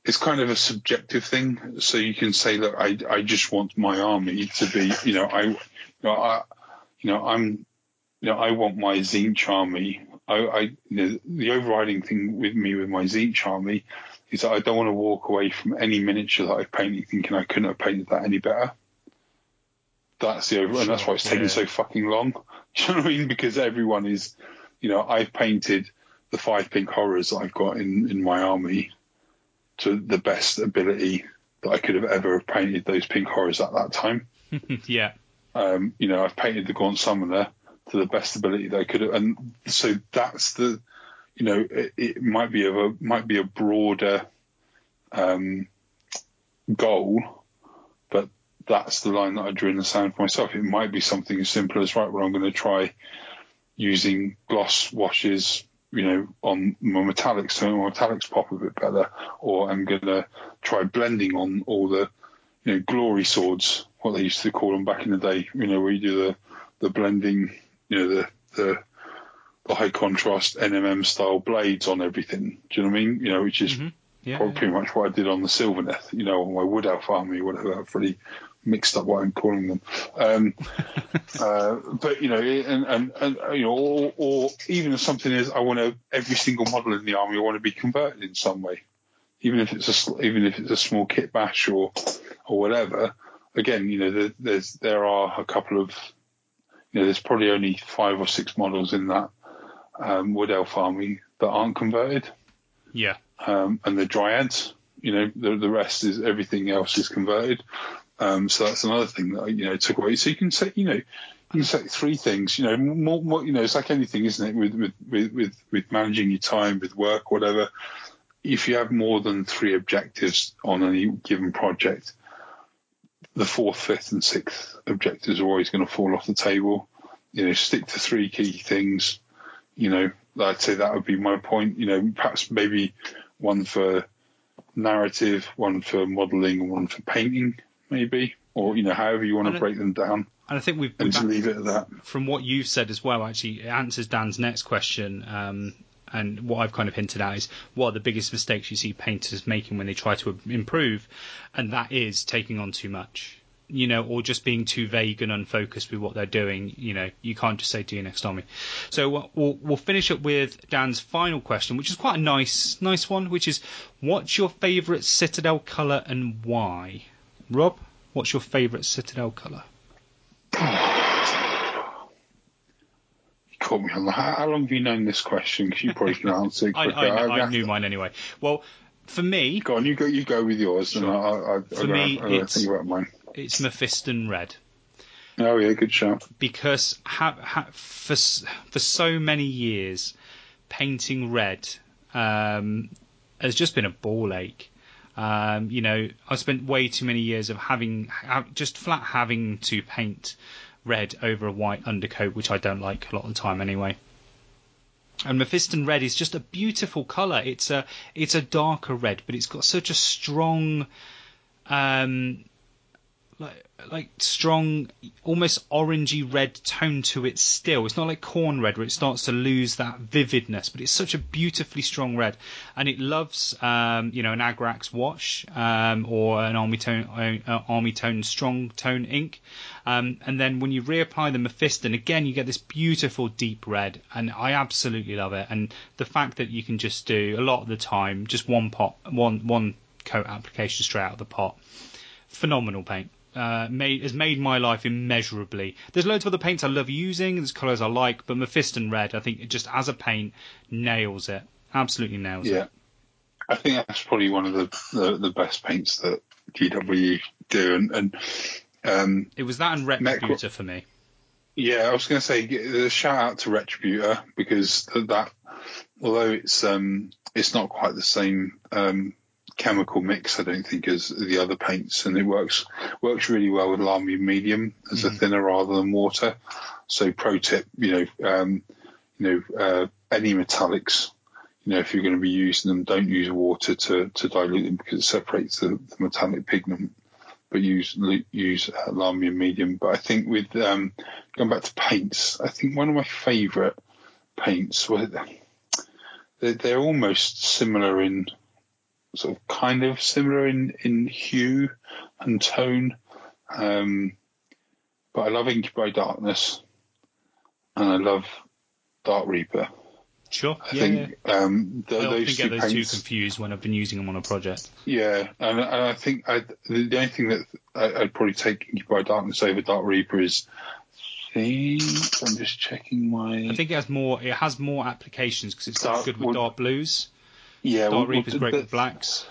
it's kind of a subjective thing. So you can say, look, I I just want my army to be, you know, I, you know, I, you know, I'm, you know, I want my Tzeentch army. I, I you know, the overriding thing with me with my Tzeentch army is that I don't want to walk away from any miniature that I've painted thinking I couldn't have painted that any better. That's the over, and that's why it's taken yeah. so fucking long. Do you know what I mean? Because everyone is, you know, I've painted the five pink horrors that I've got in in my army to the best ability that I could have ever painted those pink horrors at that time. yeah. Um, you know, I've painted the Gaunt Summoner to the best ability that I could have, and so that's the, you know, it, it might be of a might be a broader um, goal, that's the line that I drew in the sand for myself. It might be something as simple as right, well, I'm going to try using gloss washes, you know, on my metallics so my metallics pop a bit better, or I'm going to try blending on all the, you know, glory swords, what they used to call them back in the day, you know, where you do the, the blending, you know, the, the, the high contrast NMM style blades on everything. Do you know what I mean? You know, which is Mhm. Yeah. probably pretty much what I did on the Sylvaneth, you know, on my Wood Elf army, whatever. Really mixed up what I'm calling them. Um, uh, but you know, and, and, and you know, or, or even if something is, I want to every single model in the army, I want to be converted in some way, even if it's a even if it's a small kit bash or or whatever. Again, you know, there, there's there are a couple of, you know, there's probably only five or six models in that um, Wood Elf army that aren't converted Yeah. um, and the dryads. You know, the, the rest is everything else is converted. Um, so that's another thing that I, you know took away. So you can say, you know, you say three things. You know, more, more, you know, it's like anything, isn't it? With, with with with with managing your time, with work, whatever. If you have more than three objectives on any given project, the fourth, fifth, and sixth objectives are always going to fall off the table. You know, stick to three key things. You know, I'd say that would be my point. You know, perhaps maybe one for narrative, one for modelling, one for painting, maybe, or you know, however you want to break them down. And I think we've, and just leave it at that. From what you've said as well, actually, it answers Dan's next question. Um, and what I've kind of hinted at is what are the biggest mistakes you see painters making when they try to improve, and that is taking on too much, you know, or just being too vague and unfocused with what they're doing. You know, you can't just say do your next army. So we'll we'll finish up with Dan's final question, which is quite a nice nice one, which is what's your favourite Citadel colour and why? Rob, what's your favourite Citadel colour? caught me on the. How, long have you known this question? Because you probably can answer it I, I, I, knew mine anyway. Well, for me, go on. You go. You go with yours, sure. and I, I, for me, I, it's, think about mine. It's Mephiston Red. Oh yeah, good shout. Because ha, ha, for for so many years, painting red um, has just been a ball ache. Um, you know, I spent way too many years of having just flat having to paint red over a white undercoat, which I don't like a lot of the time anyway. And Mephiston red is just a beautiful color. It's a it's a darker red, but it's got such a strong um, like like strong, almost orangey red tone to it. Still, it's not like Khorne red where it starts to lose that vividness, but it's such a beautifully strong red, and it loves um, you know an Agrax wash um, or an army tone uh, army tone strong tone ink, um, and then when you reapply the Mephiston again, you get this beautiful deep red, and I absolutely love it. And the fact that you can just do a lot of the time just one pot, one one coat application straight out of the pot phenomenal paint uh, made has made my life immeasurably. There's loads of other paints I love using. There's colours I like, but Mephiston Red, I think, it just as a paint nails it. Absolutely nails it. yeah. it. I think that's probably one of the, the, the best paints that GW do, and, and um, it was that and Retributor for me. Yeah, I was going to say a shout out to Retributor because that, although it's um, it's not quite the same um, chemical mix, I don't think, as the other paints, and it works works really well with Lahmian medium as mm. a thinner rather than water. So, pro tip, you know, um, you know, uh, any metallics, you know, if you're going to be using them, don't use water to, to dilute them because it separates the, the metallic pigment. But use use uh, Lahmian medium. But I think with um, going back to paints, I think one of my favourite paints was they're, they're almost similar in sort of kind of similar in, in hue and tone. Um, but I love Incubi Darkness and I love Dark Reaper. Sure. I yeah, think yeah. Um, the, I those often get those paints, two confused when I've been using them on a project. Yeah, and, and I think I'd, the only thing that I, would probably take Incubi Darkness over Dark Reaper is think I'm just checking my. I think it has more. It has more applications because it's dark, good with well, dark blues. Yeah, Dark well, Reaper's well, great the, with blacks.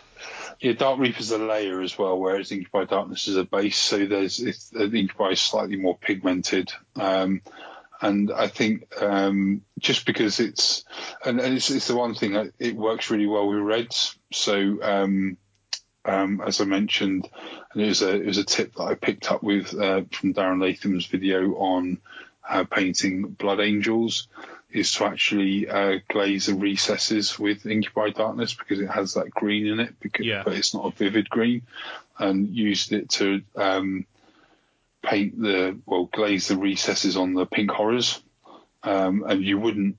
Yeah, Dark Reaper's a layer as well, whereas Incubi Darkness is a base. So there's it's, Incubi is slightly more pigmented. Um, and I think um, just because it's and, and it's, it's, the one thing that it works really well with reds. So um, um, as I mentioned, and it was a it was a tip that I picked up with uh, from Darren Latham's video on uh, painting blood angels is to actually uh, glaze the recesses with Incubi Darkness because it has that green in it, because, yeah. but it's not a vivid green, and used it to um, paint the well glaze the recesses on the pink horrors, um, and you wouldn't.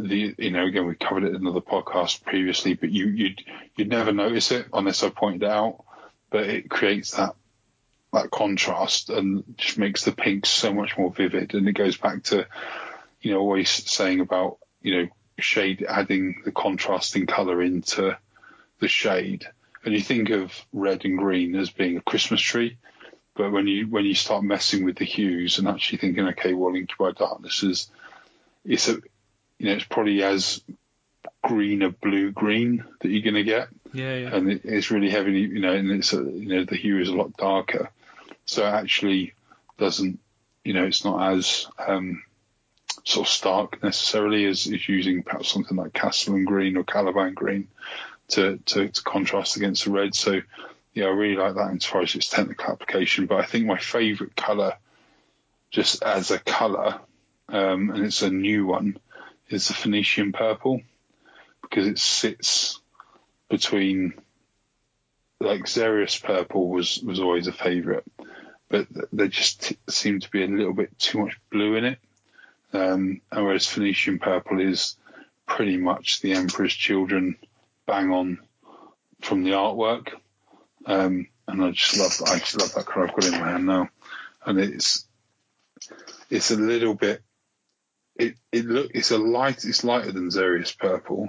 The you know again we covered it in another podcast previously, but you you'd you'd never notice it unless I pointed it out, but it creates that that contrast and just makes the pink so much more vivid, and it goes back to you know, always saying about, you know, shade adding the contrasting color into the shade. And you think of red and green as being a Christmas tree, but when you when you start messing with the hues and actually thinking, okay, well, Incubi Darkness is it's a you know it's probably as green a blue green that you're going to get. Yeah, yeah. And it, it's really heavy, you know, and it's a, you know the hue is a lot darker, so it actually doesn't you know, it's not as um, sort of stark necessarily as, as using perhaps something like Castellan green or Caliban green to, to, to contrast against the red. So, yeah, I really like that as far as its technical application. But I think my favourite colour, just as a colour, um, and it's a new one, is the Phoenician purple because it sits between like Xereus purple was was always a favourite, but there just t- seemed to be a little bit too much blue in it. Um, whereas Phoenician purple is pretty much the Emperor's Children bang on from the artwork. Um, and I just love I just love that colour I've got in my hand now, and it's it's a little bit it it look it's a light it's lighter than Xereus purple,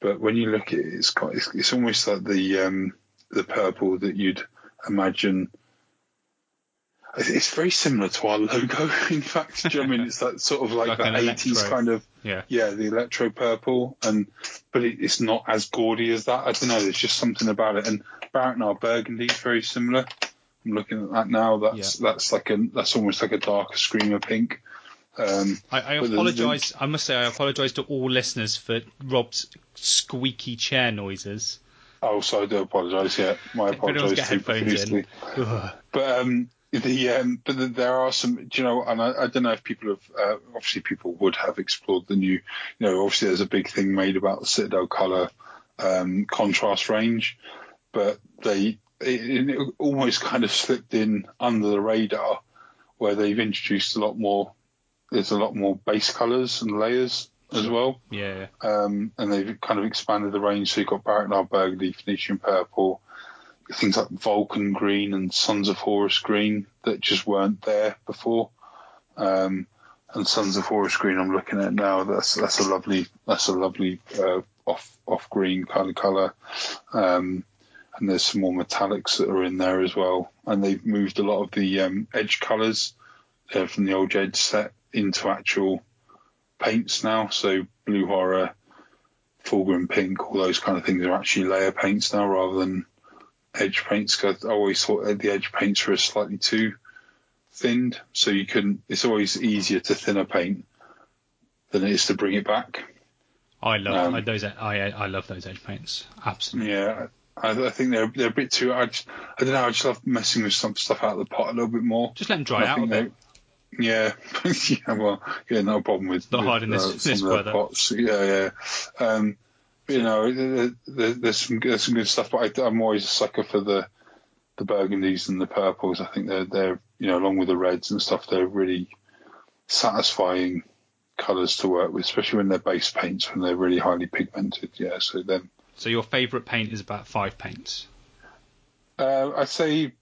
but when you look at it, it's quite it's, it's almost like the um, the purple that you'd imagine. It's very similar to our logo, in fact. Do you know I mean? It's that sort of like, like the eighties kind of yeah, yeah, the electro purple, and but it, it's not as gaudy as that. I don't know. There's just something about it. And Barak-Nar Burgundy is very similar. I'm looking at that now. That's yeah. that's like a that's almost like a darker screamer pink. Um, I, I apologise. I must say, I apologise to all listeners for Rob's squeaky chair noises. Oh, so I do apologise. Yeah, my apologies but um, the um, but the, there are some, you know, and I, I don't know if people have uh, obviously people would have explored the new, you know, obviously there's a big thing made about the Citadel color um, contrast range, but they it, it almost kind of slipped in under the radar where they've introduced a lot more there's a lot more base colours and layers as well. Yeah. Um, and they've kind of expanded the range. So you've got Barak-Nar Burgundy, Phoenician Purple, things like Vulkan Green and Sons of Horus Green that just weren't there before. Um, and Sons of Horus Green, I'm looking at now. That's that's a lovely that's a lovely uh, off off green kind of color. Um, and there's some more metallics that are in there as well. And they've moved a lot of the um, edge colors uh, from the old Edge set into actual paints now. So Blue Horror, Fulgrim Pink, all those kind of things are actually layer paints now rather than edge paints. Cause I always thought the edge paints were slightly too thinned, so you couldn't. It's always easier to thin a paint than it is to bring it back. I love um, those. I I love those edge paints. Absolutely. Yeah, I, I, think they're they're a bit too. I, just, I don't know. I just love messing with some stuff out of the pot a little bit more. Just let them dry out a bit. Yeah, yeah, well, yeah, no problem with not hard in this, uh, this weather. Pots. Yeah, yeah. Um, you know, there, there's some there's some good stuff, but I, am always a sucker for the the burgundies and the purples. I think they're they're you know along with the reds and stuff, they're really satisfying colours to work with, especially when they're base paints when they're really highly pigmented. Yeah, so then. So your favourite paint is about five paints. Uh, I'd say,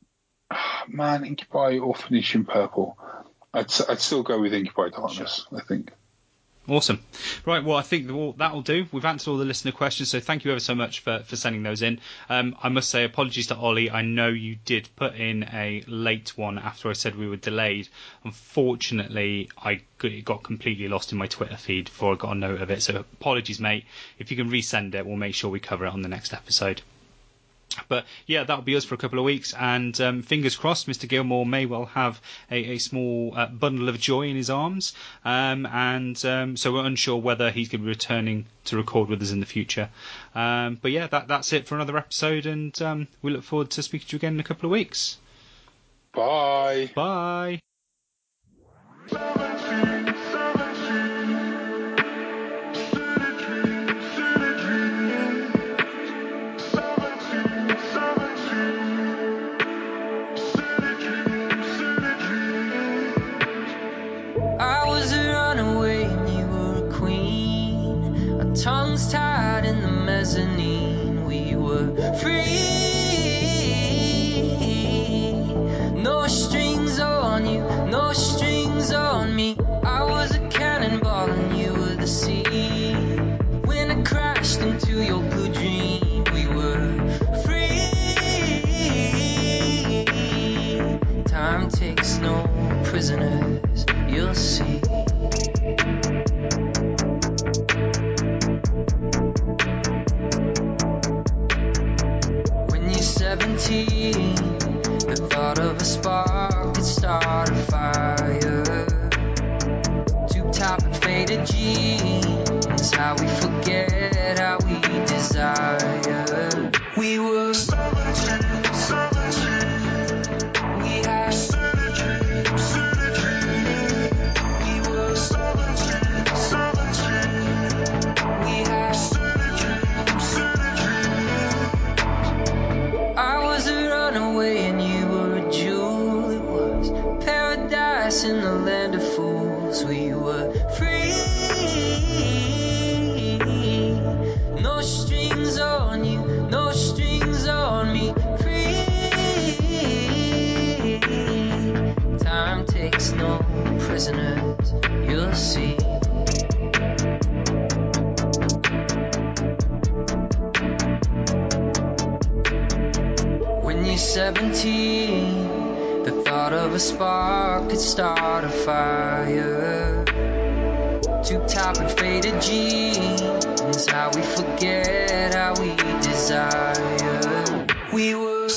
man, Incubi or Phoenician purple. I'd, I'd still go with Incubi Darkness, sure. I think. Awesome. Right, well, I think that'll do. We've answered all the listener questions, so thank you ever so much for, for sending those in. Um, I must say, apologies to Ollie. I know you did put in a late one after I said we were delayed. Unfortunately, I it got completely lost in my Twitter feed before I got a note of it, so apologies, mate. If you can resend it, we'll make sure we cover it on the next episode. But yeah, that'll be us for a couple of weeks, and um, fingers crossed, Mr. Gilmore may well have a, a small uh, bundle of joy in his arms. Um, and um, so we're unsure whether he's going to be returning to record with us in the future. Um, but yeah, that, that's it for another episode, and um, we look forward to speaking to you again in a couple of weeks. Bye. Bye. Tongues tied in the mezzanine. We were free. No strings on you, no strings on me. I was a cannonball and you were the sea. When I crashed into your blue dream, we were free. Time takes no prisoners, you'll see. We were 17, the thought of a spark could start a fire. Tube top and faded jeans, how we forget how we desire. We were